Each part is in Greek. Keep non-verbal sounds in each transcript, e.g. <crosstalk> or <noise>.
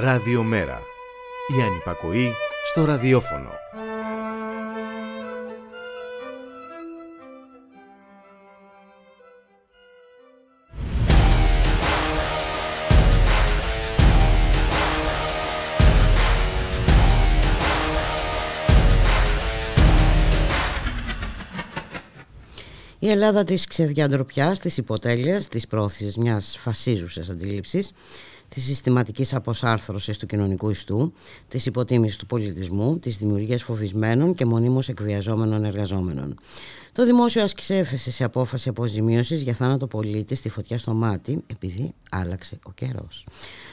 Ραδιομέρα. Η ανυπακοή στο ραδιόφωνο. Η Ελλάδα της ξεδιαντροπιάς, της υποτέλειας, της πρόθεσης μιας φασίζουσας αντίληψης της συστηματικής αποσάρθρωσης του κοινωνικού ιστού, της υποτίμησης του πολιτισμού, της δημιουργίας φοβισμένων και μονίμως εκβιαζόμενων εργαζόμενων. Το δημόσιο άσκησε έφεση σε απόφαση αποζημίωσης για θάνατο πολίτη στη φωτιά στο μάτι, επειδή άλλαξε ο καιρός.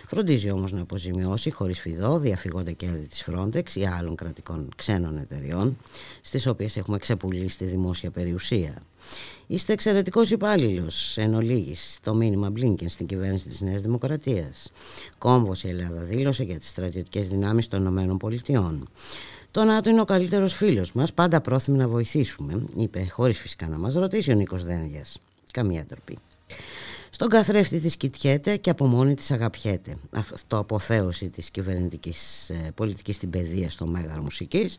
Φροντίζει όμως να αποζημιώσει χωρίς φιδό διαφυγόντα κέρδη της Frontex ή άλλων κρατικών ξένων εταιριών, στις οποίες έχουμε ξεπουλήσει τη δημόσια περιουσία. Είστε εξαιρετικός υπάλληλος, εν ολίγης, το μήνυμα Μπλίνκεν στην κυβέρνηση της Νέας Δημοκρατίας. Κόμβος η Ελλάδα δήλωσε για τις στρατιωτικές δυνάμεις των ΗΠΑ. Το ΝΑΤΟ είναι ο καλύτερος φίλος μας, πάντα πρόθυμοι να βοηθήσουμε, είπε, χωρίς φυσικά να μας ρωτήσει ο Νίκος Δένδια. Καμία ντροπή. Στον καθρέφτη της κοιτιέται και από μόνη της αγαπιέται. Αυτό αποθέωση της κυβερνητικής ε, πολιτικής στην παιδεία στο Μέγαρο Μουσικής.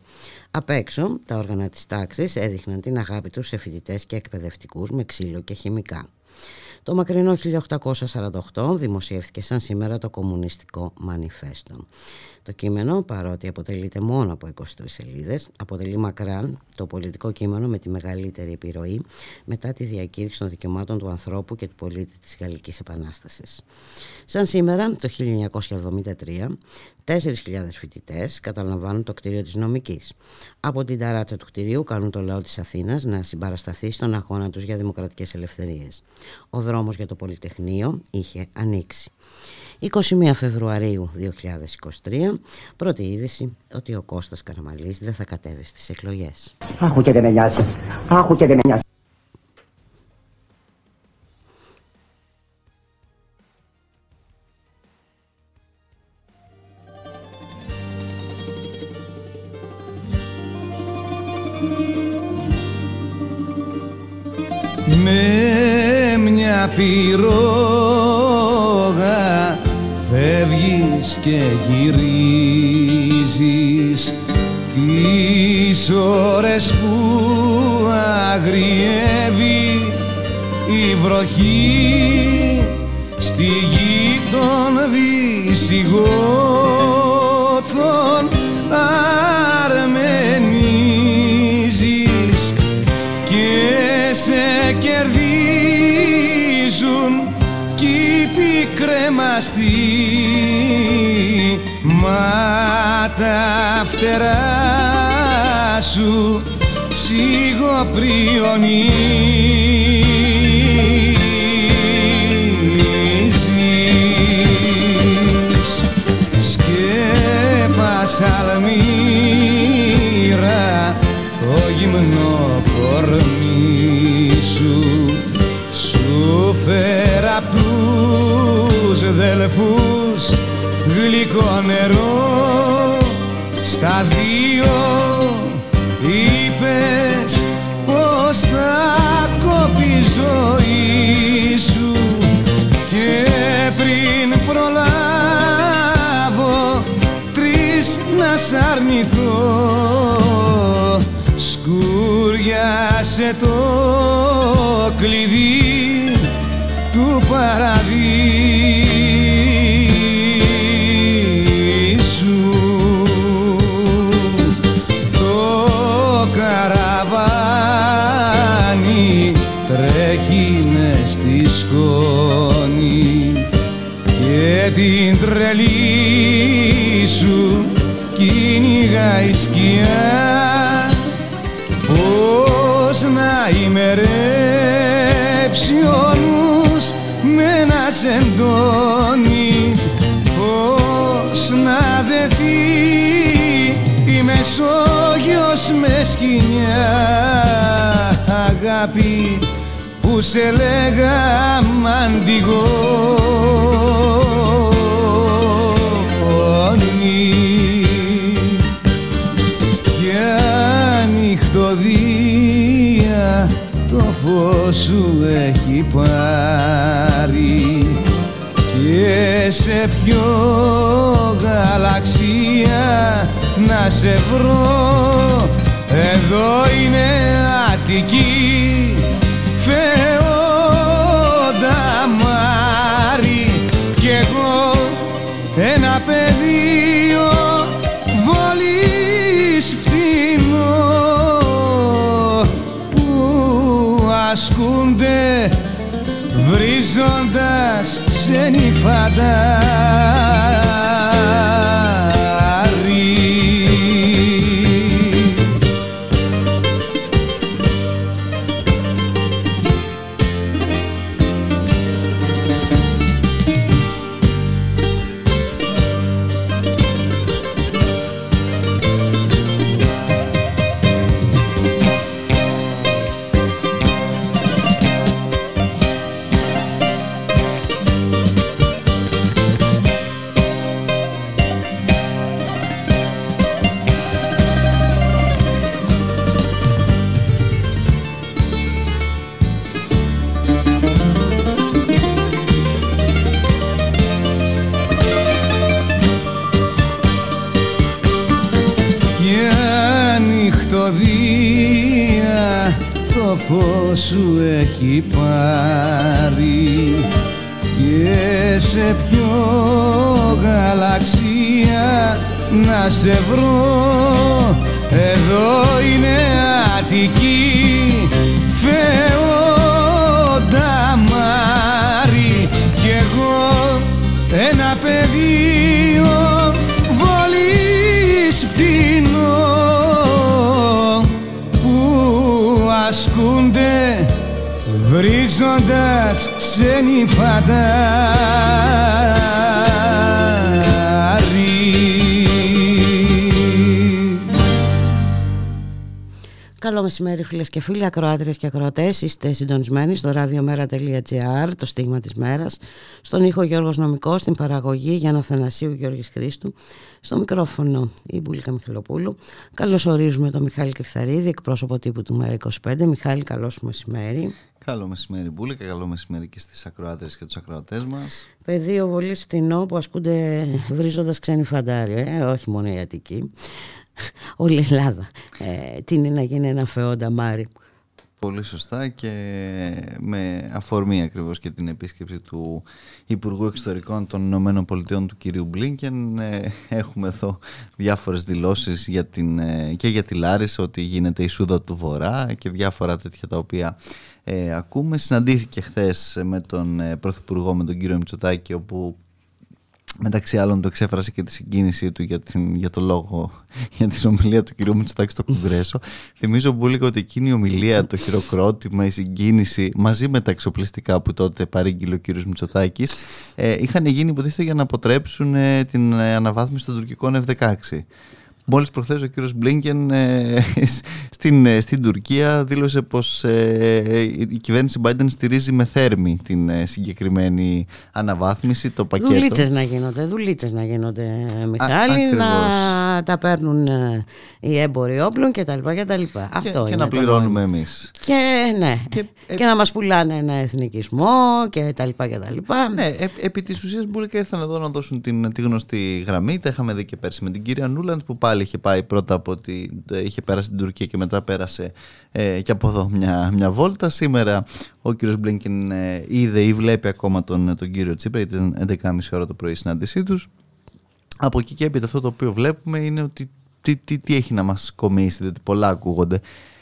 Απ' έξω τα όργανα της τάξης έδειχναν την αγάπη τους σε φοιτητές και εκπαιδευτικούς με ξύλο και χημικά. Το μακρινό 1848 δημοσιεύτηκε σαν σήμερα το Κομμουνιστικό Μανιφέστο. Το κείμενο, παρότι αποτελείται μόνο από 23 σελίδες, αποτελεί μακράν το πολιτικό κείμενο με τη μεγαλύτερη επιρροή μετά τη διακήρυξη των δικαιωμάτων του ανθρώπου και του πολίτη της Γαλλικής Επανάστασης. Σαν σήμερα, το 1973, 4.000 φοιτητές καταλαμβάνουν το κτίριο της νομικής. Από την ταράτσα του κτιρίου κάνουν το λαό της Αθήνας να συμπαρασταθεί στον αγώνα τους για δημοκρατικές ελευθερίες. Ο δρόμος για το Πολυτεχνείο είχε ανοίξει. 21 Φεβρουαρίου 2023, πρώτη είδηση ότι ο Κώστας Καραμαλής δεν θα κατέβει στις εκλογές. Άχου και δεν με νοιάζει. Άχου και δεν με νοιάζει. Με μια πυρόγα και γυρίζεις τις ώρες που αγριεύει η βροχή στη γη των Βυσιγότων μα τα φτερά σου σιγοπριονίζεις σκέπασα αλμύρα το γυμνό κορμί σου. Σου φέρα απ' τους δελφούς γλυκό νερό. Στα δύο είπες πως θα κόπει η ζωή σου. Και πριν προλάβω τρεις να σ' αρνηθώ. Σκούριασε το κλειδί του παραδείσου αγάπη που σε λέγα μαντιγόνι και ανοιχτοδία το φως σου έχει πάρει. Και και σε ποιο γαλαξία να σε βρω εδώ είναι Αττική Φεόντα Μάρι κι εγώ ένα πεδίο βόλης φτηνό που ασκούνται βρίζοντας ξένοι σε βρω. Εδώ είναι Αττική Φεόντα Μάρι Κι εγώ ένα πεδίο βολής φτηνό Που ασκούνται βρίζοντας ξένοι φαντάρι μεσημέρι φίλες και φίλοι, ακροάτριες και ακροατές. Είστε συντονισμένοι στο radiomera.gr, το στίγμα της μέρας. Στον ήχο Γιώργος Νομικός, στην παραγωγή Γιάννα Θανασίου Γιώργης Χρήστου. Στο μικρόφωνο η Μπουλίκα Μιχαλοπούλου. Καλώς ορίζουμε τον Μιχάλη Κρυθαρίδη, εκπρόσωπο τύπου του Μέρα 25. Μιχάλη, καλό μεσημέρι. Καλό μεσημέρι, Μπούλικα. Καλό μεσημέρι και στις ακροάτρε και τους ακροατές μας. Πεδίο βολή φτηνό που ασκούνται βρίζοντας ξένοι φαντάρι, ε, όχι μόνο η Αττική <laughs> όλη η Ελλάδα. Ε, τι είναι να γίνει ένα φεόντα Μάρι. Πολύ σωστά και με αφορμή ακριβώς και την επίσκεψη του Υπουργού Εξωτερικών των Ηνωμένων Πολιτειών του κυρίου Μπλίνκεν ε, έχουμε εδώ διάφορες δηλώσεις για την, ε, και για τη Λάρισα ότι γίνεται η Σούδα του Βορρά και διάφορα τέτοια τα οποία ε, ακούμε. Συναντήθηκε χθες με τον ε, Πρωθυπουργό, με τον κύριο Μητσοτάκη όπου μεταξύ άλλων το εξέφρασε και τη συγκίνησή του για, την, για το λόγο, για την ομιλία του κ. Μητσοτάκη στο Κογκρέσο. Θυμίζω πολύ ότι εκείνη η ομιλία, το χειροκρότημα, η συγκίνηση, μαζί με τα εξοπλιστικά που τότε παρήγγειλε ο κ. Μητσοτάκης, ε, είχαν γίνει υποτίθεται για να αποτρέψουν ε, την ε, αναβάθμιση των τουρκικών F-16. Μόλις προχθές ο κύριος Μπλίνκεν ε, <laughs> στην, ε, στην Τουρκία δήλωσε πως ε, η κυβέρνηση Biden στηρίζει με θέρμη την συγκεκριμένη αναβάθμιση, το πακέτο. Δουλίτσες να γίνονται, δουλίτσες να γίνονται Μιχάλη, να τα παίρνουν οι έμποροι όπλων και τα λοιπά και τα λοιπά. Αυτό και, και να πληρώνουμε εμείς. Και, ναι, και, και να μας πουλάνε ένα εθνικισμό και τα λοιπά και τα λοιπά. Ναι, επί της ουσίας Μπούλικα ήρθαν εδώ να δώσουν την, τη γνωστή γραμμή, τα είχαμε δει και πέρσι με την κυρία Νούλαντ που πάλι είχε πάει πρώτα από ότι είχε πέρασει την Τουρκία και μετά πέρασε ε, και από εδώ μια, μια βόλτα. Σήμερα ο κύριος Μπλίνκιν ε, είδε ή βλέπει ακόμα τον, τον κύριο Τσίπρα, γιατί ήταν 11.30 ώρα το πρωί η συνάντησή τους. Από εκεί και έπειτα αυτό το οποίο βλέπουμε είναι ότι τι, τι, τι έχει να μας κομίσει, διότι πολλά ακούγονται.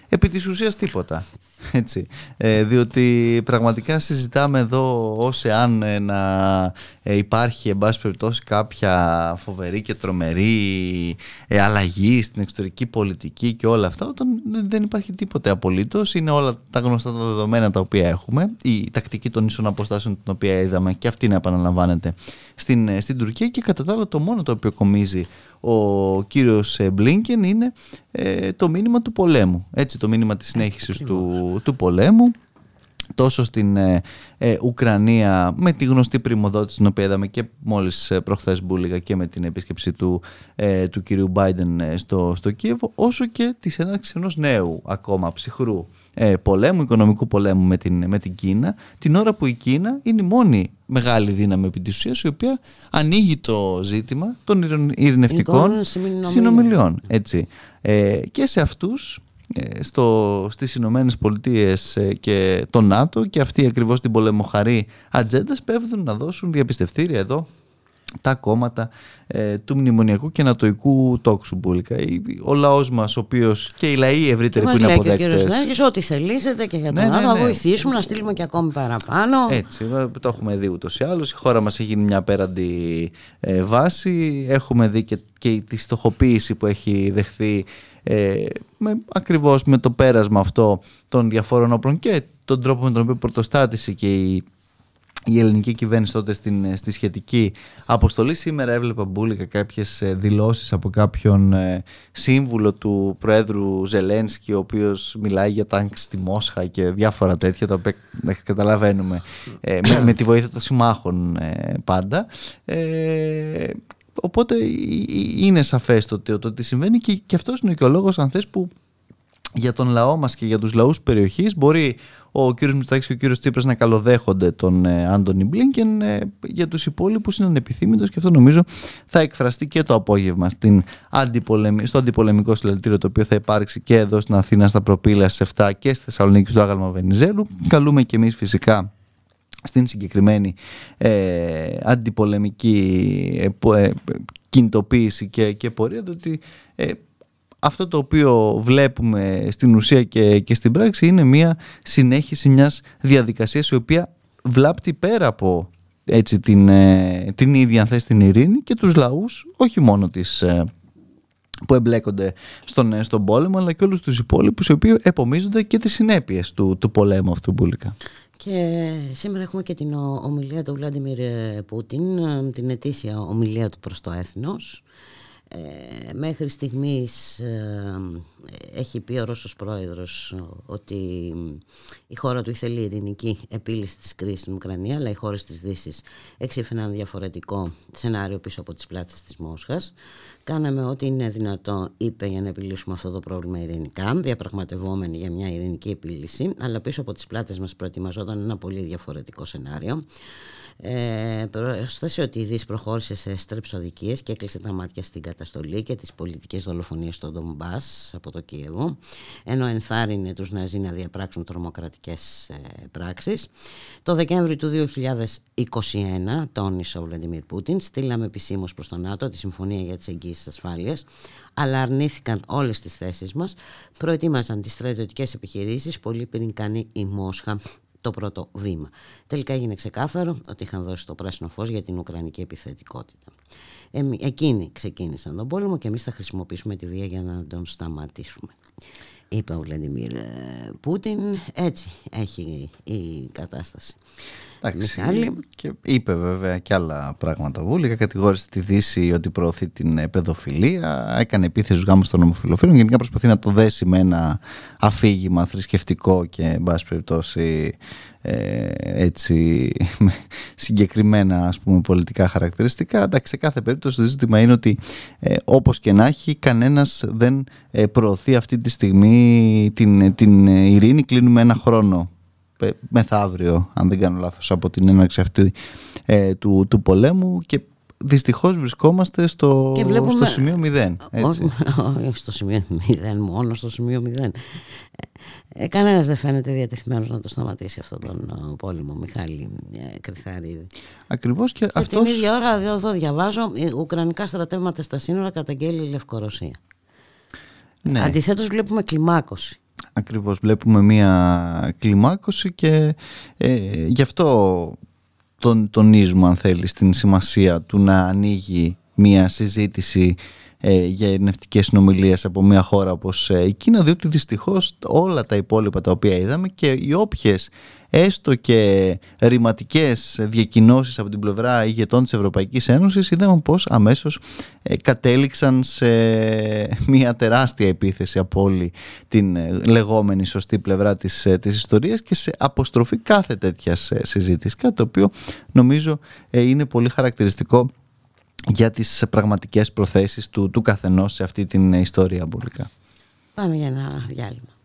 Επί της ουσίας τίποτα. Έτσι. Ε, διότι πραγματικά συζητάμε εδώ ως εάν ε, να ε, υπάρχει εν πάση περιπτώσει κάποια φοβερή και τρομερή ε, αλλαγή στην εξωτερική πολιτική και όλα αυτά όταν δεν υπάρχει τίποτε απολύτως. Είναι όλα τα γνωστά τα δεδομένα τα οποία έχουμε. Η τακτική των ίσων αποστάσεων την οποία είδαμε και αυτή να επαναλαμβάνεται στην, στην Τουρκία. Και κατά τα άλλα το μόνο το οποίο κομίζει ο κύριος Μπλίνκεν είναι το μήνυμα του πολέμου. Έτσι το μήνυμα της συνέχισης του, του πολέμου τόσο στην ε, ε, Ουκρανία με τη γνωστή πρημοδότηση την οποία είδαμε και μόλις ε, προχθές μπούλιγα και με την επίσκεψη του, ε, του κυρίου Μπάιντεν στο, στο Κίεβο όσο και της έναρξης ενός νέου ακόμα ψυχρού πολέμου, οικονομικού πολέμου με την, με την Κίνα την ώρα που η Κίνα είναι η μόνη μεγάλη δύναμη επί της ουσίας, η οποία ανοίγει το ζήτημα των ειρηνευτικών συνομιλιών. Έτσι. και σε αυτούς ε, στο, στις Ηνωμένες Πολιτείες ε, και το ΝΑΤΟ και αυτοί ακριβώς την πολεμοχαρή ατζέντα πέφτουν να δώσουν διαπιστευτήρια εδώ τα κόμματα ε, του μνημονιακού και ανατοϊκού τόξου μπουλικα. Ο λαός μας, ο οποίος και οι λαοί ευρύτεροι που είναι αποδέκτε. Και ο ό,τι θελήσετε και για τον ναι, ναι, να ναι. βοηθήσουμε, να στείλουμε και ακόμη παραπάνω. Έτσι, το έχουμε δει ούτως ή άλλως. Η χώρα μας έχει γίνει μια απέραντη ε, βάση. Έχουμε δει και, και τη στοχοποίηση που έχει δεχθεί ε, με, ακριβώς με το πέρασμα αυτό των διαφόρων όπλων και τον τρόπο με τον οποίο πρωτοστάτησε και η, η ελληνική κυβέρνηση τότε στην, στη σχετική αποστολή. Σήμερα έβλεπα μπουλικα κάποιες ε, δηλώσεις από κάποιον ε, σύμβουλο του Προέδρου Ζελένσκι ο οποίος μιλάει για τάγκς στη Μόσχα και διάφορα τέτοια τα οποία καταλαβαίνουμε ε, με, με, τη βοήθεια των συμμάχων πάντα Οπότε είναι σαφές το, το, το τι συμβαίνει και, και αυτός είναι και ο λόγος αν θες που για τον λαό μας και για τους λαούς περιοχής μπορεί ο κύριος Μητσοτάκης και ο κύριος Τσίπρας να καλοδέχονται τον ε, Άντωνι Μπλίνκεν ε, για τους υπόλοιπους είναι ανεπιθύμητος και αυτό νομίζω θα εκφραστεί και το απόγευμα στην αντιπολεμι... στο αντιπολεμικό συλλαλητήριο το οποίο θα υπάρξει και εδώ στην Αθήνα στα Προπήλαια σε 7 και στη Θεσσαλονίκη στο Άγαλμα Βενιζέλου. Καλούμε και εμείς φυσικά στην συγκεκριμένη ε, αντιπολεμική ε, ε, κινητοποίηση και, και πορεία διότι ε, αυτό το οποίο βλέπουμε στην ουσία και, και στην πράξη είναι μια συνέχιση μιας διαδικασίας η οποία βλάπτει πέρα από έτσι, την, την ίδια αν θες, την ειρήνη και τους λαούς όχι μόνο της, που εμπλέκονται στον, στον πόλεμο αλλά και όλους τους υπόλοιπους οι οποίοι επομίζονται και τις συνέπειες του, του πολέμου αυτού μπουλικά. Και σήμερα έχουμε και την ομιλία του Βλάντιμιρ Πούτιν, ε, την ετήσια ομιλία του προς το έθνος. Ε, μέχρι στιγμής ε, έχει πει ο Ρώσος Πρόεδρος ότι η χώρα του ήθελε ειρηνική επίλυση της κρίσης στην Ουκρανία αλλά οι χώρες της Δύσης εξήφαιναν διαφορετικό σενάριο πίσω από τις πλάτες της Μόσχας Κάναμε ό,τι είναι δυνατό, είπε, για να επιλύσουμε αυτό το πρόβλημα ειρηνικά, διαπραγματευόμενοι για μια ειρηνική επίλυση, αλλά πίσω από τις πλάτες μας προετοιμαζόταν ένα πολύ διαφορετικό σενάριο. Ε, προσθέσει ότι η Δύση προχώρησε σε στρεψοδικίες και έκλεισε τα μάτια στην καταστολή και τις πολιτικές δολοφονίες στο Ντομπάς από το Κίεβο ενώ ενθάρρυνε τους Ναζί να διαπράξουν τρομοκρατικές ε, πράξεις. Το Δεκέμβρη του 2021 τόνισε ο Βλαντιμίρ Πούτιν στείλαμε επισήμως προς τον ΝΑΤΟ τη Συμφωνία για τις Εγγύσεις Ασφάλειας αλλά αρνήθηκαν όλες τις θέσεις μας προετοίμασαν τις στρατιωτικές επιχειρήσεις πολύ πριν κάνει η Μόσχα το πρώτο βήμα. Τελικά έγινε ξεκάθαρο ότι είχαν δώσει το πράσινο φως για την Ουκρανική επιθετικότητα. Ε, εκείνοι ξεκίνησαν τον πόλεμο και εμείς θα χρησιμοποιήσουμε τη βία για να τον σταματήσουμε. Είπε ο Βλαντιμίρ ε, Πούτιν, έτσι έχει η κατάσταση. Εντάξει, και είπε βέβαια και άλλα πράγματα βούλικα. Κατηγόρησε τη Δύση ότι προωθεί την παιδοφιλία. Έκανε επίθεση γάμους των ομοφυλοφίλων. Γενικά προσπαθεί να το δέσει με ένα αφήγημα θρησκευτικό και, εν πάση περιπτώσει, ε, έτσι, <laughs> με συγκεκριμένα ας πούμε, πολιτικά χαρακτηριστικά. Εντάξει, σε κάθε περίπτωση το ζήτημα είναι ότι ε, όπως και να έχει κανένας δεν ε, προωθεί αυτή τη στιγμή την, την ειρήνη. Κλείνουμε ένα χρόνο μεθαύριο, αν δεν κάνω λάθος, από την έναρξη αυτή ε, του, του πολέμου και δυστυχώς βρισκόμαστε στο, στο σημείο 0. Έτσι. Όχι στο σημείο 0, μόνο στο σημείο 0. Ε, ε, κανένας δεν φαίνεται διατεθειμένος να το σταματήσει αυτόν τον πόλεμο, Μιχάλη ε, Κρυθαρίδη. Ακριβώς και, και αυτός... την ίδια ώρα, εδώ διαβάζω, ουκρανικά στρατεύματα στα σύνορα καταγγέλει η Λευκορωσία. Ναι. Αντιθέτως βλέπουμε κλιμάκωση. Ακριβώς. Βλέπουμε μία κλιμάκωση και ε, γι' αυτό τον, τονίζουμε αν θέλεις στην σημασία του να ανοίγει μία συζήτηση ε, για ειρηνευτικές συνομιλίες από μια χώρα όπως ε, η Κίνα διότι δυστυχώς όλα τα υπόλοιπα τα οποία είδαμε και οι όποιες έστω και ρηματικές διακοινώσεις από την πλευρά ηγετών της Ευρωπαϊκής Ένωσης είδαμε πως αμέσως ε, κατέληξαν σε μια τεράστια επίθεση από όλη την ε, λεγόμενη σωστή πλευρά της, ε, της ιστορίας και σε αποστροφή κάθε τέτοιας συζήτηση κάτι το οποίο νομίζω είναι πολύ χαρακτηριστικό για τις πραγματικές προθέσεις του, του καθενός σε αυτή την ιστορία μπουλικά. Πάμε για ένα διάλειμμα.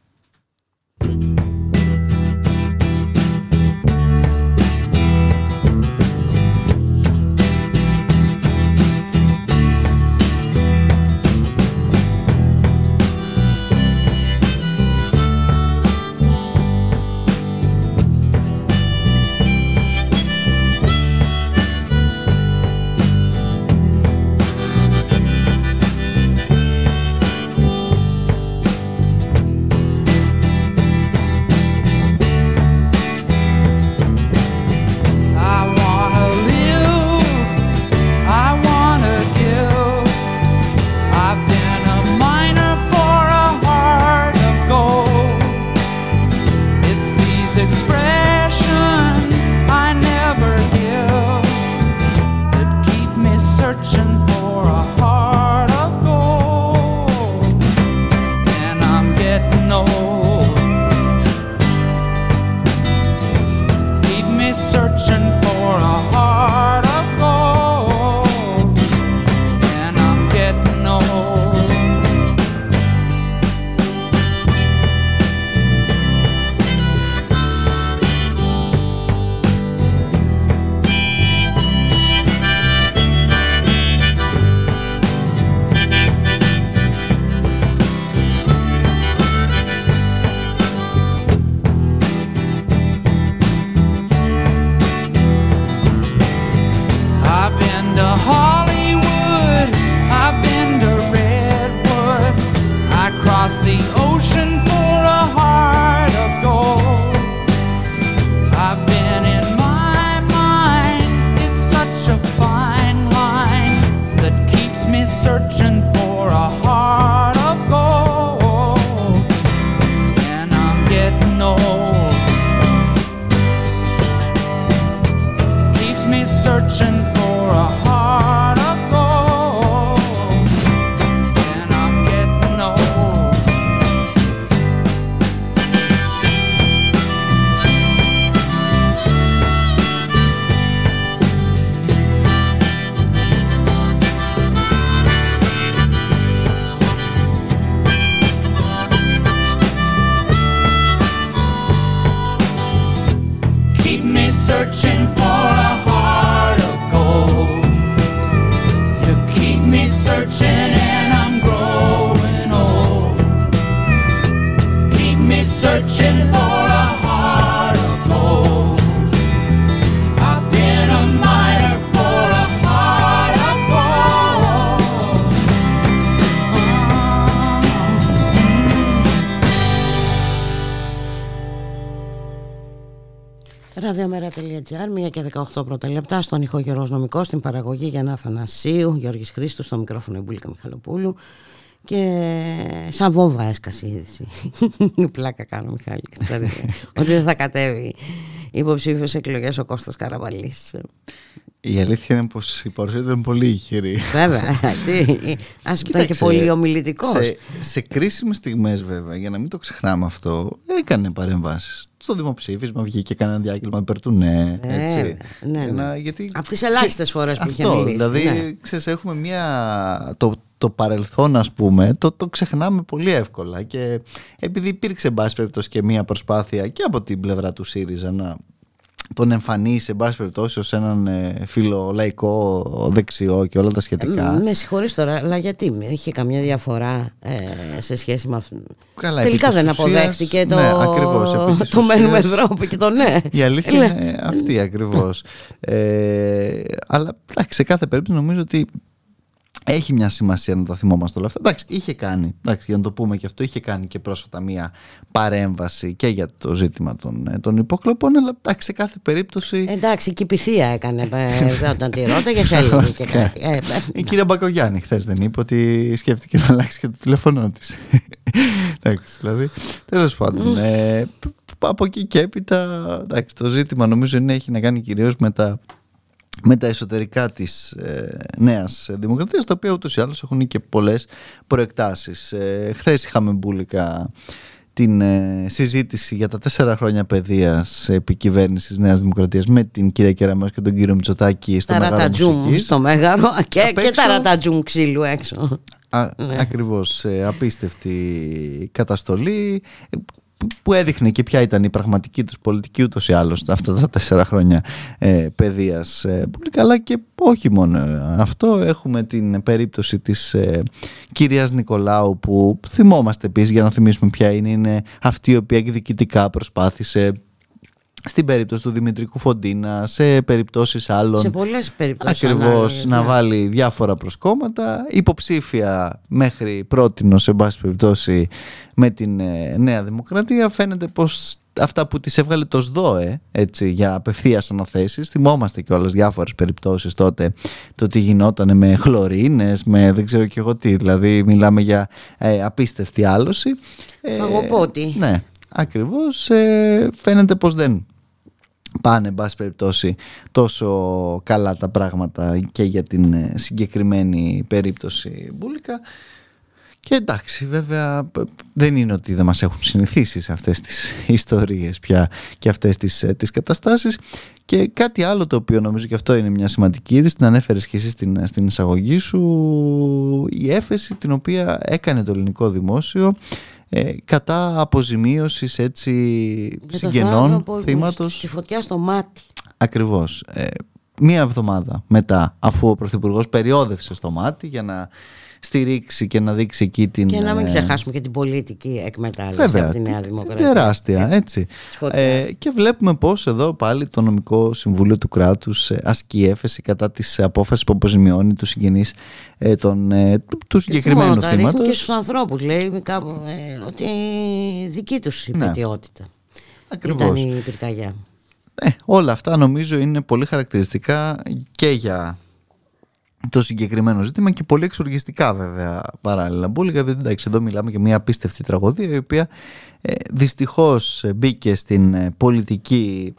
Ραδιομέρα.gr, 1 και 18 πρώτα λεπτά, στον ηχό Γερός Νομικός, στην παραγωγή Γιάννα Θανασίου, Γιώργης Χρήστος, στο μικρόφωνο Εμπούλικα Μιχαλοπούλου και σαν βόμβα έσκασε η είδηση. <laughs> Πλάκα κάνω Μιχάλη, ότι δεν θα κατέβει υποψήφιος εκλογές ο Κώστας Καραβαλής. Η αλήθεια είναι πως η παρουσία ήταν πολύ ηχηρή. Βέβαια, ας ήταν και πολύ ομιλητικός. Σε, σε κρίσιμες στιγμές βέβαια, για να μην το ξεχνάμε αυτό, έκανε παρεμβάσεις. Στο δημοψήφισμα βγήκε κανένα διάγγελμα υπέρ του ναι. Έτσι. ναι, ναι. γιατί, Από τις ελάχιστες φορές που είχε μιλήσει. Δηλαδή, ναι. ξέρεις, έχουμε μια... Το, το παρελθόν ας πούμε το, το ξεχνάμε πολύ εύκολα και επειδή υπήρξε εν πάση περιπτώσει και μια προσπάθεια και από την πλευρά του ΣΥΡΙΖΑ να τον εμφανίσει σε πάση περιπτώσει ως έναν ε, φιλολαϊκό δεξιό και όλα τα σχετικά. Με συγχωρείς τώρα, αλλά γιατί είχε καμιά διαφορά ε, σε σχέση με αυτό. Καλά, Τελικά δεν αποδέχτηκε το, ναι, ακριβώς, το <laughs> μένουμε Ευρώπη και το ναι. Η αλήθεια είναι αυτή ακριβώς. ε, αλλά σε κάθε περίπτωση νομίζω ότι έχει μια σημασία να τα θυμόμαστε όλα αυτά. Εντάξει, είχε κάνει, εντάξει, για να το πούμε και αυτό, είχε κάνει και πρόσφατα μια παρέμβαση και για το ζήτημα των, ε, των υποκλοπών, αλλά εντάξει, σε κάθε περίπτωση. Εντάξει, και η πυθία έκανε ε, όταν τη ρώταγες, <laughs> έλεγε και κάτι. Ε, η κυρία Μπακογιάννη χθες δεν είπε ότι σκέφτηκε να αλλάξει και το τηλέφωνό της. <laughs> εντάξει, δηλαδή. Τέλος πάντων. από εκεί και έπειτα εντάξει, το ζήτημα νομίζω είναι έχει να κάνει κυρίως με τα με τα εσωτερικά της ε, νέας δημοκρατίας τα οποία ούτως ή άλλως έχουν και πολλές προεκτάσεις. Ε, χθες είχαμε μπουλικα την ε, συζήτηση για τα τέσσερα χρόνια παιδείας επικυβέρνησης Νέας Δημοκρατίας με την κυρία Κεραμέως και τον κύριο Μητσοτάκη στο Μέγαρο Μουσικής. στο Μέγαρο και, και τα ρατατζούμ ξύλου έξω. Α, ναι. Ακριβώς, ε, απίστευτη καταστολή που έδειχνε και ποια ήταν η πραγματική τους πολιτική ούτως ή άλλως αυτά τα τέσσερα χρόνια ε, παιδείας. Ε, πολύ καλά και όχι μόνο αυτό. Έχουμε την περίπτωση της ε, κυρίας Νικολάου που θυμόμαστε επίσης για να θυμίσουμε ποια είναι. Είναι αυτή η οποία εκδικητικά προσπάθησε στην περίπτωση του Δημητρικού Φοντίνα, σε περιπτώσεις άλλων. Σε πολλές περιπτώσεις. Ακριβώς, να βάλει διάφορα προσκόμματα. Υποψήφια μέχρι πρώτη, σε πάση περιπτώσει, με την ε, Νέα Δημοκρατία. Φαίνεται πως αυτά που τις έβγαλε το ΣΔΟΕ έτσι, για απευθείας αναθέσεις θυμόμαστε και όλες διάφορες περιπτώσεις τότε το τι γινόταν με χλωρίνες με δεν ξέρω και εγώ τι δηλαδή μιλάμε για ε, απίστευτη άλωση Φαγοπότη. ε, ναι ακριβώς ε, φαίνεται πως δεν πάνε εν πάση περιπτώσει τόσο καλά τα πράγματα και για την ε, συγκεκριμένη περίπτωση Μπούλικα και εντάξει βέβαια δεν είναι ότι δεν μας έχουν συνηθίσει σε αυτές τις <laughs> ιστορίες πια και αυτές τις, ε, τις καταστάσεις. Και κάτι άλλο το οποίο νομίζω και αυτό είναι μια σημαντική είδηση την ανέφερες και εσύ στην, στην εισαγωγή σου η έφεση την οποία έκανε το ελληνικό δημόσιο ε, κατά αποζημίωσης έτσι συγγενών θύματος. Τη φωτιά στο μάτι. Ακριβώς. Ε, μία εβδομάδα μετά αφού ο Πρωθυπουργός περιόδευσε στο μάτι για να στηρίξει και να δείξει εκεί την... Και να μην ε, ξεχάσουμε και την πολιτική εκμετάλλευση Βέβαια, από τη Νέα Δημοκρατία. Τεράστια, έτσι. Ε, και βλέπουμε πώς εδώ πάλι το νομικό συμβούλιο του κράτους ε, ασκεί έφεση κατά της απόφασης που αποζημιώνει τους συγγενείς ε, τον, ε, του συγκεκριμένου και θύματος. Και στους ανθρώπους λέει κάπου, ε, ότι δική τους η ναι. πετιότητα. Ακριβώς. Ήταν η πυρκαγιά. Ε, όλα αυτά νομίζω είναι πολύ χαρακτηριστικά και για το συγκεκριμένο ζήτημα και πολύ εξοργιστικά βέβαια παράλληλα. Μπούλικα, διότι εντάξει, εδώ μιλάμε για μια απίστευτη τραγωδία η οποία ε, δυστυχώς μπήκε στην ε, πολιτική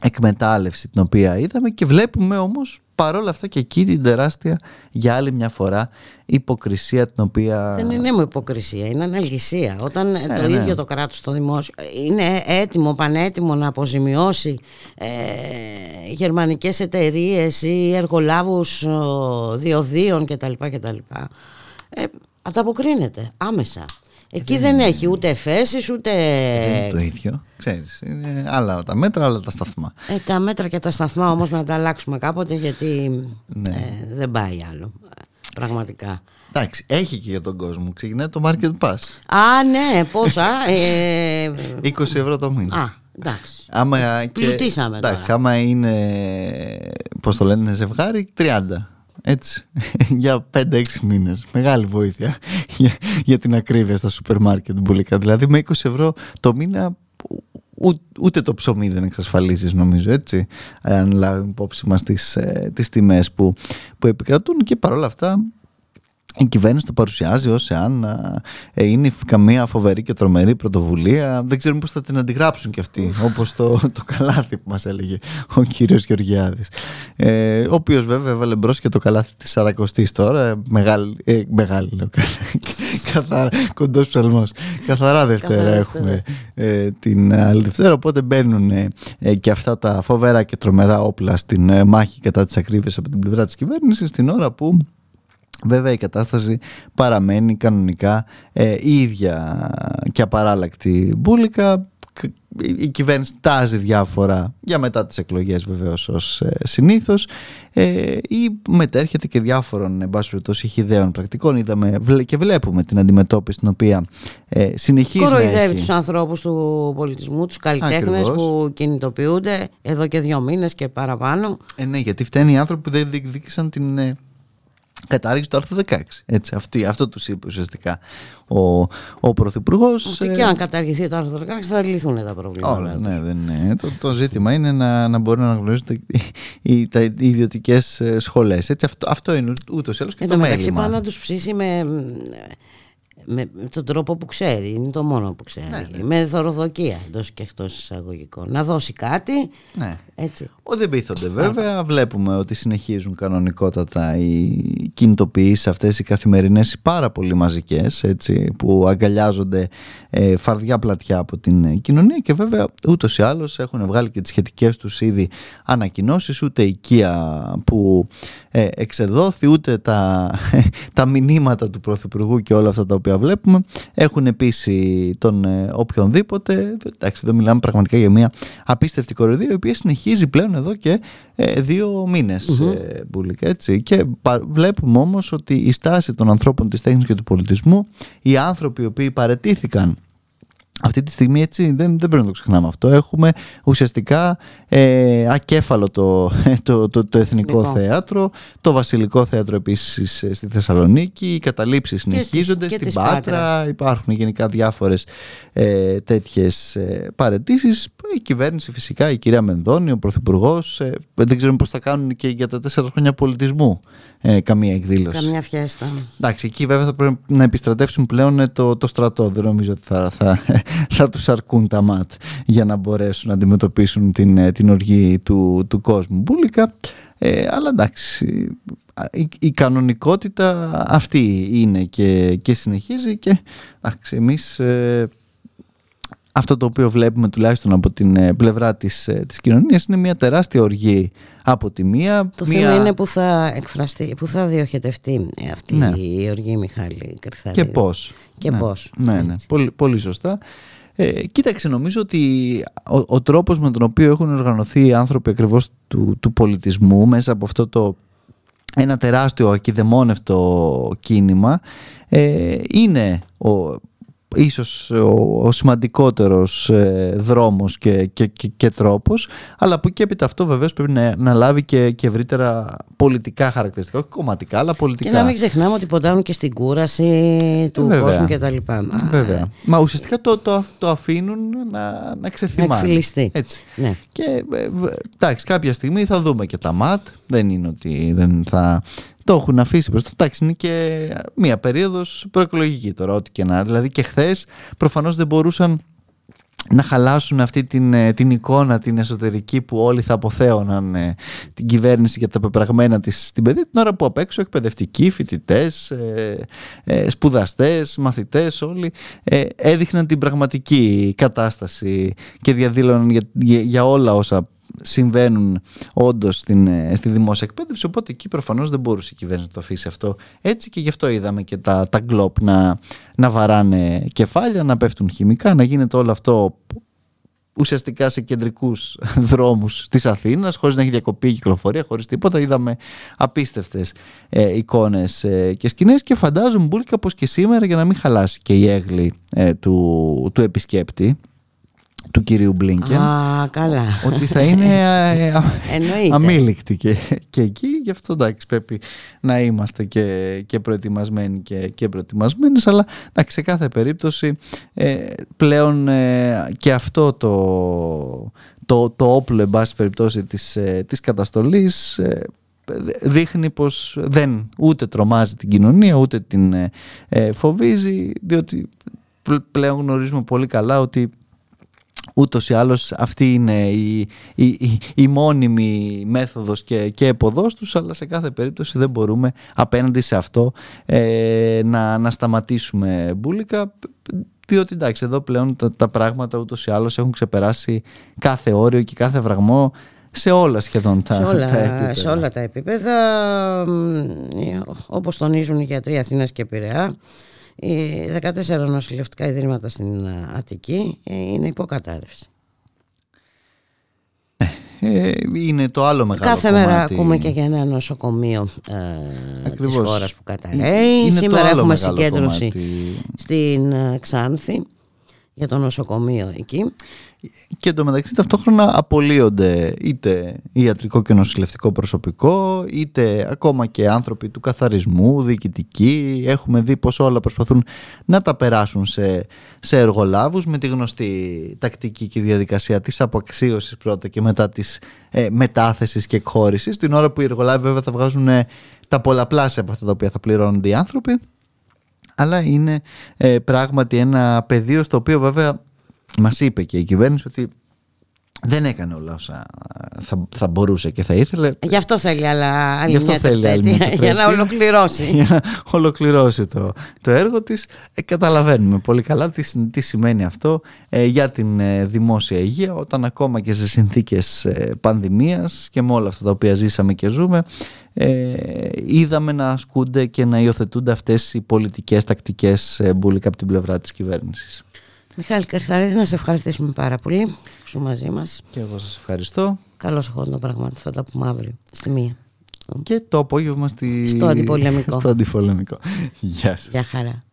εκμετάλλευση την οποία είδαμε και βλέπουμε όμως παρόλα αυτά και εκεί την τεράστια για άλλη μια φορά υποκρισία την οποία... Δεν είναι μου υποκρισία, είναι αναλγησία. Όταν ε, το ναι. ίδιο το κράτος το δημόσιο είναι έτοιμο, πανέτοιμο να αποζημιώσει ε, γερμανικές εταιρείες ή εργολάβους ε, διοδίων κτλ. κτλ. Ε, ανταποκρίνεται άμεσα. Εκεί δεν, έχει ούτε εφέσεις ούτε. Δεν είναι το ίδιο. Ξέρεις, είναι άλλα τα μέτρα, άλλα τα σταθμά. Ε, τα μέτρα και τα σταθμά όμως να τα αλλάξουμε κάποτε γιατί ναι. ε, δεν πάει άλλο. Πραγματικά. Εντάξει, έχει και για τον κόσμο. Ξεκινάει το Market Pass. Α, ναι, πόσα. ε, 20 ευρώ το μήνα. Α, εντάξει. Άμα και, Πλουτίσαμε εντάξει, άμα είναι, πώς το λένε, ζευγάρι, 30 έτσι, <laughs> για 5-6 μήνες. Μεγάλη βοήθεια <laughs> για, για την ακρίβεια στα σούπερ μάρκετ μπουλικά. Δηλαδή με 20 ευρώ το μήνα ούτε το ψωμί δεν εξασφαλίζεις νομίζω έτσι αν λάβουμε υπόψη μας τις, ε, τις τιμές που, που επικρατούν και παρόλα αυτά η κυβέρνηση το παρουσιάζει ως εάν ε, είναι καμία φοβερή και τρομερή πρωτοβουλία. Δεν ξέρουμε πώς θα την αντιγράψουν κι αυτοί, όπως το, το καλάθι που μας έλεγε ο κύριος Γεωργιάδης. Ε, ο οποίος βέβαια έβαλε μπρος και το καλάθι της Σαρακοστής τώρα, μεγάλη, ε, μεγάλη λέω, καθαρά, κοντός ψαλμός. Καθαρά Δευτέρα έχουμε ε, την άλλη Δευτέρα, οπότε μπαίνουν ε, και αυτά τα φοβερά και τρομερά όπλα στην ε, μάχη κατά της ακρίβειας από την πλευρά της κυβέρνησης, την ώρα που Βέβαια η κατάσταση παραμένει κανονικά ε, ίδια και απαράλλακτη μπουλικα. Η κυβέρνηση τάζει διάφορα για μετά τις εκλογές βεβαίως ως ε, συνήθως ε, ή μετέρχεται και διάφορων εν πάση περιπτώσει χιδαίων πρακτικών είδαμε και βλέπουμε την αντιμετώπιση την οποία ε, συνεχίζει Κοροϊδεύει να έχει. τους ανθρώπους του πολιτισμού, τους καλλιτέχνες που κινητοποιούνται εδώ και δύο μήνες και παραπάνω. Ε, ναι, γιατί φταίνει οι άνθρωποι που δεν διεκδίκησαν την ε, κατάργηση του άρθρου 16. Έτσι, αυτή, αυτό τους είπε ουσιαστικά ο, ο Πρωθυπουργός. Ότι και αν καταργηθεί το άρθρο 16 θα λυθούν τα προβλήματα. Όλα, ναι, δεν είναι. Το, το ζήτημα είναι να, να μπορεί να αναγνωρίζονται οι, οι, οι ιδιωτικές ε, σχολές. Αυτό, αυτό είναι ούτως ή άλλως και Εν το μεταξύ πάνω να τους ψήσει με με, τον τρόπο που ξέρει, είναι το μόνο που ξέρει. Ναι, ναι. Με δωροδοκία εντός και εκτός εισαγωγικών. Να δώσει κάτι. Ναι. Έτσι. Ο δεν πείθονται βέβαια. Βλέπουμε ότι συνεχίζουν κανονικότατα οι κινητοποιήσεις αυτές οι καθημερινές, πάρα πολύ μαζικές, που αγκαλιάζονται ε, φαρδιά πλατιά από την κοινωνία και βέβαια ούτως ή άλλως έχουν βγάλει και τις σχετικές τους ήδη ανακοινώσεις, ούτε οικία που ε, εξεδόθη, ούτε τα, τα μηνύματα του Πρωθυπουργού και όλα αυτά τα οποία βλέπουμε έχουν επίση τον ε, οποιονδήποτε. Εντάξει, εδώ μιλάμε πραγματικά για μια απίστευτη κοροϊδία η οποία συνεχίζει πλέον εδώ και ε, δύο μήνες mm-hmm. μπουλικα, έτσι. Και βλέπουμε όμως ότι η στάση των ανθρώπων της τέχνης και του πολιτισμού, οι άνθρωποι οι οποίοι παρετήθηκαν αυτή τη στιγμή έτσι δεν, δεν πρέπει να το ξεχνάμε αυτό. Έχουμε ουσιαστικά ε, ακέφαλο το, το, το, το Εθνικό Θέατρο, το Βασιλικό Θέατρο επίσης ε, στη Θεσσαλονίκη, οι καταλήψεις συνεχίζονται στην Πάτρας, υπάρχουν γενικά διάφορες ε, τέτοιες ε, παρετήσεις. Η κυβέρνηση φυσικά, η κυρία Μενδώνη, ο Πρωθυπουργός, ε, δεν ξέρουμε πώς θα κάνουν και για τα τέσσερα χρόνια πολιτισμού ε, καμία εκδήλωση. Καμία φιέστα. Εντάξει, εκεί βέβαια θα πρέπει να επιστρατεύσουν πλέον ε, το, το στρατό. Δεν νομίζω ότι θα, θα, <laughs> θα τους αρκούν τα ΜΑΤ για να μπορέσουν να αντιμετωπίσουν την, ε, την οργή του, του κόσμου. Μπουλικα, ε, αλλά εντάξει, η, η, κανονικότητα αυτή είναι και, και συνεχίζει και εντάξει, εμείς ε, αυτό το οποίο βλέπουμε τουλάχιστον από την ε, πλευρά της, ε, της κοινωνίας είναι μια τεράστια οργή από τη μία. Το μία... θέμα είναι που θα εκφραστεί, που θα διοχετευτεί αυτή ναι. η οργή Μιχάλη Κρυθάλη. Και πώς. Και ναι. πώς. Ναι, ναι. Πολύ, πολύ σωστά. Ε, κοίταξε, νομίζω ότι ο, ο τρόπος με τον οποίο έχουν οργανωθεί οι άνθρωποι ακριβώς του, του πολιτισμού μέσα από αυτό το ένα τεράστιο ακιδεμόνευτο κίνημα ε, είναι ο, ίσως ο, ο σημαντικότερος ε, δρόμος και, και, και, και, τρόπος αλλά από εκεί έπειτα αυτό βεβαίως πρέπει να, να λάβει και, και ευρύτερα πολιτικά χαρακτηριστικά όχι κομματικά αλλά πολιτικά και να μην ξεχνάμε ότι ποντάρουν και στην κούραση του Βέβαια. κόσμου και τα λοιπά Βέβαια. Μα ουσιαστικά το, το, το αφήνουν να, να ξεθυμάνει να εκφυλιστεί Έτσι. Ναι. και ε, εντάξει κάποια στιγμή θα δούμε και τα ΜΑΤ δεν είναι ότι δεν θα το έχουν αφήσει μπροστά. Εντάξει, είναι και μία περίοδος προεκλογική τώρα, ό,τι και να. Δηλαδή και χθες προφανώς δεν μπορούσαν να χαλάσουν αυτή την, ε, την εικόνα την εσωτερική που όλοι θα αποθέωναν ε, την κυβέρνηση για τα πεπραγμένα της στην παιδεία την ώρα που απ' έξω εκπαιδευτικοί, φοιτητές, ε, ε, σπουδαστές, μαθητές όλοι ε, έδειχναν την πραγματική κατάσταση και διαδήλωναν για, για, για όλα όσα συμβαίνουν όντως ε, στη δημόσια εκπαίδευση. Οπότε εκεί προφανώς δεν μπορούσε η κυβέρνηση να το αφήσει αυτό έτσι και γι' αυτό είδαμε και τα, τα γκλόπ να, να βαράνε κεφάλια, να πέφτουν χημικά, να γίνεται όλο αυτό ουσιαστικά σε κεντρικούς <laughs> δρόμους της Αθήνας χωρίς να έχει διακοπεί η κυκλοφορία, χωρίς τίποτα είδαμε απίστευτες ε, εικόνες ε, και σκηνές και φαντάζομαι μπουλικα πως και σήμερα για να μην χαλάσει και η έγλη ε, του, του επισκέπτη του κυρίου Μπλίνκεν Α, καλά. ότι θα είναι ε, ε, <laughs> αμήλικτοι και, και εκεί. Γι' αυτό εντάξει πρέπει να είμαστε και, και προετοιμασμένοι και, και προετοιμασμένες. Αλλά εντάξει, σε κάθε περίπτωση ε, πλέον και αυτό το, το, το όπλο εν πάση περιπτώσει της, της καταστολής δείχνει πως δεν ούτε τρομάζει την κοινωνία ούτε την φοβίζει διότι πλέον γνωρίζουμε πολύ καλά ότι ούτως ή άλλως αυτή είναι η, η, η, μόνιμη μέθοδος και, και εποδός τους αλλά σε κάθε περίπτωση δεν μπορούμε απέναντι σε αυτό ε, να, να σταματήσουμε μπουλικα διότι εντάξει εδώ πλέον τα, τα πράγματα ούτως ή άλλως έχουν ξεπεράσει κάθε όριο και κάθε βραγμό σε όλα σχεδόν τα, σε όλα, τα επίπεδα. Σε όλα τα επίπεδα όπως τονίζουν οι γιατροί Αθήνας και Πειραιά οι 14 νοσηλευτικά ιδρύματα στην Αττική ε, είναι υποκατάρρευση. Ε, είναι το άλλο μεγάλο Κάθε κομμάτι. μέρα ακούμε και για ένα νοσοκομείο ε, της χώρας που καταραίει. Σήμερα έχουμε συγκέντρωση στην ε, Ξάνθη για το νοσοκομείο εκεί και εντωμεταξύ ταυτόχρονα απολύονται είτε ιατρικό και νοσηλευτικό προσωπικό είτε ακόμα και άνθρωποι του καθαρισμού, διοικητικοί. Έχουμε δει πως όλα προσπαθούν να τα περάσουν σε, σε εργολάβους με τη γνωστή τακτική και διαδικασία της αποαξίωσης πρώτα και μετά της ε, μετάθεσης και εκχώρησης. Την ώρα που οι εργολάβοι βέβαια θα βγάζουν τα πολλαπλάσια από αυτά τα οποία θα πληρώνονται οι άνθρωποι. Αλλά είναι ε, πράγματι ένα πεδίο στο οποίο βέβαια μας είπε και η κυβέρνηση ότι δεν έκανε όλα όσα θα, θα μπορούσε και θα ήθελε. Γι' αυτό θέλει αλλά άλλη Γι' αυτό μια θέλει άλλη μια τετραετία, <laughs> για να τετραετία. ολοκληρώσει. <laughs> για να ολοκληρώσει το, το έργο της. Ε, καταλαβαίνουμε πολύ καλά τι, συ- τι σημαίνει αυτό ε, για την ε, δημόσια υγεία όταν ακόμα και σε συνθήκες ε, πανδημίας και με όλα αυτά τα οποία ζήσαμε και ζούμε ε, είδαμε να ασκούνται και να υιοθετούνται αυτές οι πολιτικές τακτικές ε, μπουλικα από την πλευρά της κυβέρνησης. Μιχάλη Καρθαρίδη, να σε ευχαριστήσουμε πάρα πολύ που είσαι μαζί μας. Και εγώ σας ευχαριστώ Καλώς εχόντων πραγμάτων, θα τα πούμε αύριο στη μία. και το απόγευμα στη... Στο αντιπολεμικό. <laughs> στο αντιπολεμικό. Γεια σας. Γεια χαρά.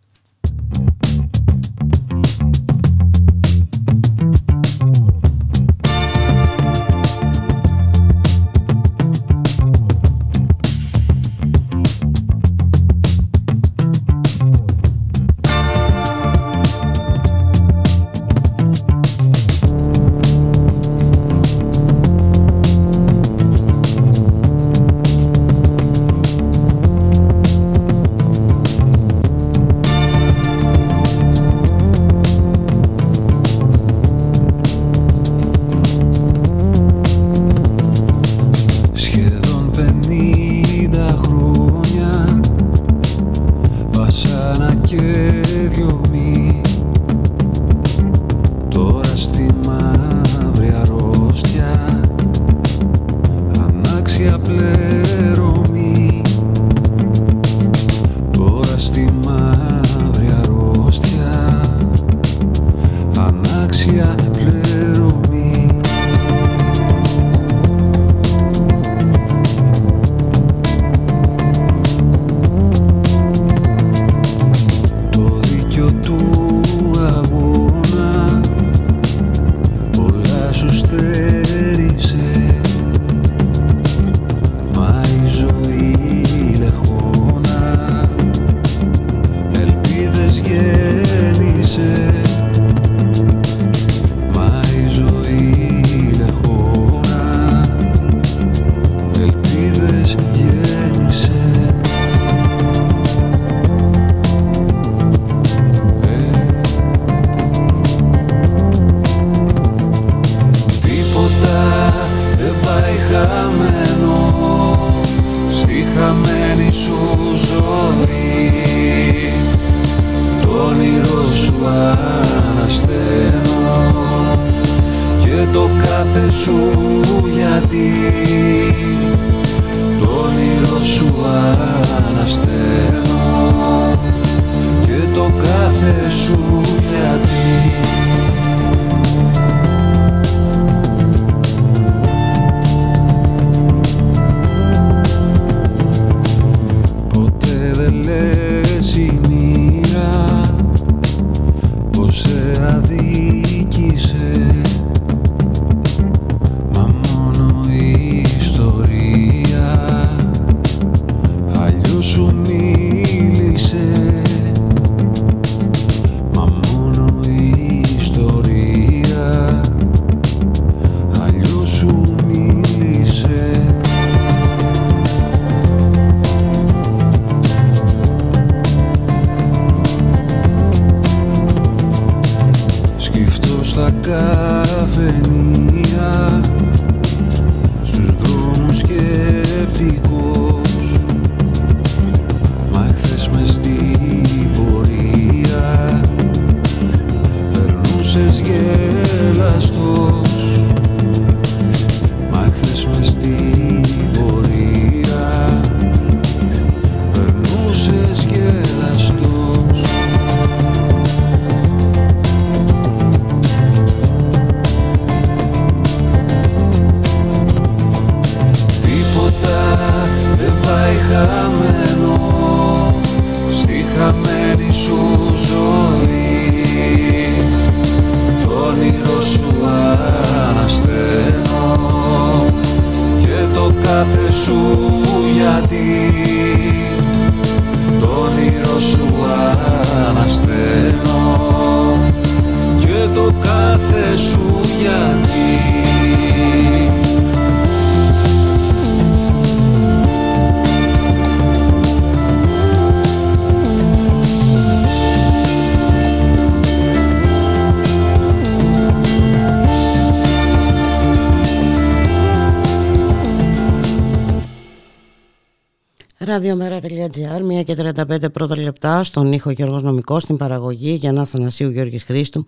radiomera.gr, 1 και 35 πρώτα λεπτά, στον ήχο Γιώργος Νομικός, στην παραγωγή Γιάννα Θανασίου Γιώργης Χρήστου,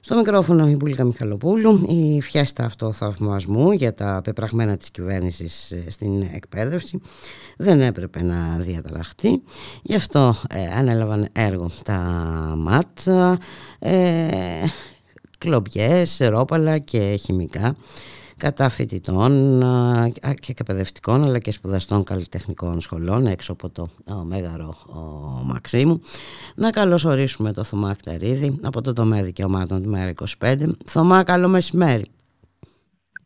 στο μικρόφωνο η Μπουλίκα Μιχαλοπούλου, η φιέστα αυτοθαυμασμού για τα πεπραγμένα της κυβέρνησης ε, στην εκπαίδευση. Δεν έπρεπε να διαταραχτεί. Γι' αυτό ε, ανέλαβαν έργο τα ΜΑΤ, ε, κλομπιές, ρόπαλα και χημικά κατά φοιτητών και εκπαιδευτικών αλλά και σπουδαστών καλλιτεχνικών σχολών έξω από το Μέγαρο Μαξίμου. Να καλωσορίσουμε το Θωμά Κτερίδη από το τομέα δικαιωμάτων του ΜΕΡΑ 25. Θωμά, καλό μεσημέρι.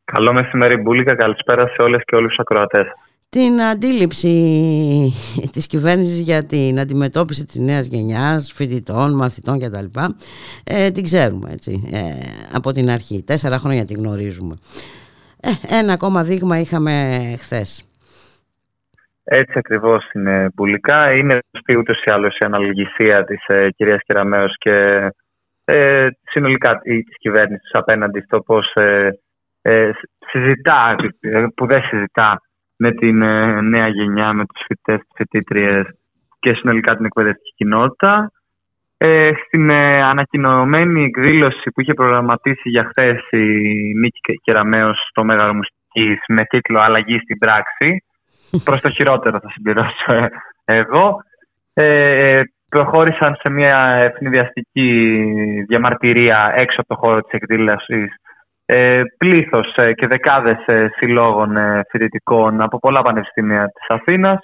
Καλό μεσημέρι Μπούλικα, καλησπέρα σε όλες και όλους τους ακροατές. Την αντίληψη της κυβέρνησης για την αντιμετώπιση της νέας γενιάς, φοιτητών, μαθητών κτλ. Ε, την ξέρουμε έτσι, ε, από την αρχή. Τέσσερα χρόνια την γνωρίζουμε. Ε, ένα ακόμα δείγμα είχαμε χθες. Έτσι ακριβώς είναι πουλικά. Είναι γνωστή ούτως ή άλλως η αναλογησία της ε, κυρίας Κεραμέως και ε, συνολικά της κυβέρνησης απέναντι στο πώς ε, ε, συζητά, ε, που δεν συζητά με την νέα γενιά, με τους φοιτητές, τις φοιτήτριες και συνολικά την εκπαιδευτική κοινότητα. Ε, στην ε, ανακοινωμένη εκδήλωση που είχε προγραμματίσει για χθες η Νίκη Κεραμέως στο Μέγαρο Μουσικής με τίτλο «Αλλαγή στην πράξη», <laughs> προς το χειρότερο θα συμπληρώσω ε, εγώ, ε, προχώρησαν σε μια ευνηδιαστική διαμαρτυρία έξω από το χώρο της εκδήλωσης. Ε, πλήθος ε, και δεκάδες ε, συλλόγων φοιτητικών από πολλά πανεπιστήμια της Αθήνας,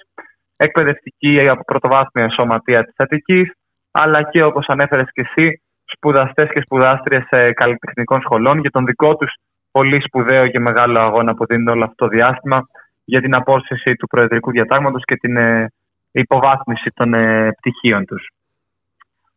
εκπαιδευτική από πρωτοβάθμια σωματεία της Αττικής, αλλά και όπως ανέφερες και εσύ, σπουδαστές και σπουδάστριες καλλιτεχνικών σχολών για τον δικό τους πολύ σπουδαίο και μεγάλο αγώνα που δίνουν όλο αυτό το διάστημα για την απόσυση του Προεδρικού Διατάγματος και την ε, υποβάθμιση των ε, πτυχίων τους.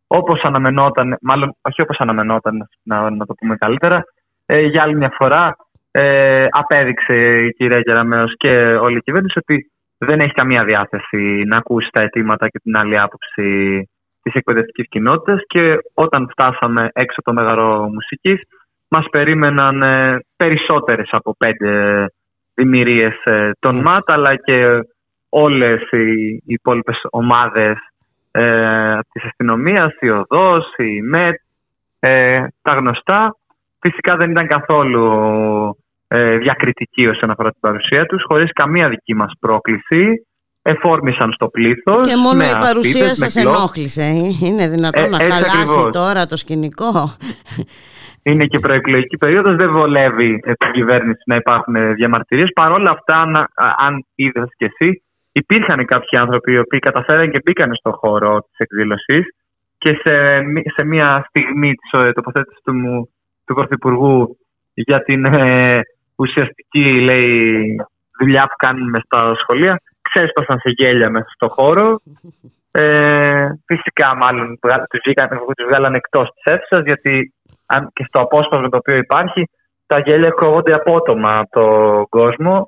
Όπως αναμενόταν, μάλλον όχι όπως αναμενόταν, να, να το πούμε καλύτερα, ε, για άλλη μια φορά ε, απέδειξε η κυρία Γεραμέως και όλη η κυβέρνηση ότι δεν έχει καμία διάθεση να ακούσει τα αιτήματα και την άλλη άποψη της εκπαιδευτικής κοινότητας και όταν φτάσαμε έξω από το μέγαρο μουσικής, μας περίμεναν ε, περισσότερες από πέντε δημιουργίες ε, των ΜΑΤ αλλά και όλες οι υπόλοιπες ομάδες ε, της αστυνομίας, η ΟΔΟ, η ΜΕΤ, ε, τα γνωστά. Φυσικά δεν ήταν καθόλου ε, διακριτικοί όσον αφορά την παρουσία τους, χωρίς καμία δική μας πρόκληση εφόρμησαν στο πλήθος. Και μόνο η παρουσία σας ενόχλησε. Είναι δυνατόν ε, να χαλάσει τώρα το σκηνικό; Είναι και προεκλογική περίοδος, δεν βολεύει την κυβέρνηση να υπάρχουν διαμαρτυρίες. Παρ' όλα αυτά, αν είδες και εσύ, υπήρχαν κάποιοι άνθρωποι οι οποίοι καταφέραν και μπήκαν στο χώρο της εκδήλωσης και σε, σε μια στιγμή της ε, τοποθέτησης του, του Πρωθυπουργού για την ε, ουσιαστική λέει, δουλειά που κάνουμε στα σχολεία, ξέσπασαν σε γέλια μέσα στο χώρο. Ε, φυσικά, μάλλον τους τους βγάλαν εκτός της αίθουσας, γιατί αν και στο απόσπασμα το οποίο υπάρχει, τα γέλια ακούγονται απότομα από τον κόσμο.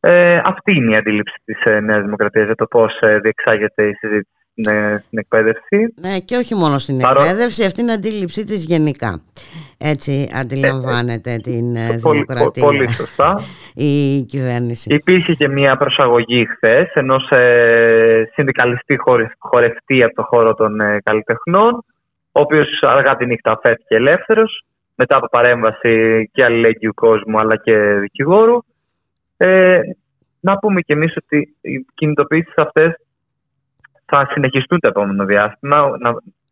Ε, αυτή είναι η αντίληψη της ε, Νέας Δημοκρατίας για το πώς ε, διεξάγεται η συζήτηση ναι, στην εκπαίδευση. Ναι, και όχι μόνο στην εκπαίδευση, αυτή είναι η αντίληψή της γενικά. Έτσι αντιλαμβάνεται ε, την ε, δημοκρατία. Πολύ σωστά. <laughs> η κυβέρνηση. Υπήρχε και μια προσαγωγή χθες ενός ε, συνδικαλιστή χορευτή από το χώρο των ε, καλλιτεχνών, ο οποίος αργά τη νύχτα φέρθηκε ελεύθερος μετά από παρέμβαση και αλληλέγγυου κόσμου αλλά και δικηγόρου. Ε, να πούμε και εμείς ότι οι κινητοποιήσεις αυτές θα συνεχιστούν το επόμενο διάστημα.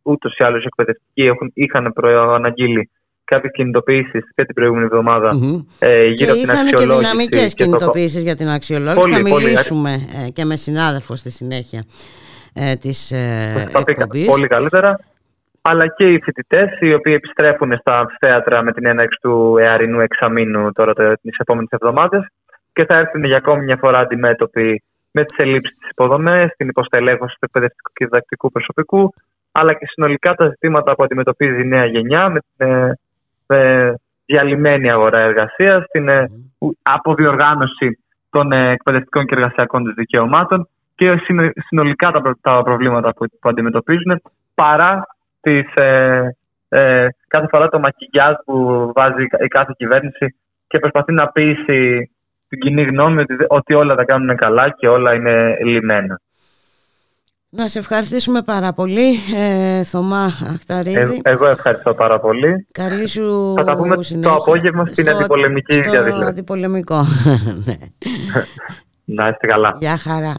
Ούτως ή άλλως οι εκπαιδευτικοί έχουν, είχαν προαναγγείλει κάποιες κινητοποιήσεις και την προηγούμενη εβδομάδα mm-hmm. ε, γύρω και από την αξιολόγηση. Και δυναμικέ κινητοποιήσεις για την αξιολόγηση. Πολύ, θα μιλήσουμε πολύ, ε, και με συνάδελφο στη συνέχεια ε, της ε, Πολύ καλύτερα. Αλλά και οι φοιτητές, οι οποίοι επιστρέφουν στα θέατρα με την έναρξη του εαρινού εξαμήνου τώρα τις επόμενες εβδομάδες και θα έρθουν για ακόμη μια φορά αντιμέτωποι με τις ελλείψεις της υποδομές, την υποστελέχωση του εκπαιδευτικού και διδακτικού προσωπικού, αλλά και συνολικά τα ζητήματα που αντιμετωπίζει η νέα γενιά με την ε, διαλυμένη αγορά εργασίας, την ε, αποδιοργάνωση των ε, εκπαιδευτικών και εργασιακών της δικαιωμάτων και συνολικά τα, τα προβλήματα που, που αντιμετωπίζουν παρά τις, ε, ε, κάθε φορά το μακιγιάζ που βάζει η κάθε κυβέρνηση και προσπαθεί να πείσει την κοινή γνώμη ότι, ότι όλα τα κάνουν καλά και όλα είναι λιμένα. Να σε ευχαριστήσουμε πάρα πολύ, ε, Θωμά Ακταρίδη. Ε, εγώ ευχαριστώ πάρα πολύ. Καλή σου Θα τα πούμε συνέχεια. το απόγευμα στην στο, αντιπολεμική στο διαδικασία. αντιπολεμικό. <laughs> ναι. Να είστε καλά. Γεια χαρά.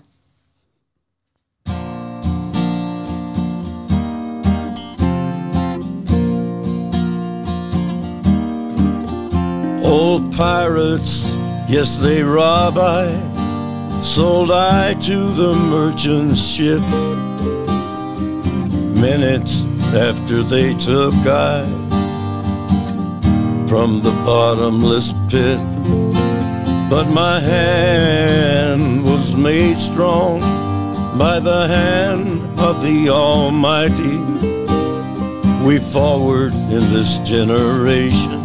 Old pirates, yes, they rob I, sold I to the merchant ship. Minutes after they took I from the bottomless pit. But my hand was made strong by the hand of the Almighty. We forward in this generation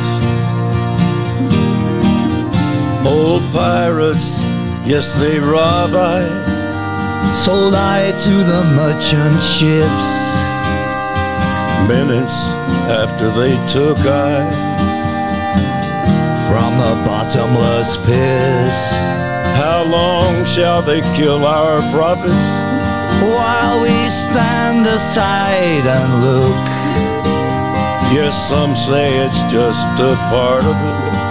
Old pirates, yes, they rob I. sold I to the merchant ships. Minutes after they took I from the bottomless pit. How long shall they kill our prophets? While we stand aside and look. Yes, some say it's just a part of it.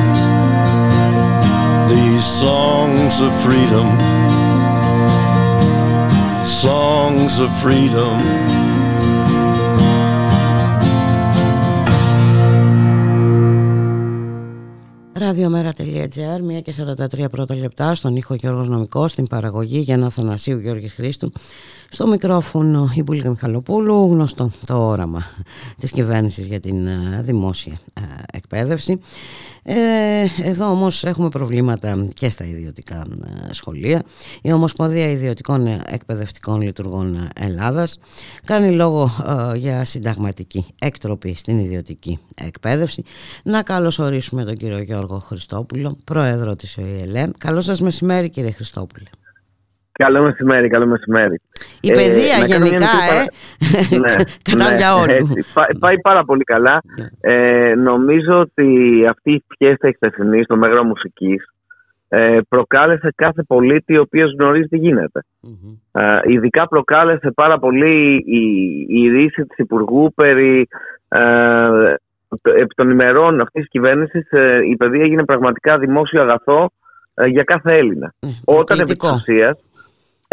these songs of freedom, songs of freedom. Ραδιομέρα.gr, 1 και 43 πρώτα λεπτά, στον ήχο Γιώργος Νομικός, στην παραγωγή Γιάννα Θανασίου Γιώργης Χρήστου, στο μικρόφωνο η Μπουλίκα Μιχαλοπούλου, γνωστό το όραμα της κυβέρνησης για την δημόσια εκπαίδευση. Ε, εδώ όμως έχουμε προβλήματα και στα ιδιωτικά σχολεία. Η Ομοσπονδία Ιδιωτικών Εκπαιδευτικών Λειτουργών Ελλάδας κάνει λόγο ε, για συνταγματική έκτροπη στην ιδιωτική εκπαίδευση. Να καλωσορίσουμε τον κύριο Γιώργο Χριστόπουλο, πρόεδρο της ΟΗΕΛΕ. Καλό σας μεσημέρι κύριε Χριστόπουλε. Καλό μεσημέρι, καλό μεσημέρι. Η παιδεία ε, γενικά, ε, ναι, <laughs> κατά ναι, για όλους. πάει πάρα πολύ καλά. Ναι. Ε, νομίζω ότι αυτή η πιέστα εκτεθεινή στο Μέγαρο Μουσικής ε, προκάλεσε κάθε πολίτη ο οποίος γνωρίζει τι γίνεται. Mm-hmm. Ε, ειδικά προκάλεσε πάρα πολύ η, η ρίση της Υπουργού περί ε, επί των ημερών αυτής της κυβέρνησης η παιδεία έγινε πραγματικά δημόσιο αγαθό για κάθε Έλληνα. Όταν επί της ουσίας,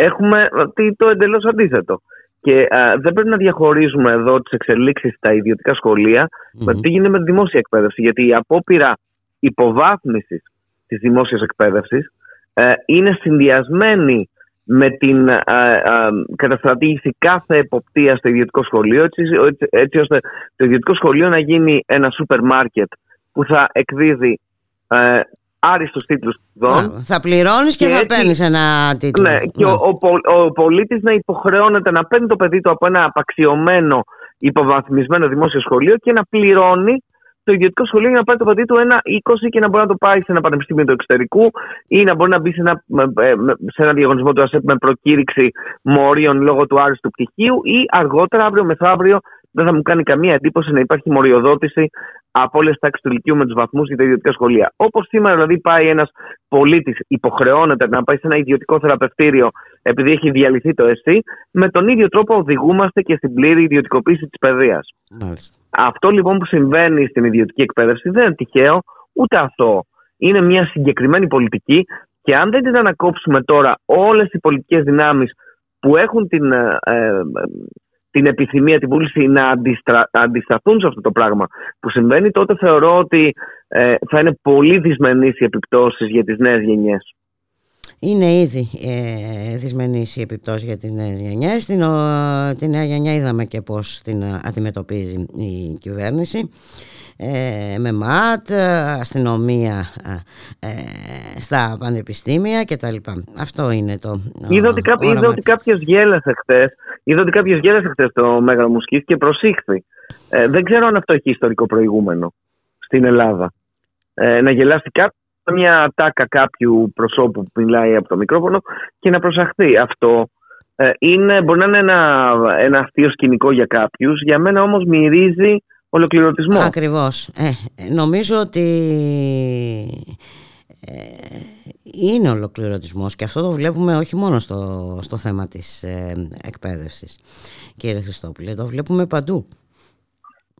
έχουμε το εντελώς αντίθετο. Και α, δεν πρέπει να διαχωρίζουμε εδώ τις εξελίξεις στα ιδιωτικά σχολεία mm-hmm. με τι γίνεται με τη δημόσια εκπαίδευση. Γιατί η απόπειρα υποβάθμισης της δημόσιας εκπαίδευσης ε, είναι συνδυασμένη με την α, α, καταστρατήγηση κάθε εποπτεία στο ιδιωτικό σχολείο έτσι, έτσι, ώστε το ιδιωτικό σχολείο να γίνει ένα σούπερ μάρκετ που θα εκδίδει ε, άριστους τίτλους σπουδών. Θα πληρώνεις και, και θα παίρνεις ένα τίτλο. Ναι, και ο, ο, ο πολίτης να υποχρεώνεται να παίρνει το παιδί του από ένα απαξιωμένο υποβαθμισμένο δημόσιο σχολείο και να πληρώνει το ιδιωτικό σχολείο για να πάρει το παιδί του ένα 20 και να μπορεί να το πάει σε ένα πανεπιστήμιο του εξωτερικού ή να μπορεί να μπει σε ένα, σε ένα διαγωνισμό του ΑΣΕΠ με προκήρυξη μορίων λόγω του άριστου πτυχίου ή αργότερα, αύριο μεθαύριο, δεν θα μου κάνει καμία εντύπωση να υπάρχει μοριοδότηση από όλες τις τάξεις του Λυκείου με τους βαθμούς για τα ιδιωτικά σχολεία. Όπως σήμερα δηλαδή πάει ένας πολίτης, υποχρεώνεται να πάει σε ένα ιδιωτικό θεραπευτήριο επειδή έχει διαλυθεί το ΕΣΥ, με τον ίδιο τρόπο οδηγούμαστε και στην πλήρη ιδιωτικοποίηση της παιδείας. Αυτό λοιπόν που συμβαίνει στην ιδιωτική εκπαίδευση δεν είναι τυχαίο ούτε αυτό. Είναι μια συγκεκριμένη πολιτική και αν δεν την ανακόψουμε τώρα όλες οι πολιτικές δυνάμεις που έχουν την ε, ε, την επιθυμία, την πούληση να αντιστρα... αντισταθούν σε αυτό το πράγμα που συμβαίνει, τότε θεωρώ ότι ε, θα είναι πολύ δυσμενείς οι επιπτώσεις για τις νέες γενιές. Είναι ήδη ε, δυσμενής η επιπτώση για τις νέες γενιές. Την, την νέα γενιά είδαμε και πώς την αντιμετωπίζει η κυβέρνηση. Ε, με ΜΑΤ, αστυνομία ε, στα πανεπιστήμια κτλ. Αυτό είναι το. Είδα ότι, κάποιο, είδα ότι κάποιος γέλασε χθες. Είδα ότι κάποιος γέλασε χθες το Μέγαρο Μουσκής και προσήχθη. Ε, δεν ξέρω αν αυτό έχει ιστορικό προηγούμενο στην Ελλάδα. Ε, να γελάσει κάποιο μια τάκα κάποιου προσώπου που μιλάει από το μικρόφωνο και να προσαχθεί. Αυτό ε, είναι, μπορεί να είναι ένα, ένα αστείο σκηνικό για κάποιους. Για μένα όμως μυρίζει ολοκληρωτισμό. Ακριβώς. Ε, νομίζω ότι ε, είναι ολοκληρωτισμός και αυτό το βλέπουμε όχι μόνο στο, στο θέμα της ε, εκπαίδευσης κύριε Χριστόπουλε, το βλέπουμε παντού.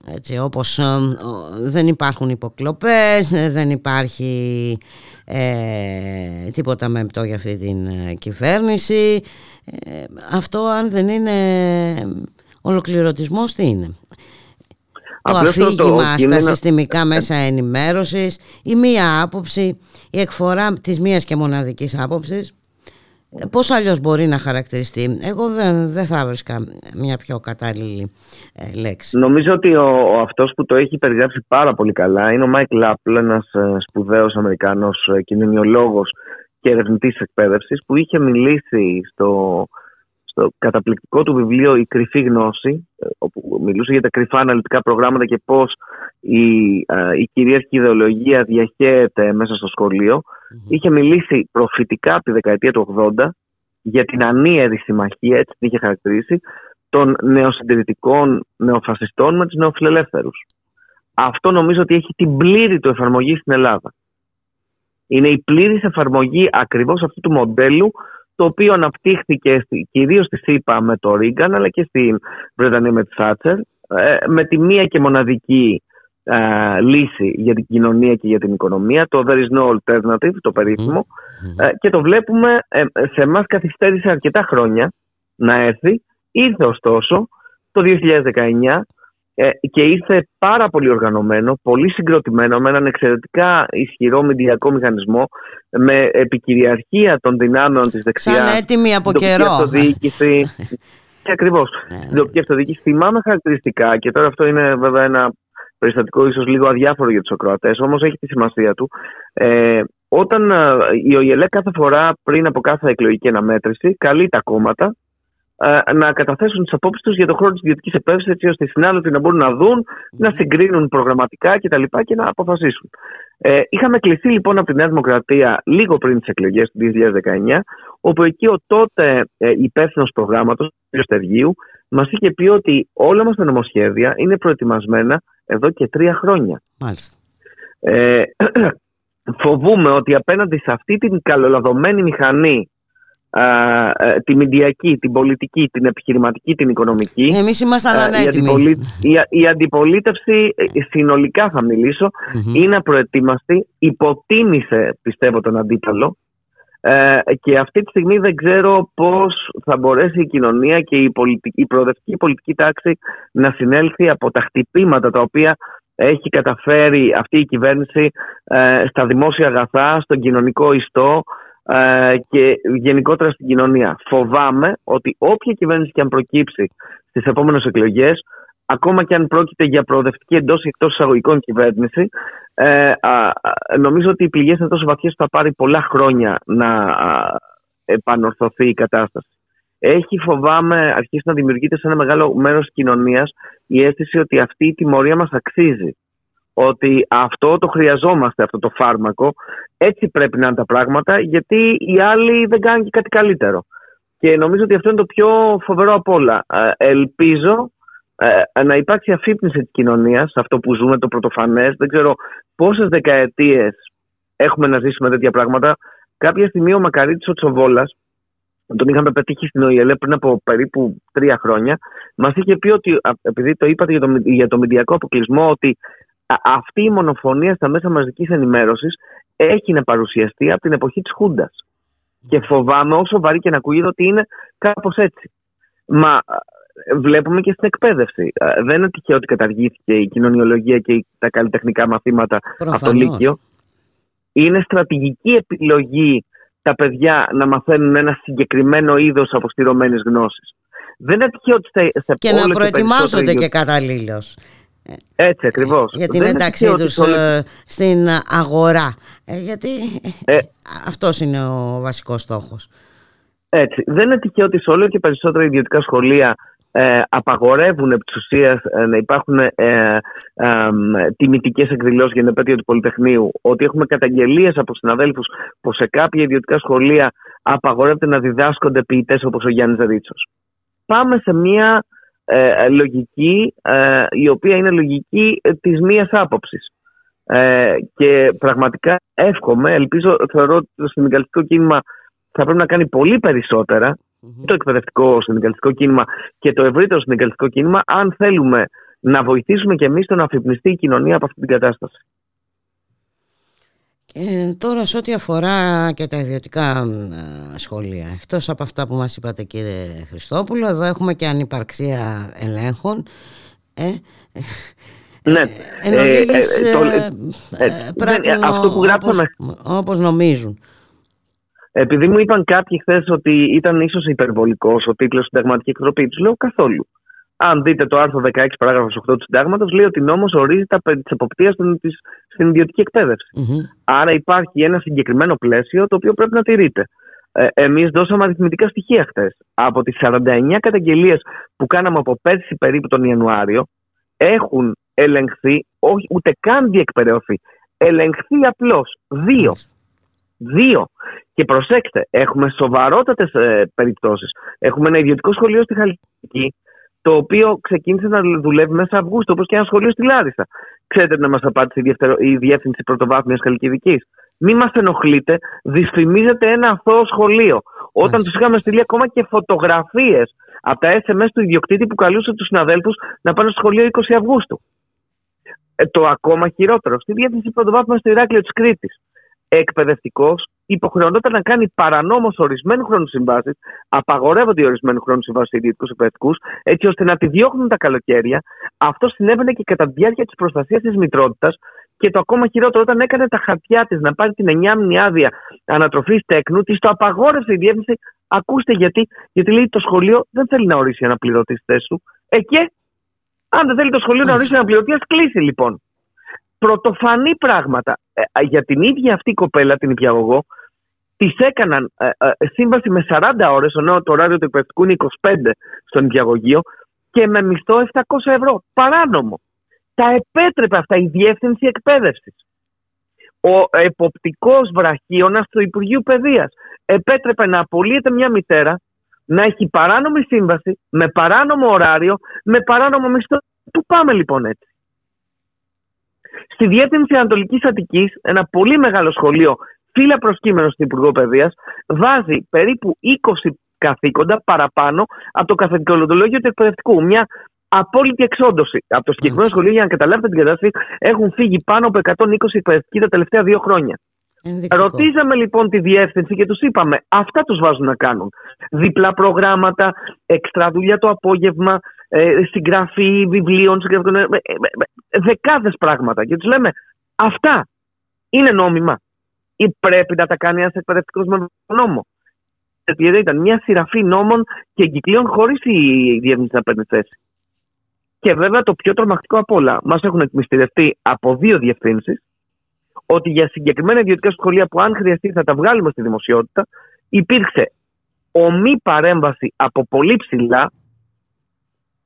Έτσι, όπως ε, δεν υπάρχουν υποκλοπές, δεν υπάρχει ε, τίποτα μεμπτό για αυτή την κυβέρνηση. αυτό αν δεν είναι ολοκληρωτισμός τι είναι; Το αφήγημα στα συστημικά μέσα ενημέρωσης, η μία άποψη, η εκφορά της μίας και μοναδικής άποψης, Πώς αλλιώς μπορεί να χαρακτηριστεί. Εγώ δεν, δεν θα βρίσκα μια πιο κατάλληλη ε, λέξη. Νομίζω ότι ο, ο αυτός που το έχει περιγράψει πάρα πολύ καλά είναι ο Μάικλ Απλ, ένας ε, σπουδαίος Αμερικανός ε, κοινωνιολόγος και ερευνητής εκπαίδευσης που είχε μιλήσει στο στο καταπληκτικό του βιβλίο «Η κρυφή γνώση», ε, όπου μιλούσε για τα κρυφά αναλυτικά προγράμματα και πώς η, η κυρίαρχη ιδεολογία διαχέεται μέσα στο σχολειο είχε μιλήσει προφητικά από τη δεκαετία του 80 για την ανίερη συμμαχία, έτσι την είχε χαρακτηρίσει, των νεοσυντηρητικών νεοφασιστών με τους νεοφιλελεύθερους. Αυτό νομίζω ότι έχει την πλήρη του εφαρμογή στην Ελλάδα. Είναι η πλήρης εφαρμογή ακριβώς αυτού του μοντέλου το οποίο αναπτύχθηκε κυρίως στη ΣΥΠΑ με το Ρίγκαν αλλά και στην Βρετανία με τη Θάτσερ ε, με τη μία και μοναδική ε, λύση για την κοινωνία και για την οικονομία, το There is no alternative, το περιφημο ε, και το βλέπουμε σε εμάς καθυστέρησε αρκετά χρόνια να έρθει. Ήρθε ωστόσο το 2019 ε, και ήρθε πάρα πολύ οργανωμένο, πολύ συγκροτημένο με έναν εξαιρετικά ισχυρό μηντιακό μηχανισμό με επικυριαρχία των δυνάμεων της δεξιάς. Σαν έτοιμη από καιρό. Αυτοδιοίκηση. <laughs> και ακριβώς. Την τοπική αυτοδιοίκηση θυμάμαι χαρακτηριστικά και τώρα αυτό είναι βέβαια ένα περιστατικό ίσως λίγο αδιάφορο για τους ακροατές, όμως έχει τη σημασία του. Ε, όταν ε, η ΟΙΕΛΕ κάθε φορά πριν από κάθε εκλογική αναμέτρηση καλεί τα κόμματα ε, να καταθέσουν τις απόψεις τους για τον χρόνο της ιδιωτικής εκπαίδευση, έτσι ώστε οι συνάδελφοι να μπορούν να δουν, να συγκρίνουν προγραμματικά κτλ. Και, και να αποφασίσουν. Ε, είχαμε κληθεί λοιπόν από τη Νέα Δημοκρατία λίγο πριν τις εκλογές του 2019, όπου εκεί ο τότε ε, υπεύθυνος προγράμματος, ο κ. Στεργίου, μας είχε πει ότι όλα μας τα νομοσχέδια είναι προετοιμασμένα εδώ και τρία χρόνια. Μάλιστα. Ε, <clears throat> φοβούμε ότι απέναντι σε αυτή την καλολαδωμένη μηχανή ε, τη μηντιακή, την πολιτική, την επιχειρηματική, την οικονομική. Εμείς ήμασταν ανέτοιμοι. Η, η, αντιπολίτευση, ε, συνολικά θα μιλησω είναι απροετοίμαστη, υποτίμησε πιστεύω τον αντίπαλο ε, και αυτή τη στιγμή δεν ξέρω πώς θα μπορέσει η κοινωνία και η, πολιτική, η προοδευτική πολιτική τάξη να συνέλθει από τα χτυπήματα τα οποία έχει καταφέρει αυτή η κυβέρνηση στα δημόσια αγαθά, στον κοινωνικό ιστό, ε, και γενικότερα στην κοινωνία. Φοβάμαι ότι όποια κυβέρνηση και αν προκύψει στις επόμενες εκλογές, ακόμα και αν πρόκειται για προοδευτική εντός ή εκτός εισαγωγικών κυβέρνηση, ε, νομίζω ότι οι πληγές είναι τόσο βαθιές που θα πάρει πολλά χρόνια να επανορθωθεί η κατάσταση. Έχει, φοβάμαι, αρχίσει να δημιουργείται σε ένα μεγάλο μέρος της κοινωνίας η αίσθηση ότι αυτή η τιμωρία μας αξίζει. Ότι αυτό το χρειαζόμαστε, αυτό το φάρμακο. Έτσι πρέπει να είναι τα πράγματα, γιατί οι άλλοι δεν κάνουν και κάτι καλύτερο. Και νομίζω ότι αυτό είναι το πιο φοβερό από όλα. Ε, ελπίζω ε, να υπάρξει αφύπνιση της κοινωνίας, αυτό που ζούμε, το πρωτοφανές. Δεν ξέρω πόσες δεκαετίες έχουμε να ζήσουμε τέτοια πράγματα. Κάποια στιγμή ο Μακαρίτης ο Τσοβόλας, τον είχαμε πετύχει στην ΟΗΕΛ πριν από περίπου τρία χρόνια, μας είχε πει ότι, επειδή το είπατε για το, για το μηντιακό αποκλεισμό, ότι αυτή η μονοφωνία στα μέσα μαζικής ενημέρωσης έχει να παρουσιαστεί από την εποχή της Χούντας. Και φοβάμαι όσο βαρύ και να ακούγεται ότι είναι κάπως έτσι. Μα βλέπουμε και στην εκπαίδευση. Δεν είναι τυχαίο ότι καταργήθηκε η κοινωνιολογία και τα καλλιτεχνικά μαθήματα από το Λύκειο. Είναι στρατηγική επιλογή τα παιδιά να μαθαίνουν ένα συγκεκριμένο είδος αποστηρωμένης γνώσης. Δεν είναι τυχαίο ότι στα, στα Και να προετοιμάζονται και καταλήλω. Έτσι ακριβώς. Για την ένταξή τους ε, στην αγορά. Ε, γιατί ε, αυτός είναι ο βασικός στόχος. Έτσι. Δεν είναι τυχαίο ότι σε όλο και περισσότερα ιδιωτικά σχολεία ε, απαγορεύουν επί ε, να υπάρχουν ε, ε, τιμητικές εκδηλώσεις για την επέτειο του Πολυτεχνείου, ότι έχουμε καταγγελίες από συναδέλφους που σε κάποια ιδιωτικά σχολεία απαγορεύεται να διδάσκονται ποιητές όπως ο Γιάννης Ρίτσος. Πάμε σε μια ε, λογική η οποία είναι λογική της μίας άποψης. και πραγματικά εύχομαι, ελπίζω, θεωρώ ότι το συνδικαλιστικό κίνημα θα πρέπει να κάνει πολύ περισσότερα το εκπαιδευτικό συνδικαλιστικό κίνημα και το ευρύτερο συνδικαλιστικό κίνημα, αν θέλουμε να βοηθήσουμε και εμείς το να αφυπνιστεί η κοινωνία από αυτή την κατάσταση. Και τώρα σε ό,τι αφορά και τα ιδιωτικά σχολεία, εκτός από αυτά που μας είπατε κύριε Χριστόπουλο, εδώ έχουμε και ανυπαρξία ελέγχων. Ε, ναι. Εν ε, ε, αυτό που γράψαμε... όπως, όπως νομίζουν. Επειδή μου είπαν κάποιοι χθες ότι ήταν ίσως υπερβολικός ο τίτλος Συνταγματική Εκτροπή, τους λέω καθόλου. Αν δείτε το άρθρο 16 παράγραφος 8 του Συντάγματος, λέει ότι νόμος ορίζει τα περί της εποπτείας στην ιδιωτική Άρα υπάρχει ένα συγκεκριμένο πλαίσιο το οποίο πρέπει να τηρείται. Ε, Εμείς δώσαμε αριθμητικά στοιχεία χθες. Από τις 49 καταγγελίες που κάναμε από πέρσι περίπου τον Ιανουάριο, έχουν ελεγχθεί, όχι ούτε καν διεκπαιρεωθεί, ελεγχθεί απλώς δύο. Δύο. Και προσέξτε, έχουμε σοβαρότατες ε, περιπτώσεις. Έχουμε ένα ιδιωτικό σχολείο στη Χαλκιδική, το οποίο ξεκίνησε να δουλεύει μέσα Αυγούστου, όπως και ένα σχολείο στη Λάρισα. Ξέρετε να μας απάντησε η, η Διεύθυνση Πρωτοβάθμιας Χαλκιδικής. Μη μας ενοχλείτε, δυσφημίζεται ένα αθώο σχολείο. Όταν τους είχαμε στείλει ακόμα και φωτογραφίες από τα SMS του ιδιοκτήτη που καλούσε τους συναδέλφους να πάνε στο σχολείο 20 Αυγούστου. Ε, το ακόμα χειρότερο, στη Διεύθυνση Πρωτοβάθμιας στο Ηράκλειο της Κρήτης εκπαιδευτικός υποχρεωνόταν να κάνει παρανόμως ορισμένου χρόνου συμβάσεις, απαγορεύονται οι ορισμένου χρόνου συμβάσεις ιδιωτικούς εκπαιδευτικούς, έτσι ώστε να τη διώχνουν τα καλοκαίρια. Αυτό συνέβαινε και κατά τη διάρκεια της προστασίας της μητρότητας. Και το ακόμα χειρότερο, όταν έκανε τα χαρτιά της να πάρει την 9 άδεια ανατροφής τέκνου, της το απαγόρευσε η διεύθυνση. Ακούστε γιατί, γιατί λέει το σχολείο δεν θέλει να ορίσει αναπληρωτής στη θέση του. Ε, και αν δεν θέλει το σχολείο να ορίσει αναπληρωτή, ας κλείσει λοιπόν πρωτοφανή πράγματα. Ε, για την ίδια αυτή κοπέλα, την υπηαγωγό, της έκαναν ε, ε, σύμβαση με 40 ώρες, ενώ το ωράριο του εκπαιδευτικού είναι 25 στον υπηαγωγείο, και με μισθό 700 ευρώ. Παράνομο. Τα επέτρεπε αυτά η Διεύθυνση Εκπαίδευσης. Ο εποπτικός βραχίωνας του Υπουργείου Παιδείας επέτρεπε να απολύεται μια μητέρα να έχει παράνομη σύμβαση, με παράνομο ωράριο, με παράνομο μισθό. Πού πάμε λοιπόν έτσι; Στη Διεύθυνση Ανατολικής Αττικής, ένα πολύ μεγάλο σχολείο, φύλλα προσκύμενο στην Υπουργό Παιδείας, βάζει περίπου 20 καθήκοντα παραπάνω από το καθηκοντολόγιο του εκπαιδευτικού. Μια απόλυτη εξόντωση. Από το συγκεκριμένο σχολείο, για να καταλάβετε την κατάσταση, έχουν φύγει πάνω από 120 εκπαιδευτικοί τα τελευταία δύο χρόνια. Ενδεικτικό. Ρωτήσαμε λοιπόν τη διεύθυνση και τους είπαμε αυτά τους βάζουν να κάνουν. Διπλά προγράμματα, εξτρά δουλειά το απόγευμα, ε, συγγραφή βιβλίων, συγγραφή, ε, ε, δεκάδες πράγματα. Και τους λέμε αυτά είναι νόμιμα. ή πρέπει να τα κάνει ένας εκπαιδευτικός με νόμο. Γιατί ήταν μια σειραφή νόμων και εγκυκλίων χωρίς η διεύθυνση να παίρνει θέση. Και βέβαια το πιο τρομακτικό απ' όλα, μας έχουν εκμυστηρευτεί από δύο διευθύνσεις ότι για συγκεκριμένα ιδιωτικά σχολεία που αν χρειαστεί θα τα βγάλουμε στη δημοσιότητα, υπήρξε ομή παρέμβαση από πολύ ψηλά,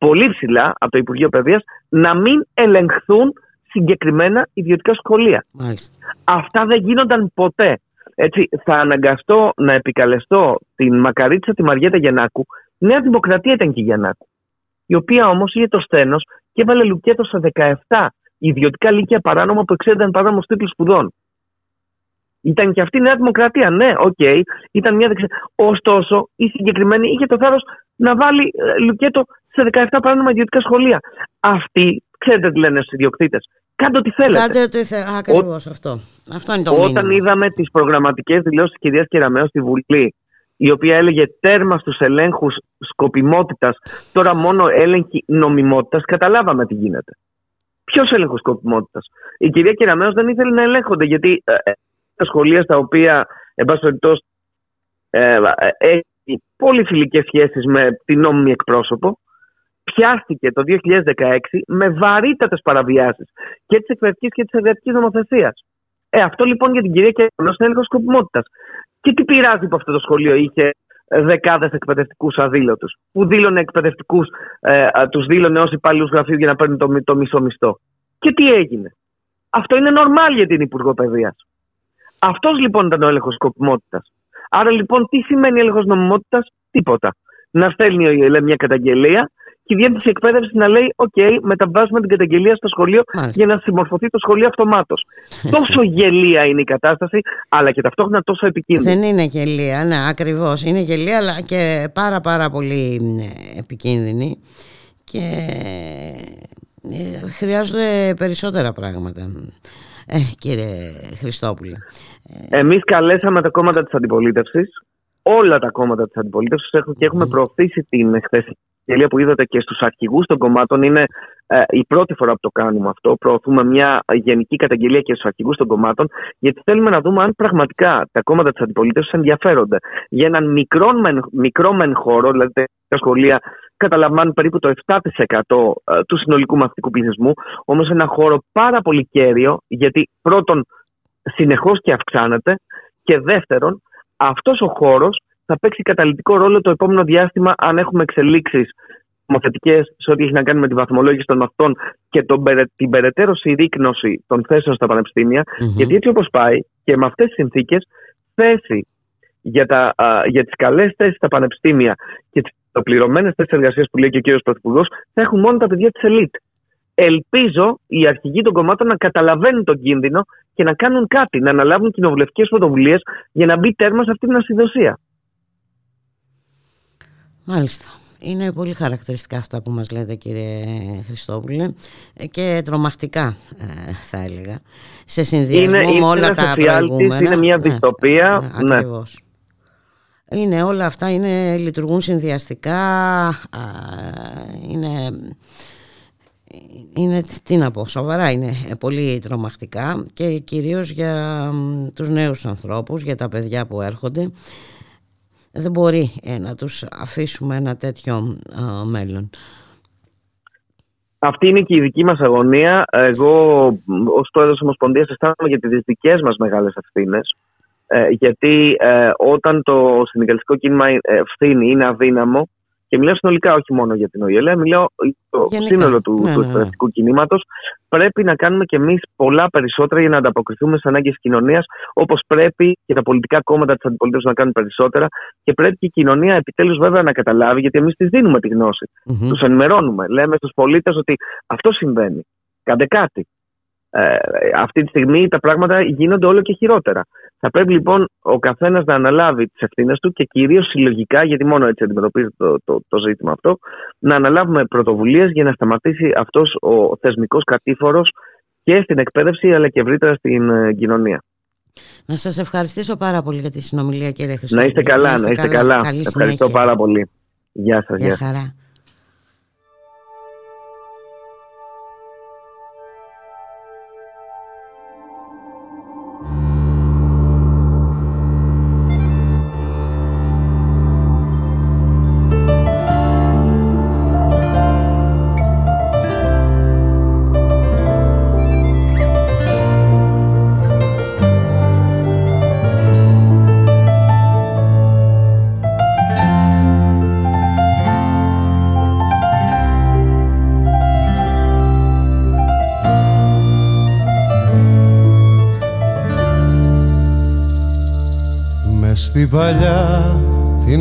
πολύ ψηλά από το Υπουργείο Παιδείας να μην ελεγχθούν συγκεκριμένα ιδιωτικά σχολεία. Αυτά δεν γίνονταν ποτέ. Έτσι, θα αναγκαστώ να επικαλεστώ την μακαρίτισσα τη Μαριέτα Γιαννάκου. Νέα Δημοκρατία ήταν και η Γιαννάκου. Η οποία όμως είχε το σθένος και έβαλε λουκέτο σε 17 ιδιωτικά λύκεια παράνομα που εξέδιδαν παράνομο τίτλο σπουδών. Ήταν και αυτή η Νέα Δημοκρατία. Ναι, OK, okay, ήταν μια δεξιά. Ωστόσο, η συγκεκριμένη είχε το θάρρος να βάλει ε, λουκέτο σε 17 παράνομα ιδιωτικά σχολεία. Αυτοί, ξέρετε τι λένε στους ιδιοκτήτες. Κάντε ό,τι θέλετε. Κάντε ό,τι θέλετε. Ακριβώς αυτό. Αυτό είναι το Όταν είδαμε τις προγραμματικές δηλώσεις της κυρίας Κεραμέο στη Βουλή, η οποία έλεγε τέρμα στους ελέγχους σκοπιμότητας, τώρα μόνο έλεγχη νομιμότητας, καταλάβαμε τι γίνεται. Ποιος έλεγχος σκοπιμότητας; Η κυρία Κεραμέο δεν ήθελε να ελέγχονται, γιατί ε, ε, τα σχολεία στα οποία, εν πάση περιπτώσει, ε, έχει πολύ φιλικέ σχέσεις με την νόμιμη εκπρόσωπο, πιάστηκε το 2016 με βαρύτατες παραβιάσεις και της εκπαιδευτικής και της εργατική νομοθεσίας. Ε, αυτό λοιπόν για την κυρία Κεραμέο είναι έλεγχο σκοπιμότητας. Και τι πειράζει που αυτό το σχολείο είχε δεκάδες εκπαιδευτικούς αδήλωτους. Που δήλωνε εκπαιδευτικούς, ε, τους δήλωνε ως υπάλληλους γραφείου για να παίρνουν το, το μισό μισθό. Και τι έγινε. Αυτό είναι νορμάλ για την Υπουργό Παιδείας. Αυτός λοιπόν ήταν ο έλεγχος σκοπιμότητας. Άρα λοιπόν τι σημαίνει έλεγχος νομιμότητας, τίποτα. Να στέλνει λέει, μια καταγγελία και η διεύθυνση εκπαίδευσης να λέει: οκ, μεταβάζουμε την καταγγελία στο σχολείο για να συμμορφωθεί το σχολείο αυτομάτως. <laughs> τόσο γελοία είναι η κατάσταση, αλλά και ταυτόχρονα τόσο επικίνδυνη. Δεν είναι γελοία, ναι, ακριβώς. Είναι γελοία, αλλά και πάρα πάρα πολύ επικίνδυνη. Και ε, χρειάζονται περισσότερα πράγματα. Ε, κύριε Χριστόπουλε. Εμείς καλέσαμε τα κόμματα της αντιπολίτευσης όλα τα κόμματα της αντιπολίτευσης και έχουμε προωθήσει την χθεσινή καταγγελία που είδατε και στους αρχηγούς των κομμάτων είναι ε, η πρώτη φορά που το κάνουμε αυτό. Προωθούμε μια γενική καταγγελία και στους αρχηγούς των κομμάτων γιατί θέλουμε να δούμε αν πραγματικά τα κόμματα της αντιπολίτευσης ενδιαφέρονται για έναν μικρό μεν, μικρό μεν χώρο, δηλαδή τα σχολεία καταλαμβάνουν περίπου το 7% ε, του συνολικού μαθητικού πληθυσμού, όμως ένα χώρο πάρα πολύ κέριο γιατί πρώτον συνεχώς και αυξάνεται και δεύτερον αυτός ο χώρος θα παίξει καταλητικό ρόλο το επόμενο διάστημα αν έχουμε εξελίξεις νομοθετικές σε ό,τι έχει να κάνει με τη βαθμολόγηση των μαθητών και τον, την περαιτέρω συρρήκνωση των θέσεων στα πανεπιστήμια. Mm-hmm. Γιατί έτσι όπως πάει και με αυτές τις συνθήκες, θέση για, τα, για τις καλές θέσεις στα πανεπιστήμια και τις πληρωμένες θέσεις εργασίας που λέει και ο κύριος Πρωθυπουργός θα έχουν μόνο τα παιδιά της ελίτ. Ελπίζω οι αρχηγοί των κομμάτων να καταλαβαίνουν τον κίνδυνο και να κάνουν κάτι, να αναλάβουν κοινοβουλευτικές πρωτοβουλίες για να μπει τέρμα σε αυτή την ασυδοσία. Μάλιστα. Είναι πολύ χαρακτηριστικά αυτά που μας λέτε κύριε Χριστόπουλε και τρομακτικά ε, θα έλεγα σε συνδυασμό είναι, με όλα τα προηγούμενα. Είναι μια ναι, δυστοπία. Ναι, ναι. Ακριβώς. Είναι όλα αυτά, είναι, λειτουργούν συνδυαστικά, είναι είναι, τι να πω, σοβαρά είναι πολύ τρομακτικά και κυρίως για τους νέους ανθρώπους, για τα παιδιά που έρχονται. Δεν μπορεί ε, να τους αφήσουμε ένα τέτοιο μέλλον. Αυτή είναι και η δική μας αγωνία. Εγώ ως πρόεδρος Ομοσπονδίας αισθάνομαι για τις δικές μας μεγάλες ευθύνες. Ε, γιατί ε, όταν το συνδικαλιστικό κίνημα ευθύνη είναι αδύναμο και μιλάω συνολικά, όχι μόνο για την ΟΗΕ, μιλάω για το σύνολο του, ναι, του ναι, ναι. κινήματος. Πρέπει να κάνουμε κι εμείς πολλά περισσότερα για να ανταποκριθούμε στις ανάγκες της κοινωνίας, όπως πρέπει και τα πολιτικά κόμματα της αντιπολίτευσης να κάνουν περισσότερα. Και πρέπει και η κοινωνία επιτέλους βέβαια να καταλάβει, γιατί εμείς της δίνουμε τη γνώση. Mm-hmm. Τους ενημερώνουμε. Λέμε στους πολίτες ότι αυτό συμβαίνει. Κάντε κάτι. Ε, αυτή τη στιγμή τα πράγματα γίνονται όλο και χειρότερα. Θα πρέπει λοιπόν ο καθένας να αναλάβει τις ευθύνες του και κυρίως συλλογικά, γιατί μόνο έτσι αντιμετωπίζεται το, το, το ζήτημα αυτό, να αναλάβουμε πρωτοβουλίες για να σταματήσει αυτός ο θεσμικός κατήφορος και στην εκπαίδευση αλλά και ευρύτερα στην ε, κοινωνία. Να σας ευχαριστήσω πάρα πολύ για τη συνομιλία κύριε Χριστόπουλο. Να είστε καλά, να είστε, καλά. καλά. Ευχαριστώ πάρα πολύ. Γεια σας. Γεια χαρά.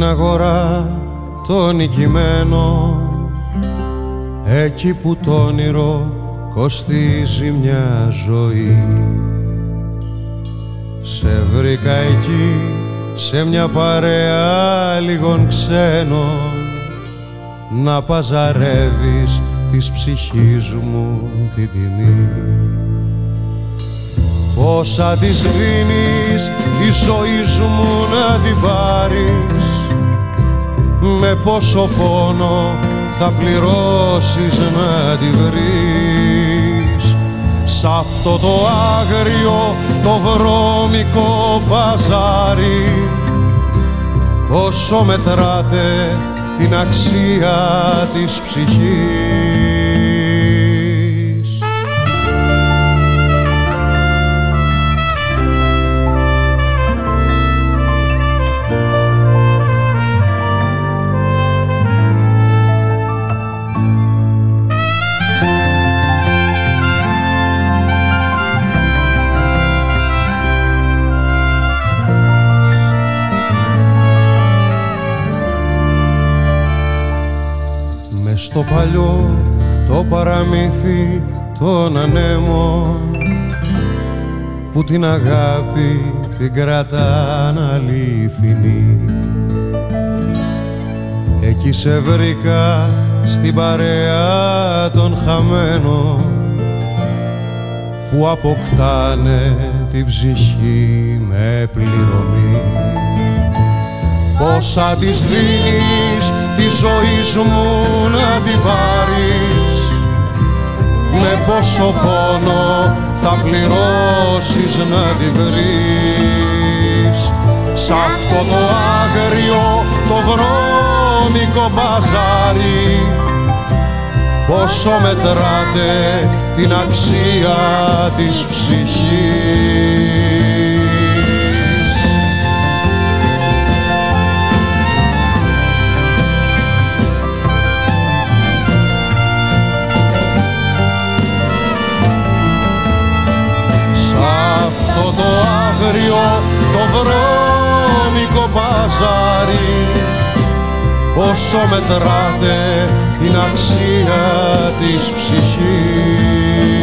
Την αγορά το νικημένο. Εκεί που το όνειρο κοστίζει μια ζωή. Σε βρήκα εκεί σε μια παρέα λίγων ξένων. Να παζαρεύεις της ψυχής μου την τιμή. Πόσα της δίνεις η ζωή μου να την πάρεις με πόσο πόνο θα πληρώσεις να τη βρεις. Σ' αυτό το άγριο το βρώμικο παζάρι Πόσο μετράτε την αξία της ψυχής στο παλιό το παραμύθι των ανέμων που την αγάπη την κρατάν αληθινή. Εκεί σε βρήκα στην παρέα των χαμένων που αποκτάνε την ψυχή με πληρωμή. Πόσα της δίνεις τη ζωή μου να την πάρεις. Με πόσο πόνο θα πληρώσεις να τη βρεις. Σ' αυτό το άγριο το βρώμικο μπαζάρι πόσο μετράτε την αξία της ψυχής μπαζάρι όσο μετράτε την αξία της ψυχής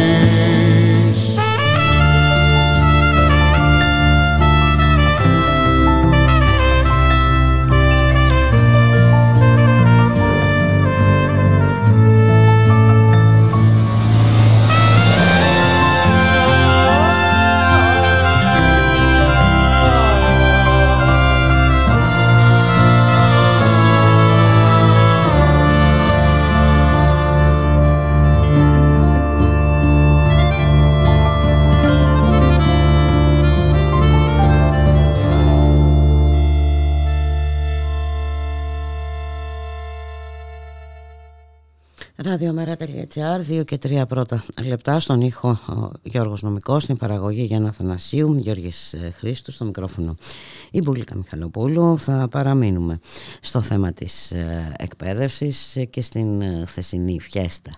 Ραδιομέρα.gr, 2 και 3 πρώτα λεπτά στον ήχο ο Γιώργος Νομικός, στην παραγωγή Γιάννα Θανασίου, Γιώργης ε, Χρήστου, στο μικρόφωνο η Μπουλίκα Μιχαλοπούλου. Θα παραμείνουμε στο θέμα της ε, εκπαίδευσης και στην ε, χθεσινή φιέστα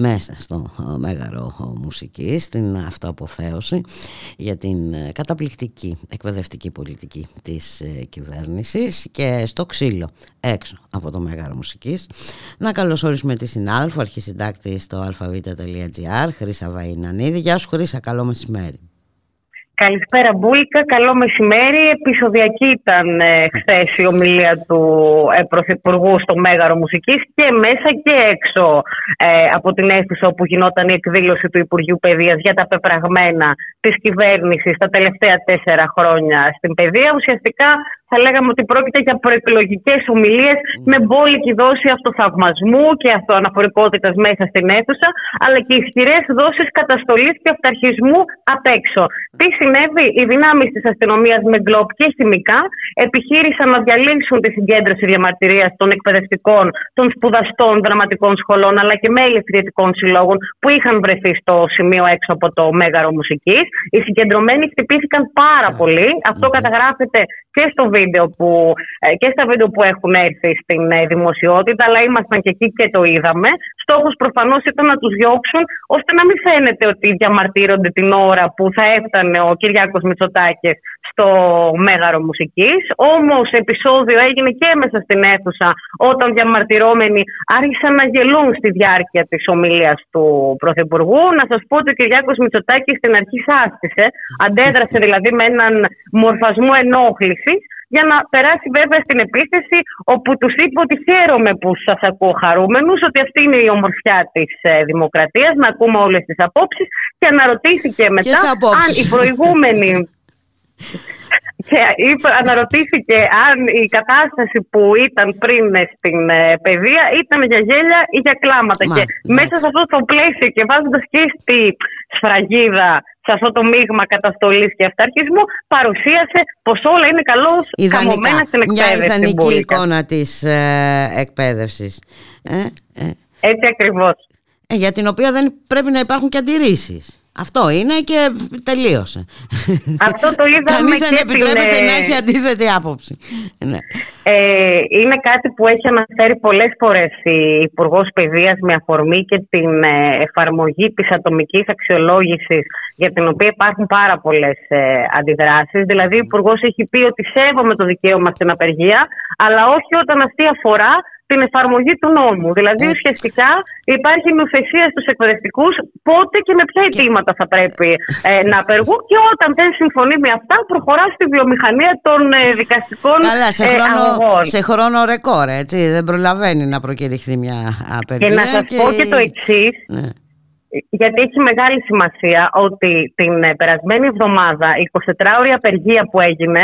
μέσα στο ε, Μέγαρο Μουσικής, στην αυτοαποθέωση για την ε, καταπληκτική εκπαιδευτική πολιτική της ε, κυβέρνησης και στο ξύλο έξω από το Μέγαρο Μουσικής. Να καλωσορίσουμε τη συνάδελφο, αρχισυντάκτη στο alphavita.gr, Χρύσα Βαϊνανίδη. Γεια σου Χρύσα, καλό μεσημέρι. Καλησπέρα Μπούλικα, καλό μεσημέρι. Επισοδιακή ήταν ε, χθες η ομιλία του ε, Πρωθυπουργού στο Μέγαρο Μουσικής και μέσα και έξω ε, από την αίθουσα όπου γινόταν η εκδήλωση του Υπουργείου Παιδείας για τα πεπραγμένα της κυβέρνησης τα τελευταία τέσσερα χρόνια στην παιδεία. Ουσιαστικά θα λέγαμε ότι πρόκειται για προεκλογικέ ομιλίες με μπόλικη δόση αυτοθαυμασμού και αυτοαναφορικότητας μέσα στην αίθουσα, αλλά και ισχυρές δόσεις καταστολής και αυταρχισμού απ' έξω. Τι συνέβη, οι δυνάμει της αστυνομίας με γκλόπ και χημικά επιχείρησαν να διαλύσουν τη συγκέντρωση διαμαρτυρίας των εκπαιδευτικών, των σπουδαστών δραματικών σχολών, αλλά και μέλη φοιτητικών συλλόγων που είχαν βρεθεί στο σημείο έξω από το μέγαρο μουσικής. Οι συγκεντρωμένοι χτυπήθηκαν πάρα πολύ. Αυτό καταγράφεται και στο βίντεο που, ε, και στα βίντεο που έχουν έρθει στην ε, δημοσιότητα, αλλά ήμασταν και εκεί και το είδαμε. Στόχος προφανώς ήταν να τους διώξουν, ώστε να μην φαίνεται ότι διαμαρτύρονται την ώρα που θα έφτανε ο Κυριάκος Μητσοτάκης στο Μέγαρο Μουσικής. Όμως επεισόδιο έγινε και μέσα στην αίθουσα όταν διαμαρτυρόμενοι άρχισαν να γελούν στη διάρκεια της ομιλίας του Πρωθυπουργού. Να σας πω ότι ο Κυριάκος Μητσοτάκης στην αρχή σάστησε, αντέδρασε δηλαδή με έναν μορφασμό ενόχλησης για να περάσει βέβαια στην επίθεση όπου τους είπε ότι χαίρομαι που σας ακούω χαρούμενους, ότι αυτή είναι η ομορφιά της ε, δημοκρατίας, να ακούμε όλες τις απόψεις και αναρωτήθηκε μετά αν οι προηγούμενοι <laughs> και αναρωτήθηκε αν η κατάσταση που ήταν πριν στην ε, παιδεία ήταν για γέλια ή για κλάματα. και μέσα σε αυτό το πλαίσιο και βάζοντας και στη σφραγίδα σε αυτό το μείγμα καταστολής και αυταρχισμού παρουσίασε πως όλα είναι καλώς καμωμένα στην εκπαίδευση. Μια ιδανική εικόνα της ε, εκπαίδευσης. Ε, ε. Έτσι ακριβώς. Ε, για την οποία δεν πρέπει να υπάρχουν και αντιρρήσεις. Αυτό είναι και τελείωσε. Αυτό το είδαμε Κανείς δεν επιτρέπεται την... να έχει αντίθετη άποψη. Ναι. Ε, είναι κάτι που έχει αναφέρει πολλές φορές η Υπουργός Παιδείας με αφορμή και την ε, εφαρμογή της ατομικής αξιολόγησης για την οποία υπάρχουν πάρα πολλές ε, αντιδράσεις. Δηλαδή η Υπουργός έχει πει ότι σέβομαι το δικαίωμα στην απεργία αλλά όχι όταν αυτή αφορά την εφαρμογή του νόμου. Δηλαδή, Έτσι. ουσιαστικά υπάρχει νουθεσία στους εκπαιδευτικούς πότε και με ποια αιτήματα θα πρέπει ε, να απεργούν και όταν δεν συμφωνεί με αυτά, προχωρά στη βιομηχανία των ε, δικαστικών Καλά, σε ε, χρόνο, αγωγών. Σε χρόνο ρεκόρ, έτσι. Δεν προλαβαίνει να προκηρυχθεί μια απεργία. Και να σας πω και το εξής. Ναι. Γιατί έχει μεγάλη σημασία ότι την περασμένη εβδομάδα, η 24ωρη απεργία που έγινε,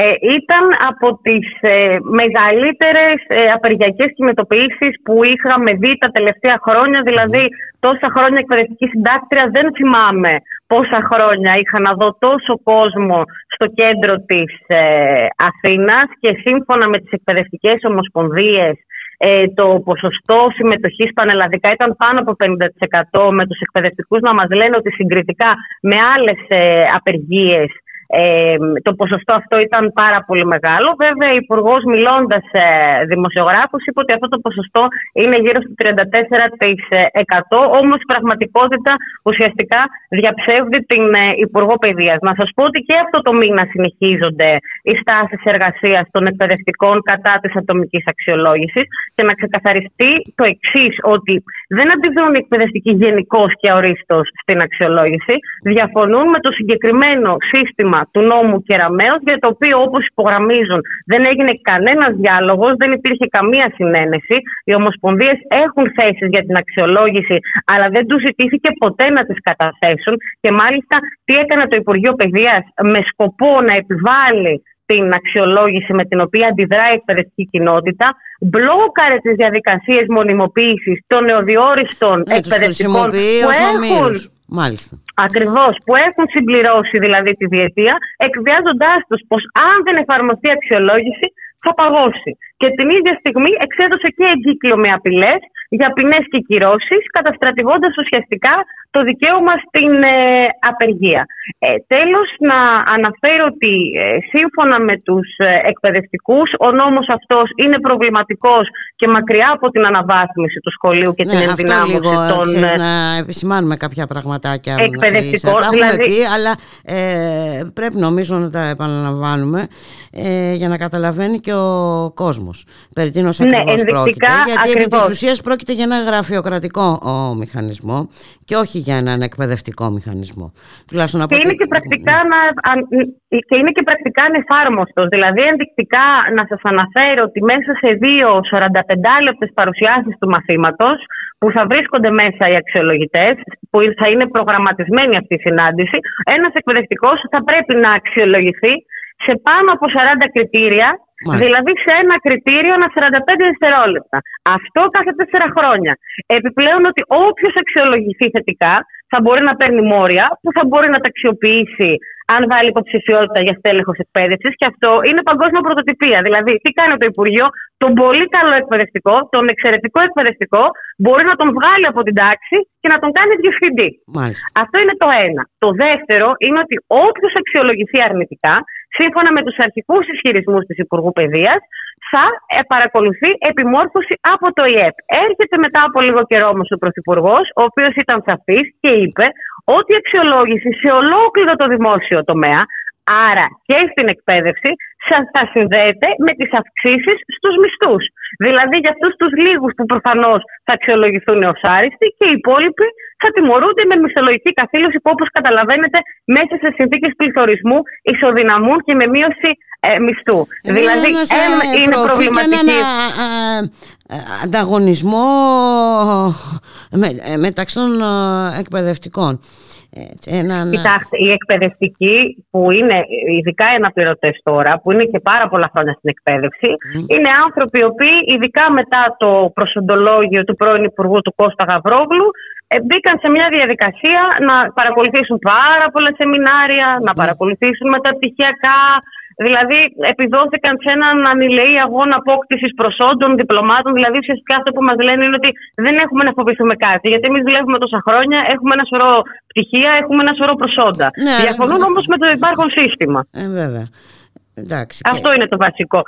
ε, ήταν από τις ε, μεγαλύτερες ε, απεργιακές κινητοποιήσεις που είχαμε δει τα τελευταία χρόνια. Δηλαδή τόσα χρόνια εκπαιδευτική συντάκτρια δεν θυμάμαι πόσα χρόνια είχα να δω τόσο κόσμο στο κέντρο της ε, Αθήνας και σύμφωνα με τις εκπαιδευτικές ομοσπονδίες ε, το ποσοστό συμμετοχής πανελλαδικά ήταν πάνω από 50% με τους εκπαιδευτικούς να μας λένε ότι συγκριτικά με άλλες ε, απεργίες ε, το ποσοστό αυτό ήταν πάρα πολύ μεγάλο. Βέβαια, ο Υπουργός, μιλώντας σε δημοσιογράφου, είπε ότι αυτό το ποσοστό είναι γύρω στο 34%. Όμως, η πραγματικότητα ουσιαστικά διαψεύδει την ε, Υπουργό Παιδείας. Να σας πω ότι και αυτό το μήνα συνεχίζονται οι στάσεις εργασίας των εκπαιδευτικών κατά της ατομικής αξιολόγησης και να ξεκαθαριστεί το εξής, ότι δεν αντιδρούν οι εκπαιδευτικοί γενικώς και ορίστω στην αξιολόγηση. Διαφωνούν με το συγκεκριμένο σύστημα του νόμου Κεραμέως για το οποίο όπως υπογραμμίζουν δεν έγινε κανένας διάλογος, δεν υπήρχε καμία συνένεση. Οι ομοσπονδίες έχουν θέσεις για την αξιολόγηση αλλά δεν τους ζητήθηκε ποτέ να τις καταθέσουν και μάλιστα τι έκανε το Υπουργείο Παιδείας με σκοπό να επιβάλλει την αξιολόγηση με την οποία αντιδράει η εκπαιδευτική κοινότητα, μπλόκαρε τις διαδικασίες μονιμοποίησης των νεοδιόριστων ε, εκπαιδευτικών που έχουν. Μάλιστα. Ακριβώς, που έχουν συμπληρώσει δηλαδή τη διετία, εκβιάζοντάς τους πως αν δεν εφαρμοστεί αξιολόγηση, θα παγώσει. Και την ίδια στιγμή εξέδωσε και εγκύκλιο με απειλές για ποινές και κυρώσεις, καταστρατηγώντας ουσιαστικά το δικαίωμα στην ε, απεργία. Ε, τέλος, να αναφέρω ότι ε, σύμφωνα με τους ε, εκπαιδευτικούς, ο νόμος αυτός είναι προβληματικός και μακριά από την αναβάθμιση του σχολείου και ναι, την ενδυνάμωση αυτό λίγο, των... Ξέρεις, να επισημάνουμε κάποια πραγματάκια. Εκπαιδευτικό. Τα δηλαδή... έχουμε πει, αλλά ε, πρέπει νομίζω να τα επαναλαμβάνουμε ε, για να καταλαβαίνει και ο κόσμος. Περί τίνος ακριβώς ναι, πρόκειται. Γιατί επί της ουσίας πρόκειται για ένα γραφειοκρατικό ο, μηχανισμό και όχι για έναν εκπαιδευτικό μηχανισμό. Τουλάχιστον από και, είναι και, πρακτικά να, και είναι και πρακτικά ανεφάρμοστος. Δηλαδή ενδεικτικά να σας αναφέρω ότι μέσα σε δύο 45 λεπτές παρουσιάσεις του μαθήματος που θα βρίσκονται μέσα οι αξιολογητές, που θα είναι προγραμματισμένη αυτή η συνάντηση, ένας εκπαιδευτικός θα πρέπει να αξιολογηθεί σε πάνω από 40 κριτήρια Μάλιστα. Δηλαδή σε ένα κριτήριο ανά 45 δευτερόλεπτα. Αυτό κάθε 4 χρόνια. Επιπλέον ότι όποιος αξιολογηθεί θετικά θα μπορεί να παίρνει μόρια που θα μπορεί να τα αξιοποιήσει αν βάλει υποψηφιότητα για στέλεχος εκπαίδευσης. Και αυτό είναι παγκόσμια πρωτοτυπία. Δηλαδή, τι κάνει το Υπουργείο, τον πολύ καλό εκπαιδευτικό, τον εξαιρετικό εκπαιδευτικό, μπορεί να τον βγάλει από την τάξη και να τον κάνει διευθυντή. Μάλιστα. Αυτό είναι το ένα. Το δεύτερο είναι ότι όποιος αξιολογηθεί αρνητικά, σύμφωνα με τους αρχικούς ισχυρισμούς της Υπουργού Παιδείας, θα ε, παρακολουθεί επιμόρφωση από το ΙΕΠ. Έρχεται μετά από λίγο καιρό όμως ο Πρωθυπουργός, ο οποίος ήταν σαφής και είπε ότι η αξιολόγηση σε ολόκληρο το δημόσιο τομέα, άρα και στην εκπαίδευση, θα συνδέεται με τις αυξήσεις στους μισθούς. Δηλαδή για αυτούς τους λίγους που προφανώς θα αξιολογηθούν ως άριστοι και οι υπόλοιποι θα τιμωρούνται με μισθολογική καθήλωση που όπως καταλαβαίνετε μέσα σε συνθήκες πληθωρισμού ισοδυναμούν και με μείωση ε, μισθού. Ε, δηλαδή ε, είναι προβληματική. Ένα, ανταγωνισμό με, μεταξύ των εκπαιδευτικών. Κοιτάξτε, οι εκπαιδευτικοί που είναι ειδικά οι αναπληρωτές τώρα, που είναι και πάρα πολλά χρόνια στην εκπαίδευση, είναι άνθρωποι οι οποίοι ειδικά μετά το προσοντολόγιο του πρώην Υπουργού του Κώστα Γαβρόγλου ε, μπήκαν σε μια διαδικασία να παρακολουθήσουν πάρα πολλά σεμινάρια, να παρακολουθήσουν μεταπτυχιακά, Δηλαδή, επιδόθηκαν σε έναν ανηλεή αγώνα απόκτησης προσόντων, διπλωμάτων. Δηλαδή, ουσιαστικά αυτό που μας λένε είναι ότι δεν έχουμε να φοβηθούμε κάτι. Γιατί εμείς δουλεύουμε τόσα χρόνια, έχουμε ένα σωρό πτυχία, έχουμε ένα σωρό προσόντα. Ναι, Διαφωνούν όμως με το υπάρχον σύστημα. Ε, βέβαια. Εντάξει, αυτό είναι το βασικό.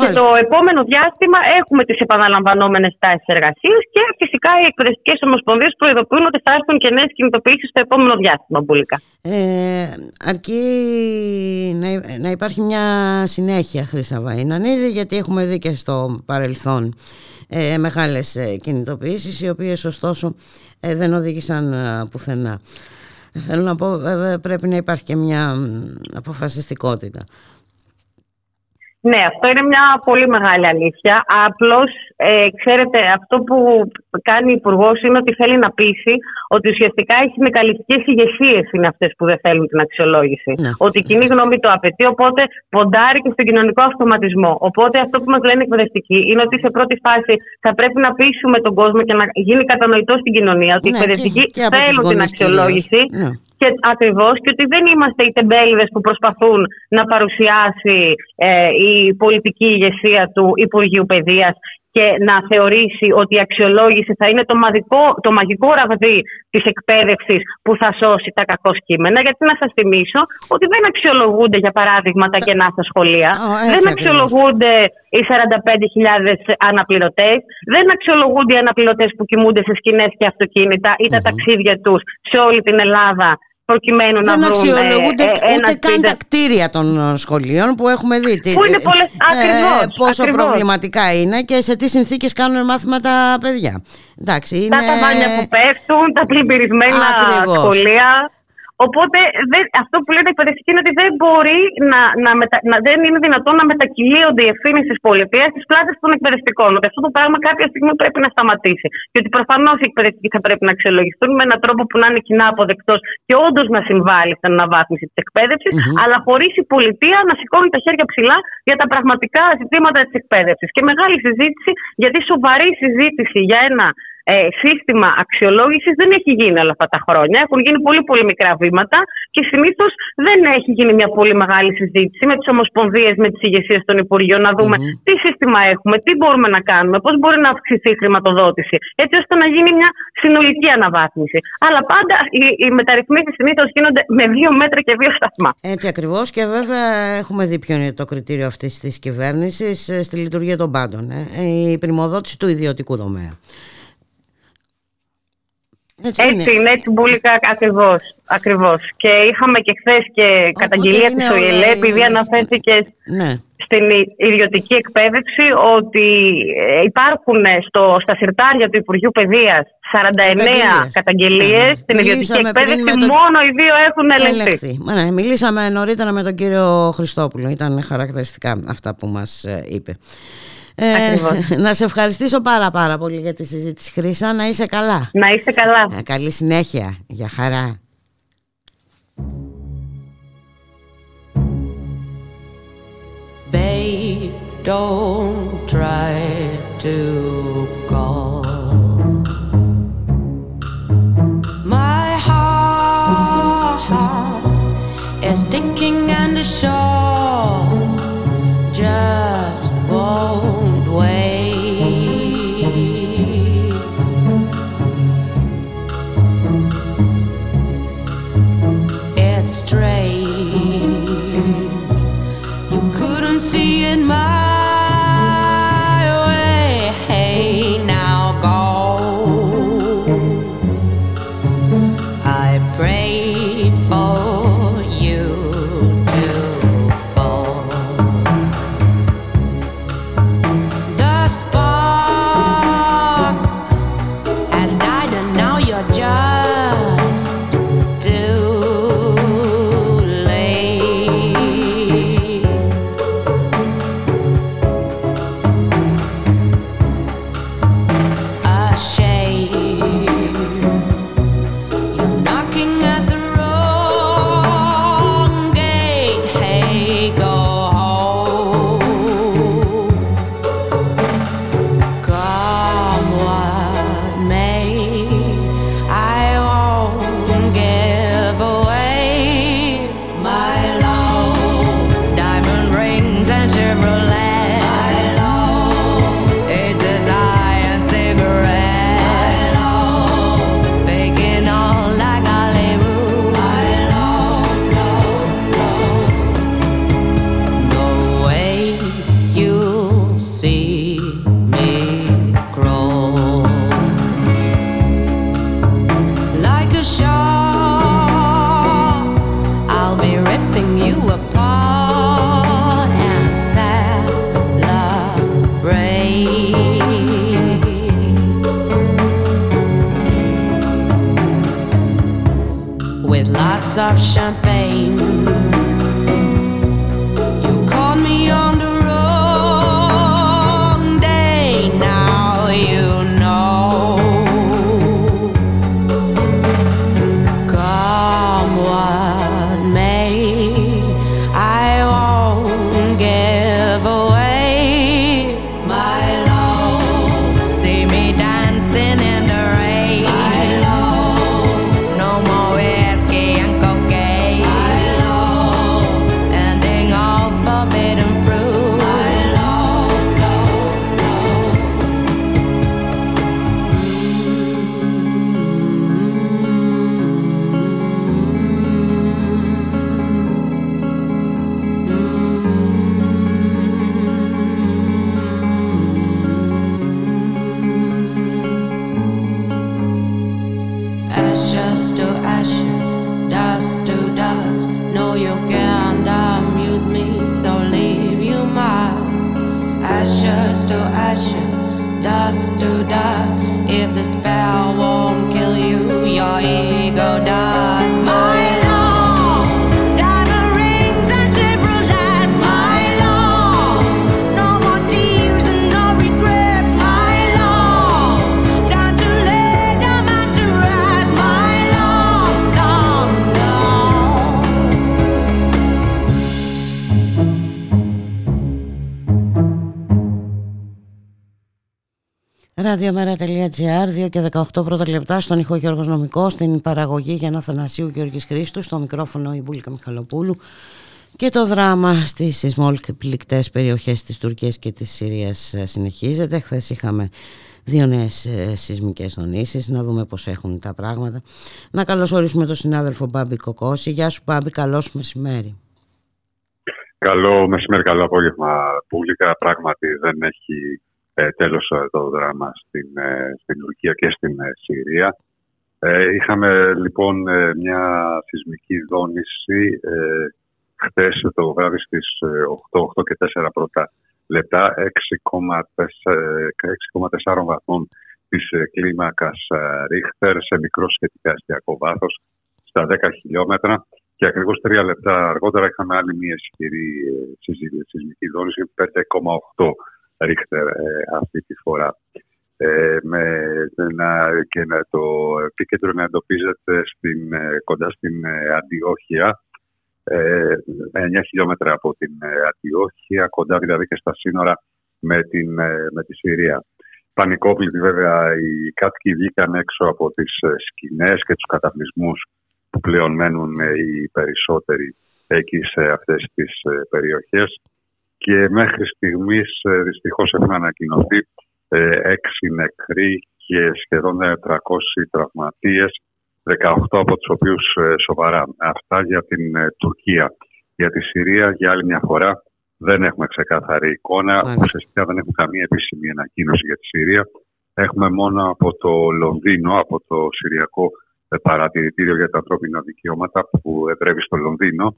Και το επόμενο διάστημα έχουμε τις επαναλαμβανόμενες τάσεις εργασίας και φυσικά οι εκπαιδευτικές ομοσπονδίες προειδοποιούν ότι θα έρθουν και νέες κινητοποιήσεις στο επόμενο διάστημα, Μπουλίκα. Ε, αρκεί να, να υπάρχει μια συνέχεια, Χρύσα Βαϊνανίδη, γιατί έχουμε δει και στο παρελθόν ε, μεγάλες ε, κινητοποιήσεις, οι οποίες ωστόσο ε, δεν οδήγησαν ε, πουθενά. Θέλω να πω, πρέπει να υπάρχει και μια αποφασιστικότητα. Ναι, αυτό είναι μια πολύ μεγάλη αλήθεια. Απλώς, ε, ξέρετε, αυτό που κάνει ο Υπουργός είναι ότι θέλει να πείσει ότι ουσιαστικά οι συνεκαλιστικέ ηγεσίες είναι αυτές που δεν θέλουν την αξιολόγηση. Ναι. Ότι η κοινή γνώμη το απαιτεί, οπότε ποντάρει και στον κοινωνικό αυτοματισμό. Οπότε αυτό που μας λένε οι εκπαιδευτικοί είναι ότι σε πρώτη φάση θα πρέπει να πείσουμε τον κόσμο και να γίνει κατανοητό στην κοινωνία ότι ναι, οι εκπαιδευτικοί θέλουν την αξιολόγηση. Ναι. Και ακριβώς και ότι δεν είμαστε οι τεμπέληδες που προσπαθούν να παρουσιάσει ε, η πολιτική ηγεσία του Υπουργείου Παιδείας και να θεωρήσει ότι η αξιολόγηση θα είναι το, μαγικό, το μαγικό ραβδί της εκπαίδευσης που θα σώσει τα κακό κείμενα. Γιατί να σας θυμίσω ότι δεν αξιολογούνται, για παράδειγμα, τα κενά στα σχολεία. δεν αξιολογούνται οι 45.000 αναπληρωτές. Δεν αξιολογούνται οι αναπληρωτές που κοιμούνται σε σκηνές και αυτοκίνητα ή τα ταξίδια τους σε όλη την Ελλάδα προκειμένου δεν να βρουν Δεν αξιολογούνται ούτε καν τα κτίρια των σχολείων που έχουμε δει. Που είναι πολλές, ε, ακριβώς, πόσο προβληματικά είναι και σε τι συνθήκες κάνουν μάθημα τα παιδιά. Εντάξει, είναι... Τα ταβάνια που πέφτουν, τα πλημμυρισμένα σχολεία. Οπότε αυτό που λένε οι εκπαιδευτικοί είναι ότι δεν μπορεί να, να, μετα, να δεν είναι δυνατόν να μετακυλίονται οι ευθύνες της πολιτείας στις πλάτες των εκπαιδευτικών. Ότι αυτό το πράγμα κάποια στιγμή πρέπει να σταματήσει. Και ότι προφανώς οι εκπαιδευτικοί θα πρέπει να αξιολογηθούν με έναν τρόπο που να είναι κοινά αποδεκτός και όντως να συμβάλλει στην αναβάθμιση της εκπαίδευσης, mm-hmm. αλλά χωρίς η πολιτεία να σηκώνει τα χέρια ψηλά για τα πραγματικά ζητήματα της εκπαίδευσης. Και μεγάλη συζήτηση, γιατί σοβαρή συζήτηση για ένα ε, σύστημα αξιολόγησης δεν έχει γίνει όλα αυτά τα χρόνια. Έχουν γίνει πολύ πολύ μικρά βήματα και συνήθως δεν έχει γίνει μια πολύ μεγάλη συζήτηση με τις ομοσπονδίες, με τις ηγεσίες των Υπουργείων, να δούμε τι σύστημα έχουμε, τι μπορούμε να κάνουμε, πώς μπορεί να αυξηθεί η χρηματοδότηση, έτσι ώστε να γίνει μια συνολική αναβάθμιση. Αλλά πάντα οι, οι μεταρρυθμίσεις συνήθως γίνονται με δύο μέτρα και δύο σταθμά. Έτσι ακριβώς και βέβαια έχουμε δει ποιο είναι το κριτήριο αυτής της κυβέρνησης ε, στη λειτουργία των πάντων. Ε. Η πρημοδότηση του ιδιωτικού τομέα. Έτσι, έτσι είναι, έτσι μπουλικα ακριβώς, ακριβώς. Και είχαμε και χθες και καταγγελία της ΟΗΕ, επειδή αναφέρθηκες ναι. στην ιδιωτική εκπαίδευση, ότι ε, υπάρχουν στο, στα συρτάρια του Υπουργείου Παιδείας 49 καταγγελίες ναι. στην ιδιωτική εκπαίδευση, μόνο οι δύο έχουν ελεγχθεί. Ναι, μιλήσαμε νωρίτερα με τον κύριο Χριστόπουλο, ήταν χαρακτηριστικά αυτά που μας ε, είπε. Ε, <laughs> να σε ευχαριστήσω πάρα πάρα πολύ για τη συζήτηση Χρύσα. Να είσαι καλά. Να είσαι καλά. Ε, καλή συνέχεια. Για χαρά. Babe, don't try to call My heart is sticking and the shawl just won't away. Ραδιομέρα.gr, 2 και 18 πρώτα λεπτά, στον ηχό Γιώργος Νομικό, στην παραγωγή Γιάννα Θανασίου Γιώργης Χρήστου, στο μικρόφωνο η Μπούλικα Μιχαλοπούλου και το δράμα στις σεισμόλικτες περιοχές της Τουρκίας και της Συρίας ε, συνεχίζεται. Χθες είχαμε δύο νέες ε, σεισμικές δονήσεις, να δούμε πώς έχουν τα πράγματα. Να καλωσορίσουμε τον συνάδελφο Μπάμπη Κοκόση. Γεια σου Μπάμπη, καλώς μεσημέρι. Καλό μεσημέρι, καλό απόγευμα Πούλικα. Πράγματι δεν έχει ε, τέλος ε, το δράμα στην, ε, στην Τουρκία και στην ε, Συρία. Ε, είχαμε λοιπόν μια σεισμική δόνηση ε, χτες το βράδυ στις 8, 8 και 4 πρώτα λεπτά, 6,4 βαθμών της κλίμακας Ρίχτερ σε μικρό σχετικά αστιακό βάθος στα 10 χιλιόμετρα και ακριβώς τρία λεπτά αργότερα είχαμε άλλη μια ισχυρή σεισμική δόνηση 5,8 Ρίχτερ αυτή τη φορά. Ε, με, να, και να το επίκεντρο να εντοπίζεται στην, ε, κοντά στην ε, Αντιόχεια, ε, 9 χιλιόμετρα από την ε, Αντιόχεια, κοντά δηλαδή και στα σύνορα με, την, με τη Συρία. Πανικόβλητοι βέβαια οι κάτοικοι βγήκαν έξω από τις σκηνές και τους καταβλισμούς που πλέον μένουν οι περισσότεροι εκεί σε αυτές τις περιοχές και μέχρι στιγμής ε, δυστυχώς έχουν ανακοινωθεί ε, έξι νεκροί και σχεδόν 300 τραυματίες, 18 από τους οποίους ε, σοβαρά. Αυτά για την Τουρκία. Για τη Συρία, για άλλη μια φορά, δεν έχουμε ξεκάθαρη εικόνα. Ουσιαστικά δεν έχουμε καμία επίσημη ανακοίνωση για τη Συρία. Έχουμε μόνο από το Λονδίνο, από το Συριακό Παρατηρητήριο για τα Ανθρώπινα Δικαιώματα που εδρεύει στο Λονδίνο,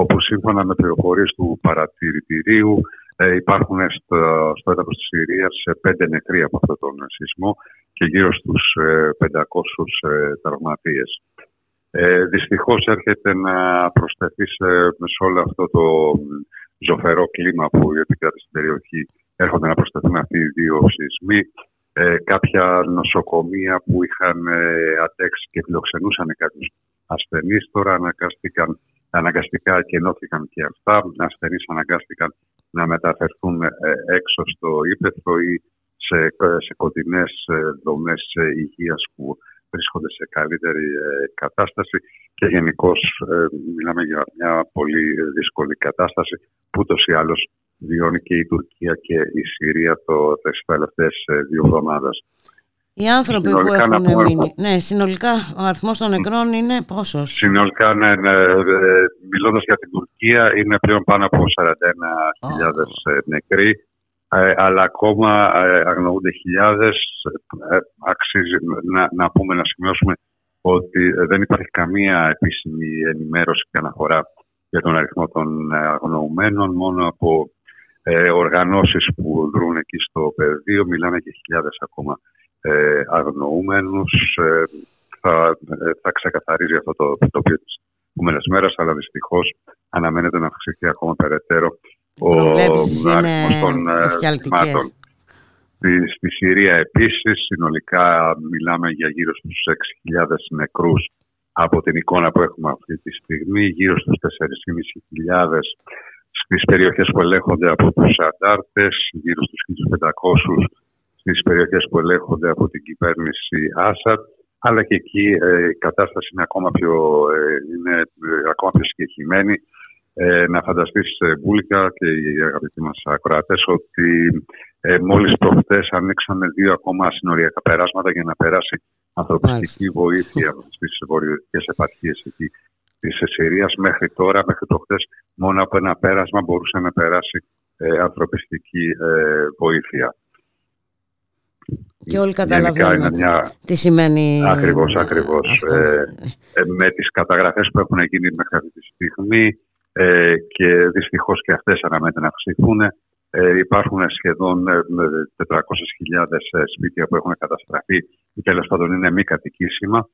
όπου σύμφωνα με πληροφορίες του παρατηρητηρίου ε, υπάρχουν στο, στο έδαφος της Συρίας πέντε νεκροί από αυτόν τον σεισμό και γύρω στους 500 ε, ε, τραυματίες. Ε, δυστυχώς έρχεται να προσθεθεί σε, σε όλο αυτό το ζωφερό κλίμα που επικρατεί στην περιοχή. Έρχονται να προσθεθούν αυτοί οι δύο σεισμοί. Ε, κάποια νοσοκομεία που είχαν ε, αντέξει και φιλοξενούσαν κάποιους ασθενείς τώρα αναγκάστηκαν αναγκαστικά κενώθηκαν και αυτά. Ασθενείς αναγκάστηκαν να μεταφερθούν ε, έξω στο ύπεθρο ή σε, σε κοντινές ε, δομές ε, υγείας που βρίσκονται σε καλύτερη κατάσταση και γενικώς μιλάμε για μια πολύ δύσκολη κατάσταση που ούτως ή άλλως βιώνει και η Τουρκία και η Συρία το, τις τελευταίες δύο εβδομάδες. Οι άνθρωποι που έχουν πούμε, μείνει. Ναι, συνολικά ο αριθμός των νεκρών είναι πόσος; Συνολικά, ναι, ναι, ε, μιλώντας για την Τουρκία, είναι πλέον πάνω από 41.000 oh. νεκροί. Ε, αλλά ακόμα αγνοούνται χιλιάδες. Αξίζει να, να πούμε, να σημειώσουμε ότι δεν υπάρχει καμία επίσημη ενημέρωση και αναφορά για τον αριθμό των αγνοουμένων. Μόνο από ε, οργανώσεις που δρούν εκεί στο πεδίο μιλάνε και χιλιάδες ακόμα ε, αγνοούμενους. Ε, θα, ε, θα ξεκαθαρίζει αυτό το τοπίο της επόμενες μέρες, αλλά δυστυχώς αναμένεται να αυξηθεί ακόμα περαιτέρω ο αριθμός των ε, θυμάτων. Στη, στη Συρία επίσης συνολικά μιλάμε για γύρω στους 6.000 νεκρούς από την εικόνα που έχουμε αυτή τη στιγμή, γύρω στους 4.500 στις περιοχές που ελέγχονται από τους αντάρτες, γύρω στους 1.500 στις περιοχές που ελέγχονται από την κυβέρνηση Άσαντ, αλλά και εκεί ε, η κατάσταση είναι ακόμα πιο, ε, είναι ε, ακόμα πιο συγκεκριμένη. να φανταστείς Μπούλικα και οι αγαπητοί μας ακροατές ότι ε, μόλις προχτές ανοίξαν δύο ακόμα συνοριακά περάσματα για να περάσει ανθρωπιστική βοήθεια στις βορειοδυτικές επαρχίες εκεί της Συρίας. Μέχρι τώρα, μέχρι προχτές, μόνο από ένα πέρασμα μπορούσε να περάσει ανθρωπιστική βοήθεια. Και όλοι καταλαβαίνουν μια... τι σημαίνει Ακριβώς, ακριβώς. Ε, ε, με τις καταγραφές που έχουν γίνει μέχρι αυτή τη στιγμή ε, και δυστυχώς και αυτές αναμένεται να αυξηθούν Ε, υπάρχουν σχεδόν 400.000 σπίτια που έχουν καταστραφεί ή τέλος πάντων είναι μη κατοικήσιμα.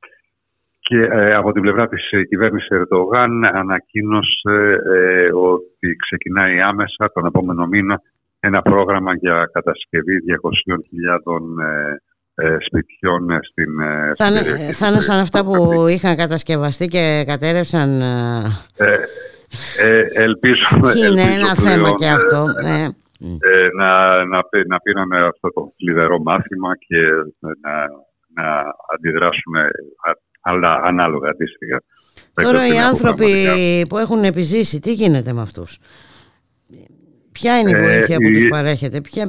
Και από την πλευρά της κυβέρνησης Ερντογάν ανακοίνωσε ότι ξεκινάει άμεσα τον επόμενο μήνα ένα πρόγραμμα για κατασκευή 200.000 ε, σπιτιών στην θα, είναι, θα είναι σαν αυτά που είχαν κατασκευαστεί και κατέρευσαν ε, ε, ελπίζω, <laughs> είναι ένα θέμα και αυτό ε, να, να, να πήραν αυτό το κλειδερό μάθημα και να, να αντιδράσουν αλλά ανάλογα αντίστοιχα. Τώρα οι άνθρωποι που έχουν επιζήσει, τι γίνεται με αυτούς; Ποια είναι η βοήθεια που τους παρέχεται, ποια,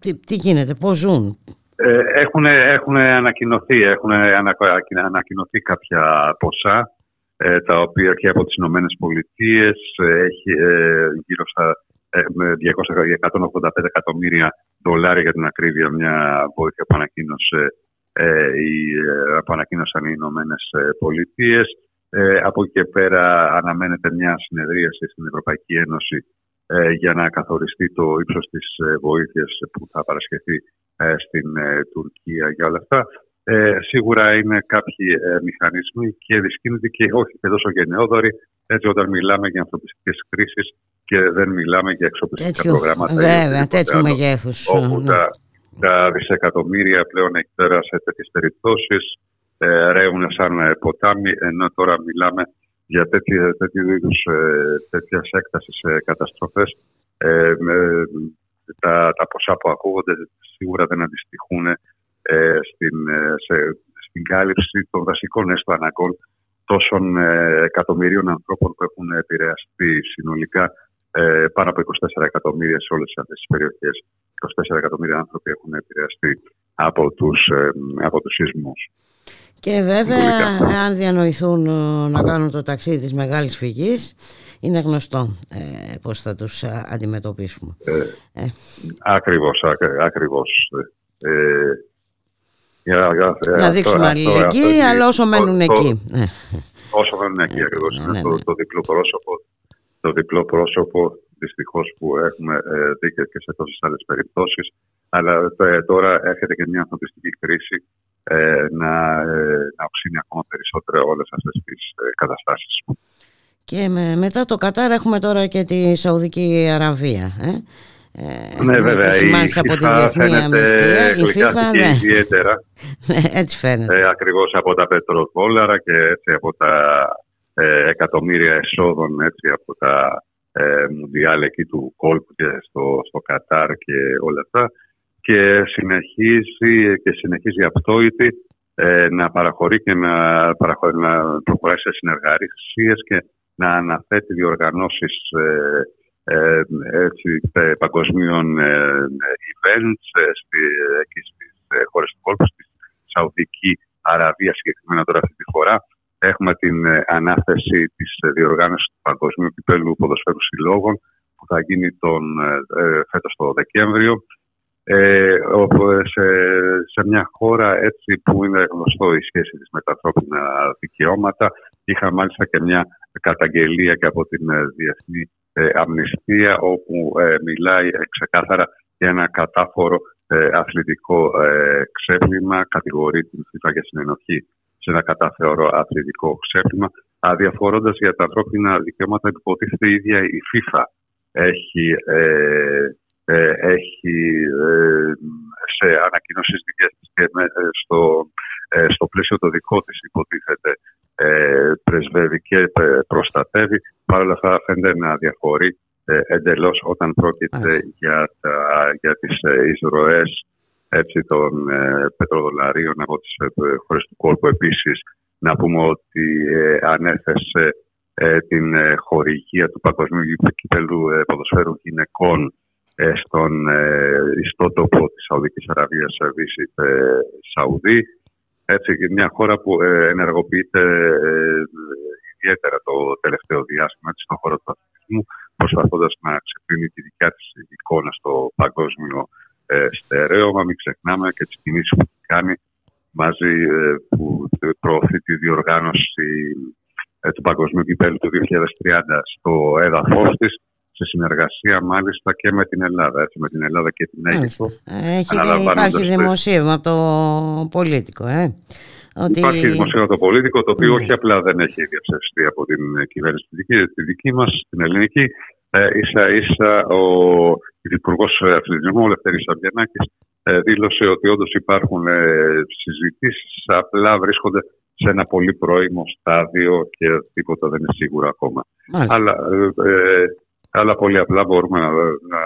τι, τι γίνεται, πώς ζουν; Ε, έχουν, έχουν ανακοινωθεί, έχουν ανακοινωθεί κάποια ποσά ε, τα οποία και από τις Ηνωμένες Πολιτείες ε, έχει γύρω στα 285 εκατομμύρια δολάρια για την ακρίβεια μια βοήθεια που ανακοίνωσε που ανακοίνωσαν οι Ηνωμένες Πολιτείες. από εκεί και πέρα αναμένεται μια συνεδρίαση στην Ευρωπαϊκή Ένωση για να καθοριστεί το ύψος της βοήθειας που θα παρασχεθεί ε, στην ε, Τουρκία για όλα αυτά. Ε, σίγουρα είναι κάποιοι ε, μηχανισμοί και δυσκίνητοι και όχι και τόσο γενναιόδοροι έτσι όταν μιλάμε για ανθρωπιστικές κρίσεις και δεν μιλάμε για εξοπλιστικά προγράμματα. Βέβαια, τέτοιου μεγέθους. Όπου ναι. τα, τα δισεκατομμύρια πλέον εκεί πέρα σε τέτοιες περιπτώσεις ε, ρέουν σαν ποτάμι, ενώ τώρα μιλάμε για τέτοιου είδους τέτοιας έκτασης καταστροφές. Ε, τα, τα ποσά που ακούγονται σίγουρα δεν αντιστοιχούν ε, στην, ε, σε, στην κάλυψη των βασικών έστω αναγκών τόσων ε, εκατομμυρίων ανθρώπων που έχουν επηρεαστεί συνολικά ε, πάνω από 24 εκατομμύρια σε όλες αυτές τις περιοχές. 24 εκατομμύρια άνθρωποι έχουν επηρεαστεί από τους, ε, από τους σεισμούς. Και βέβαια, αν διανοηθούν να κάνουν το ταξίδι της Μεγάλης Φυγής, είναι γνωστό ε, πώς θα τους αντιμετωπίσουμε. Ε, ε. Ακριβώς, ακριβώς. Ε, για, για, να δείξουμε αλληλεγγύη, αλλά όσο μένουν εκεί. Όσο μένουν εκεί, ακριβώς. Ναι, ναι, το, ναι. το, διπλό πρόσωπο, το διπλό πρόσωπο δυστυχώς που έχουμε ε, δει και σε τόσες άλλες περιπτώσεις. Αλλά ε, τώρα έρχεται και μια ανθρωπιστική κρίση ε, να, ε, να οξύνει ακόμα περισσότερο όλες αυτές τις ε, καταστάσεις. Και με, μετά το Κατάρ έχουμε τώρα και τη Σαουδική Αραβία. Ε; Ε, ναι, βέβαια. Η από τη Διεθνή Αμνηστία. Η FIFA, ναι. ιδιαίτερα. <laughs> ναι, έτσι φαίνεται. Ε, ακριβώς από τα πετροδόλαρα και έτσι από τα ε, εκατομμύρια εσόδων έτσι, από τα ε, μουντιάλ εκεί του κόλπου και στο, στο Κατάρ και όλα αυτά και συνεχίζει και συνεχίζει απτόητη ε, να παραχωρεί και να, παραχωρεί, να προχωράει σε συνεργασίες και να αναθέτει διοργανώσεις ε, ε, έτσι, ε, παγκοσμίων ε, events ε, στη, εκεί στις ε, χώρες του κόλπου, στη Σαουδική Αραβία συγκεκριμένα τώρα αυτή τη φορά. Έχουμε την ανάθεση της διοργάνωσης του Παγκοσμίου Κυπέλου Ποδοσφαίρου Συλλόγων που θα γίνει τον, φέτος το Δεκέμβριο. Ε, σε, σε μια χώρα έτσι που είναι γνωστό η σχέση της με τα ανθρώπινα δικαιώματα είχα μάλιστα και μια καταγγελία και από την Διεθνή ε, αμνηστία όπου ε, μιλάει ξεκάθαρα για ένα κατάφορο ε, αθλητικό ξέπλυμα, κατηγορεί την FIFA για συνενοχή σε ένα κατάφορο αθλητικό ξέπλυμα, αδιαφορώντας για τα ανθρώπινα δικαιώματα που υποτίθεται η ίδια η FIFA έχει, έχει σε ανακοινώσεις δικές και στο, στο πλαίσιο το δικό της υποτίθεται ε, πρεσβεύει και ε, προστατεύει. Παρ' όλα αυτά φαίνεται να διαφορεί ε, εντελώς όταν πρόκειται για, τα, για τις εισρωές έτσι, των πετροδολαρίων από τις χώρες του κόλπου. Επίσης, να πούμε ότι ανέθεσε την χορηγία του Παγκοσμίου Κυπέλου Ποδοσφαίρου Γυναικών στον ιστότοπο της Σαουδικής Αραβίας Visit Σαουδή. Έτσι, μια χώρα που ε, ενεργοποιείται ε, ιδιαίτερα το τελευταίο διάστημα στον χώρο του αθλητισμού, προσπαθώντας να ξεπλύνει τη δικιά της εικόνα στο παγκόσμιο ε, στερέωμα. Μην ξεχνάμε και τις κινήσεις που κάνει μαζί που προωθεί τη διοργάνωση του Παγκοσμίου Κυπέλου του 2030 στο έδαφος της, σε συνεργασία μάλιστα και με την Ελλάδα, έτσι, με την Ελλάδα και την Αίγυπτο. Έχει, υπάρχει δημοσίευμα από το πολίτικο, ε. Ότι... Υπάρχει δημοσίευμα το πολίτικο, το οποίο mm. όχι απλά δεν έχει διαψευστεί από την κυβέρνηση τη δική, τη δική μας, την ελληνική, ε, ίσα ίσα ο Υπουργός Αθλητισμού, ο Λευτέρης Αμπιανάκης, ε, δήλωσε ότι όντως υπάρχουν ε, συζητήσεις, απλά βρίσκονται σε ένα πολύ πρώιμο στάδιο και τίποτα δεν είναι σίγουρο ακόμα. Αλλά, ε, αλλά πολύ απλά μπορούμε να, να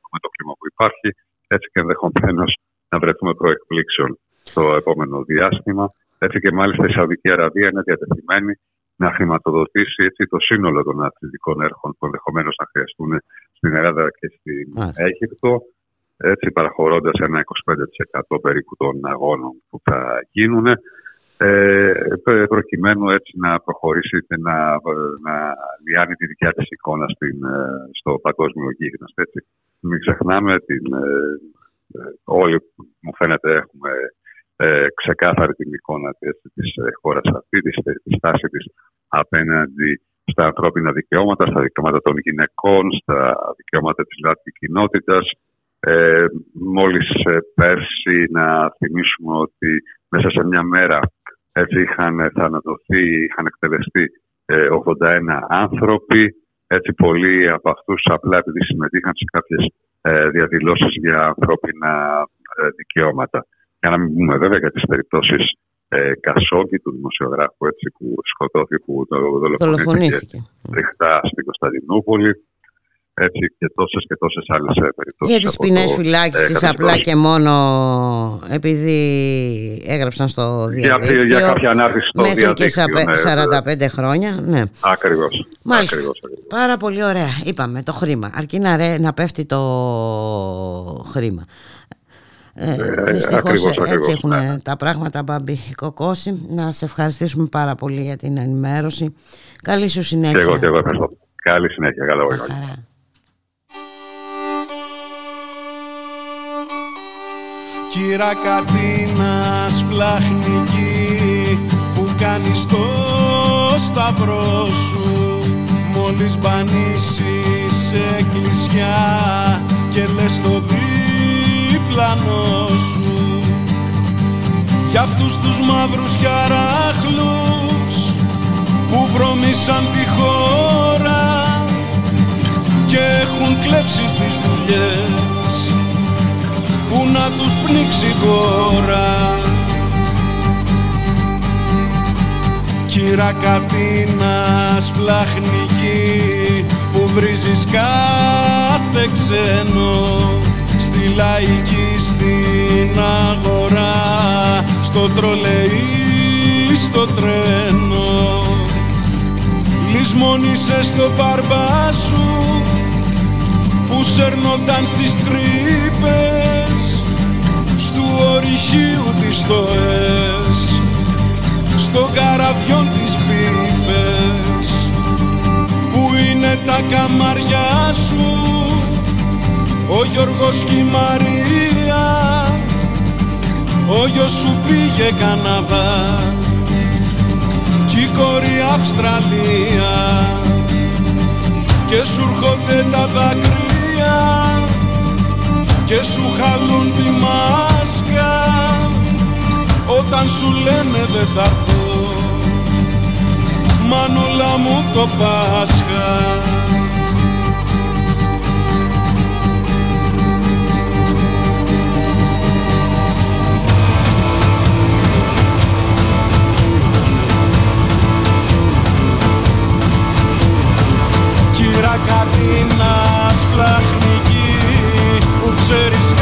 δούμε το κλίμα που υπάρχει, έτσι και ενδεχομένως να βρεθούμε προεκπλήξεων στο επόμενο διάστημα. Έτσι και μάλιστα η Σαουδική Αραβία είναι διατεθειμένη να χρηματοδοτήσει έτσι, το σύνολο των αθλητικών έρχων που ενδεχομένως να χρειαστούν στην Ελλάδα και στην Αίγυπτο έτσι παραχωρώντας ένα 25% περίπου των αγώνων που θα γίνουν ε, προκειμένου έτσι να προχωρήσει και να, να λιάνει τη δικιά της εικόνα στην, ε, στο παγκόσμιο γίγναστο. Έτσι. Μην ξεχνάμε την, ε, ε, όλοι μου φαίνεται έχουμε ε, ξεκάθαρη την εικόνα της, της χώρας αυτή, της, της στάσης της απέναντι στα ανθρώπινα δικαιώματα, στα δικαιώματα των γυναικών, στα δικαιώματα της λάτρης κοινότητας, ε, μόλις ε, πέρσι να θυμίσουμε ότι μέσα σε μια μέρα έτσι είχαν θανατωθεί, είχαν εκτελεστεί 81 ε, άνθρωποι. Έτσι πολλοί από αυτούς απλά επειδή συμμετείχαν σε κάποιες ε, διαδηλώσεις για ανθρώπινα ε, δικαιώματα. Για να μην πούμε βέβαια για τις περιπτώσεις ε, Κασόκη, του δημοσιογράφου έτσι, που σκοτώθηκε, που δολοφονήθηκε ριχτά στην Κωνσταντινούπολη έτσι και τόσες και τόσες άλλες περιπτώσεις. Για τις ποινές φυλάκισης, απλά και μόνο επειδή έγραψαν στο διαδίκτυο. Για, για κάποια ανάρτηση στο μέχρι διαδίκτυο. και 45 ναι, χρόνια. Ναι. Ακριβώς. Μάλιστα. Ακριβώς, Πάρα πολύ ωραία. Είπαμε το χρήμα. Αρκεί να, ρε, να πέφτει το χρήμα. Ε, ε, Δυστυχώς έτσι έχουν ναι. τα πράγματα, Μπάμπη Κοκόση. Να σε ευχαριστήσουμε πάρα πολύ για την ενημέρωση. Καλή σου συνέχεια. Και εγώ, και εγώ ευχαριστώ. Καλή συνέχεια. Καλό Κύρα Κατίνας πλαχνική που κάνεις το σταυρό σου μόλις μπανίσεις εκκλησιά και λες το διπλανό σου για αυτούς τους μαύρους χαράχλους που βρωμήσαν τη χώρα και έχουν κλέψει τις δουλειές που να τους πνίξει γόρα Κύρα Κατίνας πλαχνική που βρίζεις κάθε ξένο στη λαϊκή στην αγορά στο τρολεϊ στο τρένο. Λησμόνισε στο παρμπά σου που σέρνονταν στις τρύπες στου ορυχείου τις στοές στο καραβιόν τις πίπες που είναι τα καμαριά σου ο Γιώργος και η Μαρία. Ο γιος σου πήγε Καναδά κι η κόρη Αυστραλία. Και σου έρχονται τα δάκρυα. Και σου χαλούν τη μάσκα. Όταν σου λένε δεν θα έρθω μανούλα μου το Πάσχα που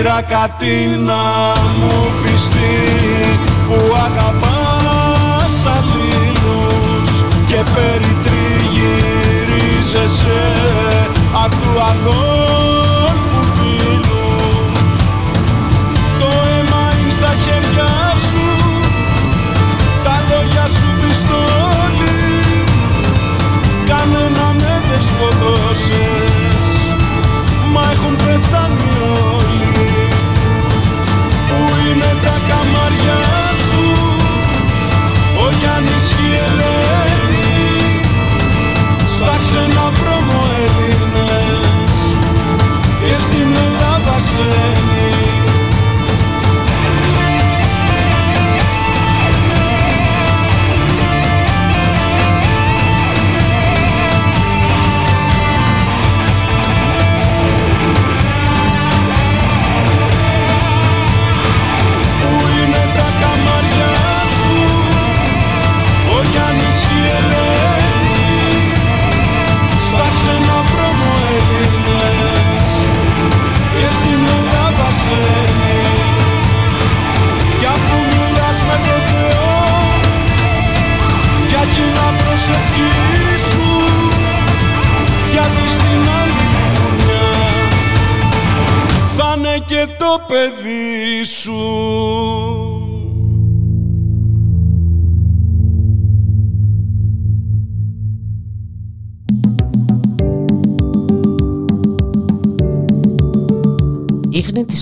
Κύρα Κατίνα μου πιστή που αγαπάς αλλήλους και περιτριγυρίζεσαι. Απ' του και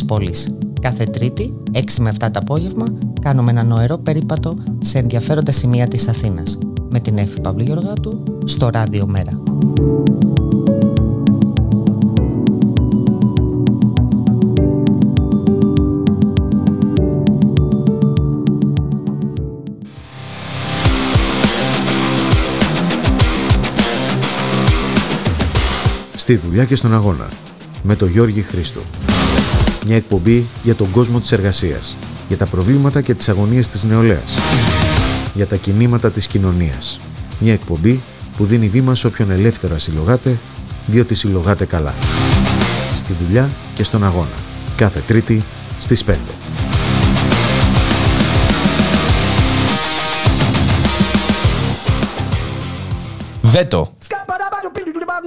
πόλης. Κάθε Τρίτη, 6 με 7 το απόγευμα, κάνουμε ένα νοερό περίπατο σε ενδιαφέροντα σημεία της Αθήνας με την Έφη Παυλή Γεωργάτου στο Ράδιο Μέρα. Στη δουλειά και στον αγώνα με τον Γιώργη Χρήστο. Μια εκπομπή για τον κόσμο της εργασίας, για τα προβλήματα και τις αγωνίες της νεολαίας, για τα κινήματα της κοινωνίας. Μια εκπομπή που δίνει βήμα σε όποιον ελεύθερα συλλογάται, διότι συλλογάται καλά. Στη δουλειά και στον αγώνα. Κάθε Τρίτη στις 5. Βέτο.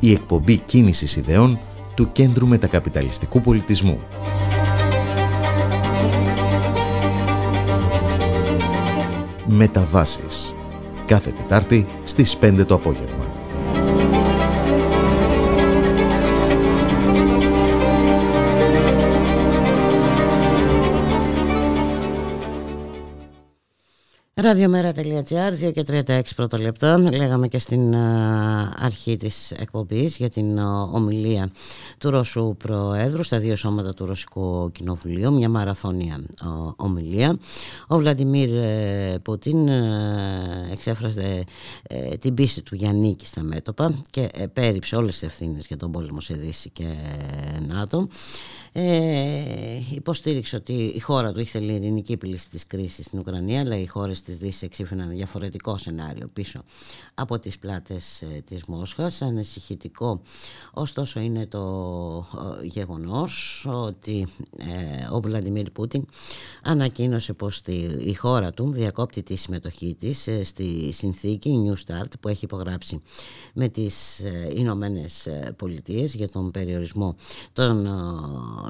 Η εκπομπή κίνησης ιδεών του Κέντρου Μετακαπιταλιστικού Πολιτισμού. Μεταβάσεις. Κάθε Τετάρτη στις 5 το απόγευμα. Ραδιομέρα.gr, 2 και 36 πρώτα λεπτά. Λέγαμε και στην αρχή της εκπομπής για την ομιλία του Ρώσου Προέδρου στα δύο σώματα του Ρωσικού Κοινοβουλίου, μια μαραθώνια ομιλία. Ο Βλαντιμίρ ε, Πούτιν ε, εξέφρασε ε, την πίστη του για νίκη στα μέτωπα και πέριψε όλες τις ευθύνες για τον πόλεμο σε Δύση και ΝΑΤΟ. Ε, υποστήριξε ότι η χώρα του ήθελε ειρηνική επίλυση της κρίσης στην Ουκρανία αλλά οι χώρες της Δύσης εξήφθηναν διαφορετικό σενάριο πίσω από τις πλάτες ε, της Μόσχας. Ανησυχητικό ωστόσο είναι το ε, γεγονός ότι ε, ο Βλαντιμίρ Πούτιν ανακοίνωσε πως τη, η χώρα του διακόπτει τη συμμετοχή της ε, στη συνθήκη New Start που έχει υπογράψει με τις Ηνωμένες Πολιτείες για τον περιορισμό των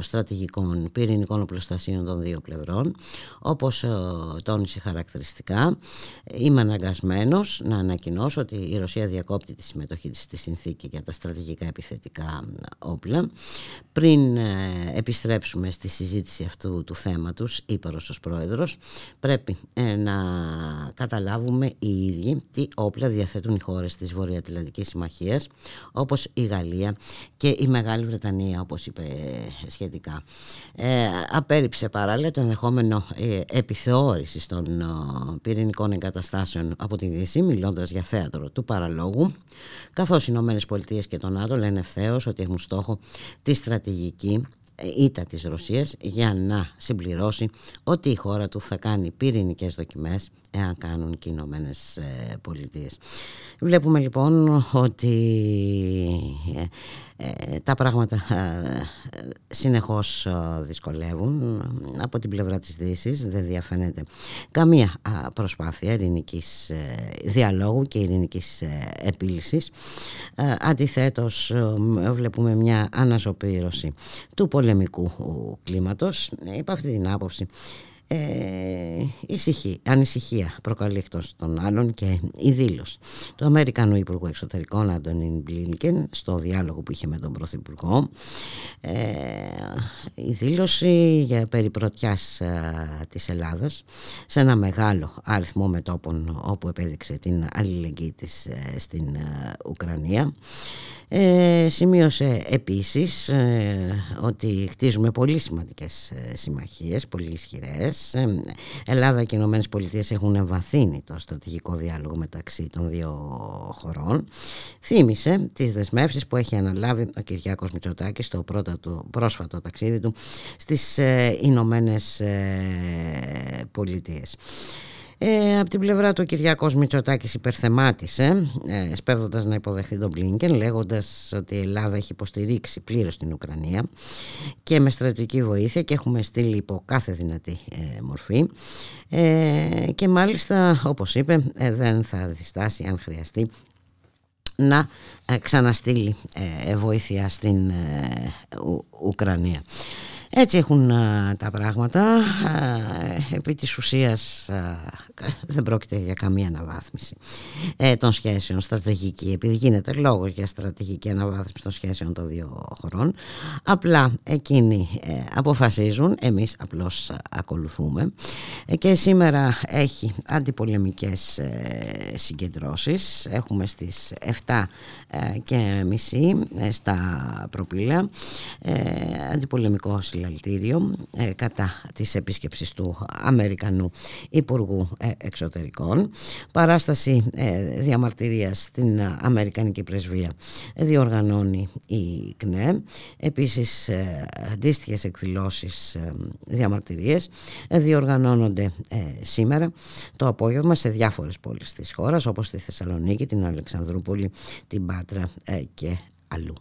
στρατηγικών πυρηνικών οπλοστασίων των δύο πλευρών όπως τόνισε χαρακτηριστικά είμαι αναγκασμένος να ανακοινώσω ότι η Ρωσία διακόπτει τη συμμετοχή της στη συνθήκη για τα στρατηγικά επιθετικά όπλα πριν ε, επιστρέψουμε στη συζήτηση αυτού του θέματος είπε ο Ρωσος Πρόεδρος πρέπει ε, να καταλάβουμε οι ίδιοι τι όπλα διαθέτουν οι χώρες της Βορειοατλαντικής Συμμαχίας όπως η Γαλλία και η Μεγάλη Βρετανία όπως είπε σχετικά. Ε, απέριψε παράλληλα το ενδεχόμενο ε, επιθεώρησης των ε, πυρηνικών εγκαταστάσεων από τη Δύση, μιλώντας για θέατρο του παραλόγου, καθώς οι Ηνωμένες Πολιτείες και το ΝΑΤΟ λένε ευθέως ότι έχουν στόχο τη στρατηγική ήττα της Ρωσίας για να συμπληρώσει ότι η χώρα του θα κάνει πυρηνικές δοκιμές εάν κάνουν και οι Ηνωμένες Πολιτείες. Βλέπουμε λοιπόν ότι ε, ε, τα πράγματα ε, συνεχώς δυσκολεύουν. Από την πλευρά της Δύσης δεν διαφαίνεται καμία προσπάθεια ειρηνικής διαλόγου και ειρηνικής επίλυσης. Αντιθέτως βλέπουμε μια αναζωπήρωση του πολεμικού κλίματος. Υπ' αυτή την άποψη ε, ησυχή, ανησυχία προκαλεί εκτός των άλλων και η δήλωση του Αμερικανού Υπουργού Εξωτερικών Αντωνίν Μπλίνκεν στο διάλογο που είχε με τον Πρωθυπουργό ε, η δήλωση για περί πρωτιάς ε, της Ελλάδας σε ένα μεγάλο αριθμό μετόπων όπου επέδειξε την αλληλεγγύη της ε, στην ε, Ουκρανία ε, σημείωσε επίσης ε, ότι χτίζουμε πολύ σημαντικές ε, συμμαχίες, πολύ ισχυρές. Ε, Ελλάδα και Ηνωμένες Πολιτείες έχουν εμβαθύνει το στρατηγικό διάλογο μεταξύ των δύο χωρών. Θύμησε τις δεσμεύσεις που έχει αναλάβει ο Κυριάκος Μητσοτάκης στο πρώτο του πρόσφατο ταξίδι του του στις Ηνωμένες Πολιτείες. Ε, από την πλευρά του ο Κυριάκος Μητσοτάκης υπερθεμάτισε ε, σπέβδοντας να υποδεχθεί τον Μπλίνκεν λέγοντας ότι η Ελλάδα έχει υποστηρίξει πλήρως την Ουκρανία και με στρατιωτική βοήθεια και έχουμε στείλει υπό κάθε δυνατή ε, μορφή ε, και μάλιστα όπως είπε ε, δεν θα διστάσει αν χρειαστεί να ξαναστείλει βοήθεια στην Ουκρανία. Έτσι έχουν τα πράγματα. επί της ουσίας δεν πρόκειται για καμία αναβάθμιση ε, των σχέσεων στρατηγική επειδή γίνεται λόγος για στρατηγική αναβάθμιση των σχέσεων των δύο χωρών. Απλά εκείνοι ε, αποφασίζουν, εμείς απλώς ακολουθούμε ε, και σήμερα έχει αντιπολεμικές συγκεντρώσεις. Έχουμε στις 7 και μισή στα προπήλαια αντιπολεμικό συλλαλητήριο ε, κατά της επίσκεψης του Αμερικανού Υπουργού ε, Εξωτερικών. Παράσταση ε, διαμαρτυρίας στην Αμερικανική Πρεσβεία διοργανώνει η ΚΝΕ. Επίσης αντίστοιχες εκδηλώσεις διαμαρτυρίες διοργανώνονται σήμερα το απόγευμα σε διάφορες πόλεις της χώρας όπως τη Θεσσαλονίκη, την Αλεξανδρούπολη, την Πάτρα και αλλού.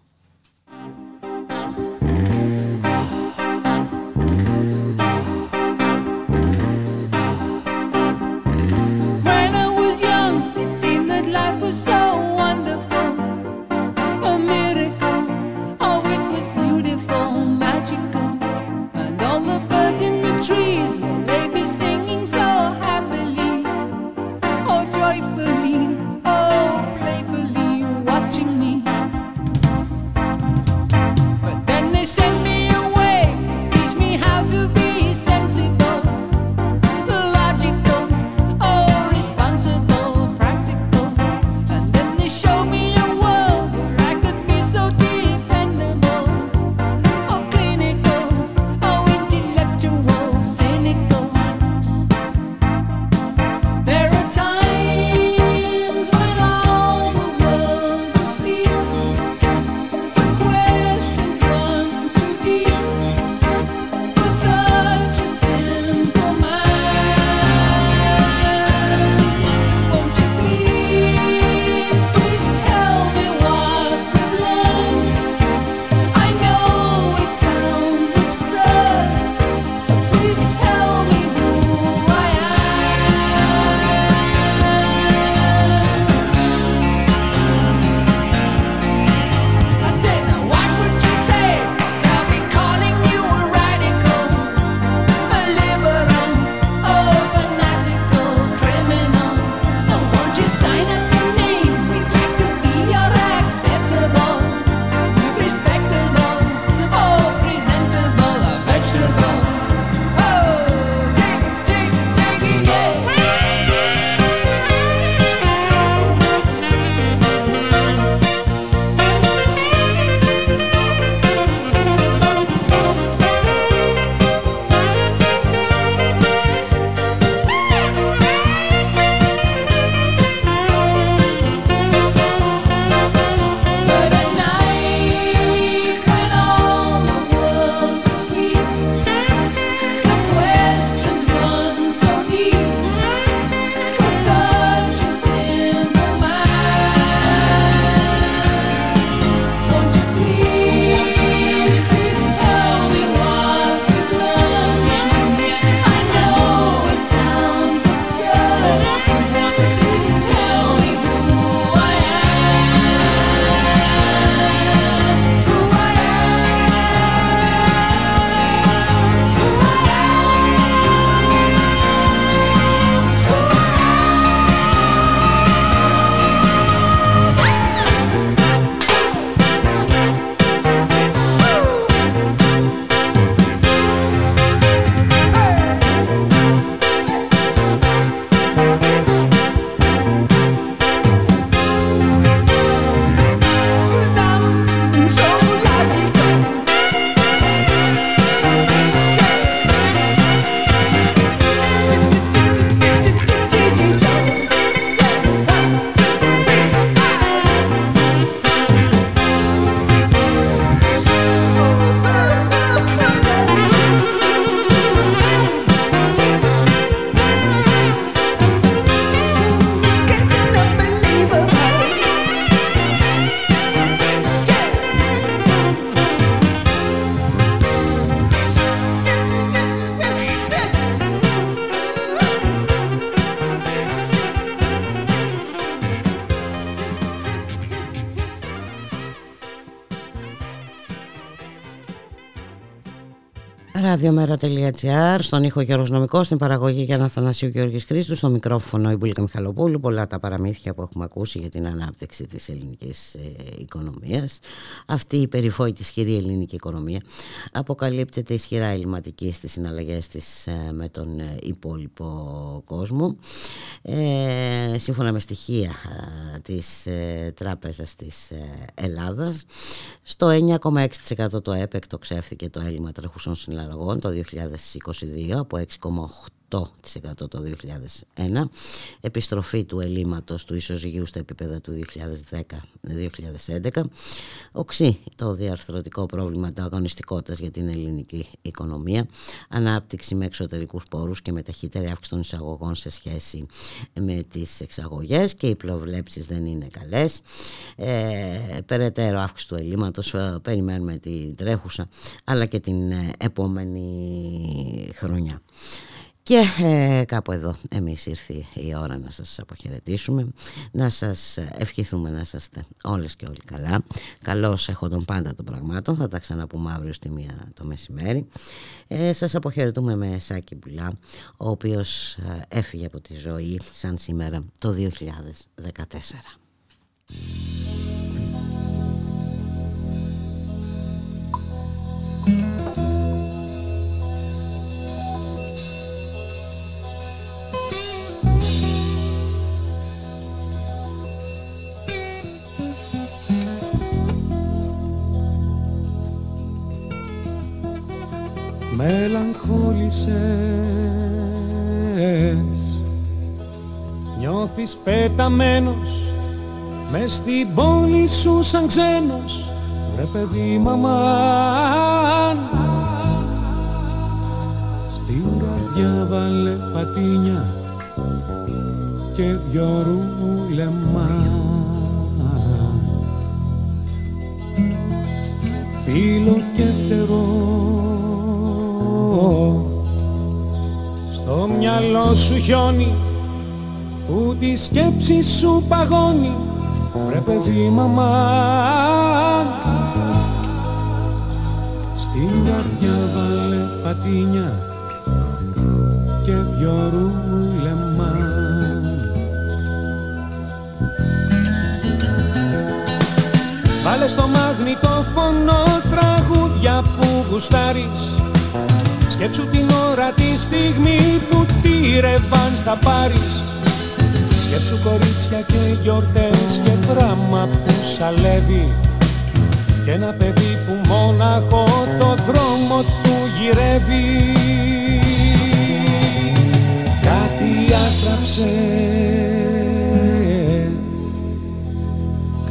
Ραδιομέρα.gr, στον ήχο Γιώργος Νομικός, στην παραγωγή για να Θανασίου Γιώργης Χρήστου, στο μικρόφωνο η Μπουλίκα Μιχαλοπούλου. Πολλά τα παραμύθια που έχουμε ακούσει για την ανάπτυξη της ελληνικής ε, οικονομίας. Αυτή η περιφόητη ισχυρή ελληνική οικονομία αποκαλύπτεται ισχυρά ελληματική στις συναλλαγές της ε, με τον ε, υπόλοιπο κόσμο. Ε, σύμφωνα με στοιχεία ε, της ε, Τράπεζας της Ελλάδας, στο 9,6% το ΕΠΕΚ το ξέφθηκε το έλλειμμα τρεχουσών συναλλαγών το 2022 από 6,8% το 2001 επιστροφή του ελλείμματος του ισοζυγίου στα επίπεδα του 2010-2011 οξύ το διαρθρωτικό πρόβλημα αγωνιστικότητας για την ελληνική οικονομία. Ανάπτυξη με εξωτερικούς πόρους και με ταχύτερη αύξηση των εισαγωγών σε σχέση με τις εξαγωγές και οι προβλέψεις δεν είναι καλές. Ε, περαιτέρω αύξηση του ελλείμματος ε, περιμένουμε την τρέχουσα αλλά και την ε, επόμενη χρονιά και ε, κάπου εδώ εμείς ήρθε η ώρα να σας αποχαιρετήσουμε, να σας ευχηθούμε να είστε όλες και όλοι καλά. Καλώς έχω τον πάντα των πραγμάτων, θα τα ξαναπούμε αύριο στη μία το μεσημέρι. Ε, σας αποχαιρετούμε με Σάκη Μπουλά, ο οποίος ε, έφυγε από τη ζωή σαν σήμερα το 2014. Μελαγχόλησες. Νιώθεις πεταμένος μες στην πόλη σου σαν ξένος. Βρε παιδί μαμάν. Στην καρδιά βάλε πατίνια και δυο ρούλεμα Φίλο και φτερό στο μυαλό σου χιόνι που τη σκέψη σου παγώνει Βρε παιδί μαμά. Στην καρδιά βάλε πατίνια και δυο ρούλεμα Βάλε στο φωνό τραγούδια που γουστάρεις Σκέψου την ώρα τη στιγμή που τη ρεβάν στα πάρεις. Σκέψου κορίτσια και γιορτές και πράγμα που σαλεύει. Και ένα παιδί που μόναχο το δρόμο του γυρεύει. Κάτι άστραψε.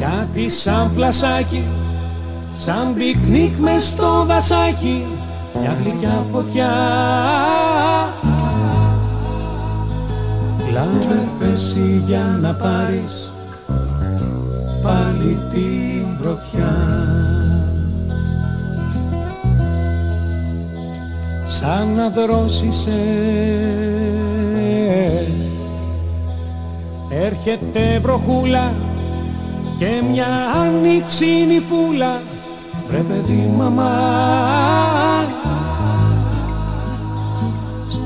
Κάτι σαν πλασάκι Σαν πικνίκ μες στο δασάκι μια γλυκιά φωτιά. Λάβε θέση για να πάρεις πάλι την πρωτιά Σαν να δρόσισε Έρχεται βροχούλα και μια άνοιξη φούλα. Ρε παιδί μαμά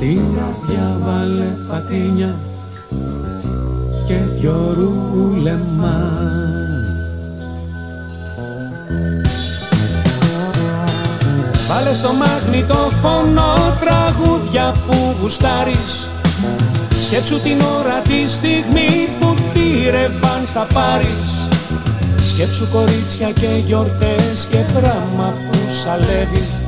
Στην καρδιά βάλε πατίνια και δυο ρούλεμα. Βάλε στο φωνό τραγούδια που γουστάρεις. Σκέψου την ώρα τη στιγμή που τη ρεβάν στα πάρεις. Σκέψου κορίτσια και γιορτές και πράγμα που σαλεύει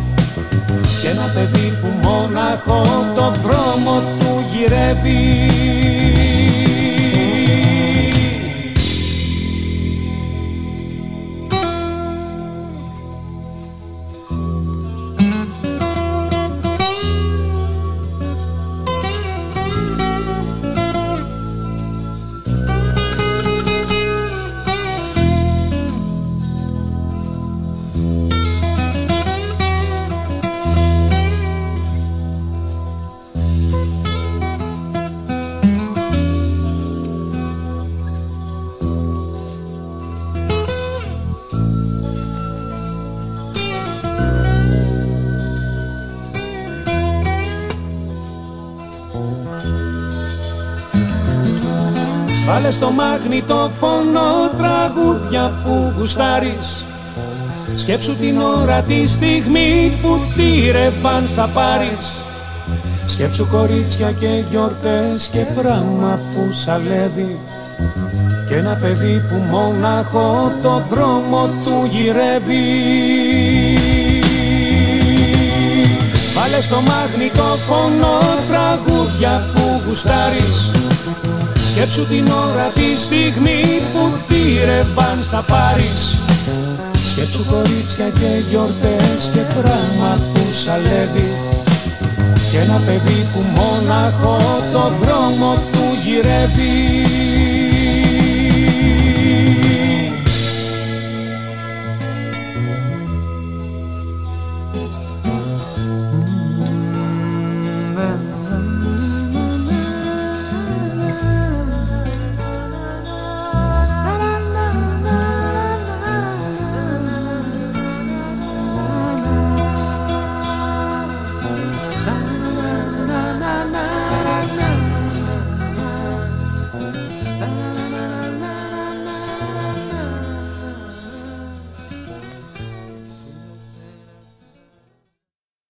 και ένα παιδί που μόναχο το δρόμο του γυρεύει στο φωνό τραγούδια που γουστάρεις. Σκέψου την ώρα τη στιγμή που τη ρεβάν στα πάρεις. Σκέψου κορίτσια και γιορτές και πράμα που σαλεύει. Και ένα παιδί που μόναχο το δρόμο του γυρεύει. Βάλε στο φωνό τραγούδια που γουστάρεις Σκέψου την ώρα τη στιγμή που τη ρεβάν στα πάρεις Σκέψου κορίτσια και γιορτές και πράμα που σαλεύει Και ένα παιδί που μόναχο το δρόμο του γυρεύει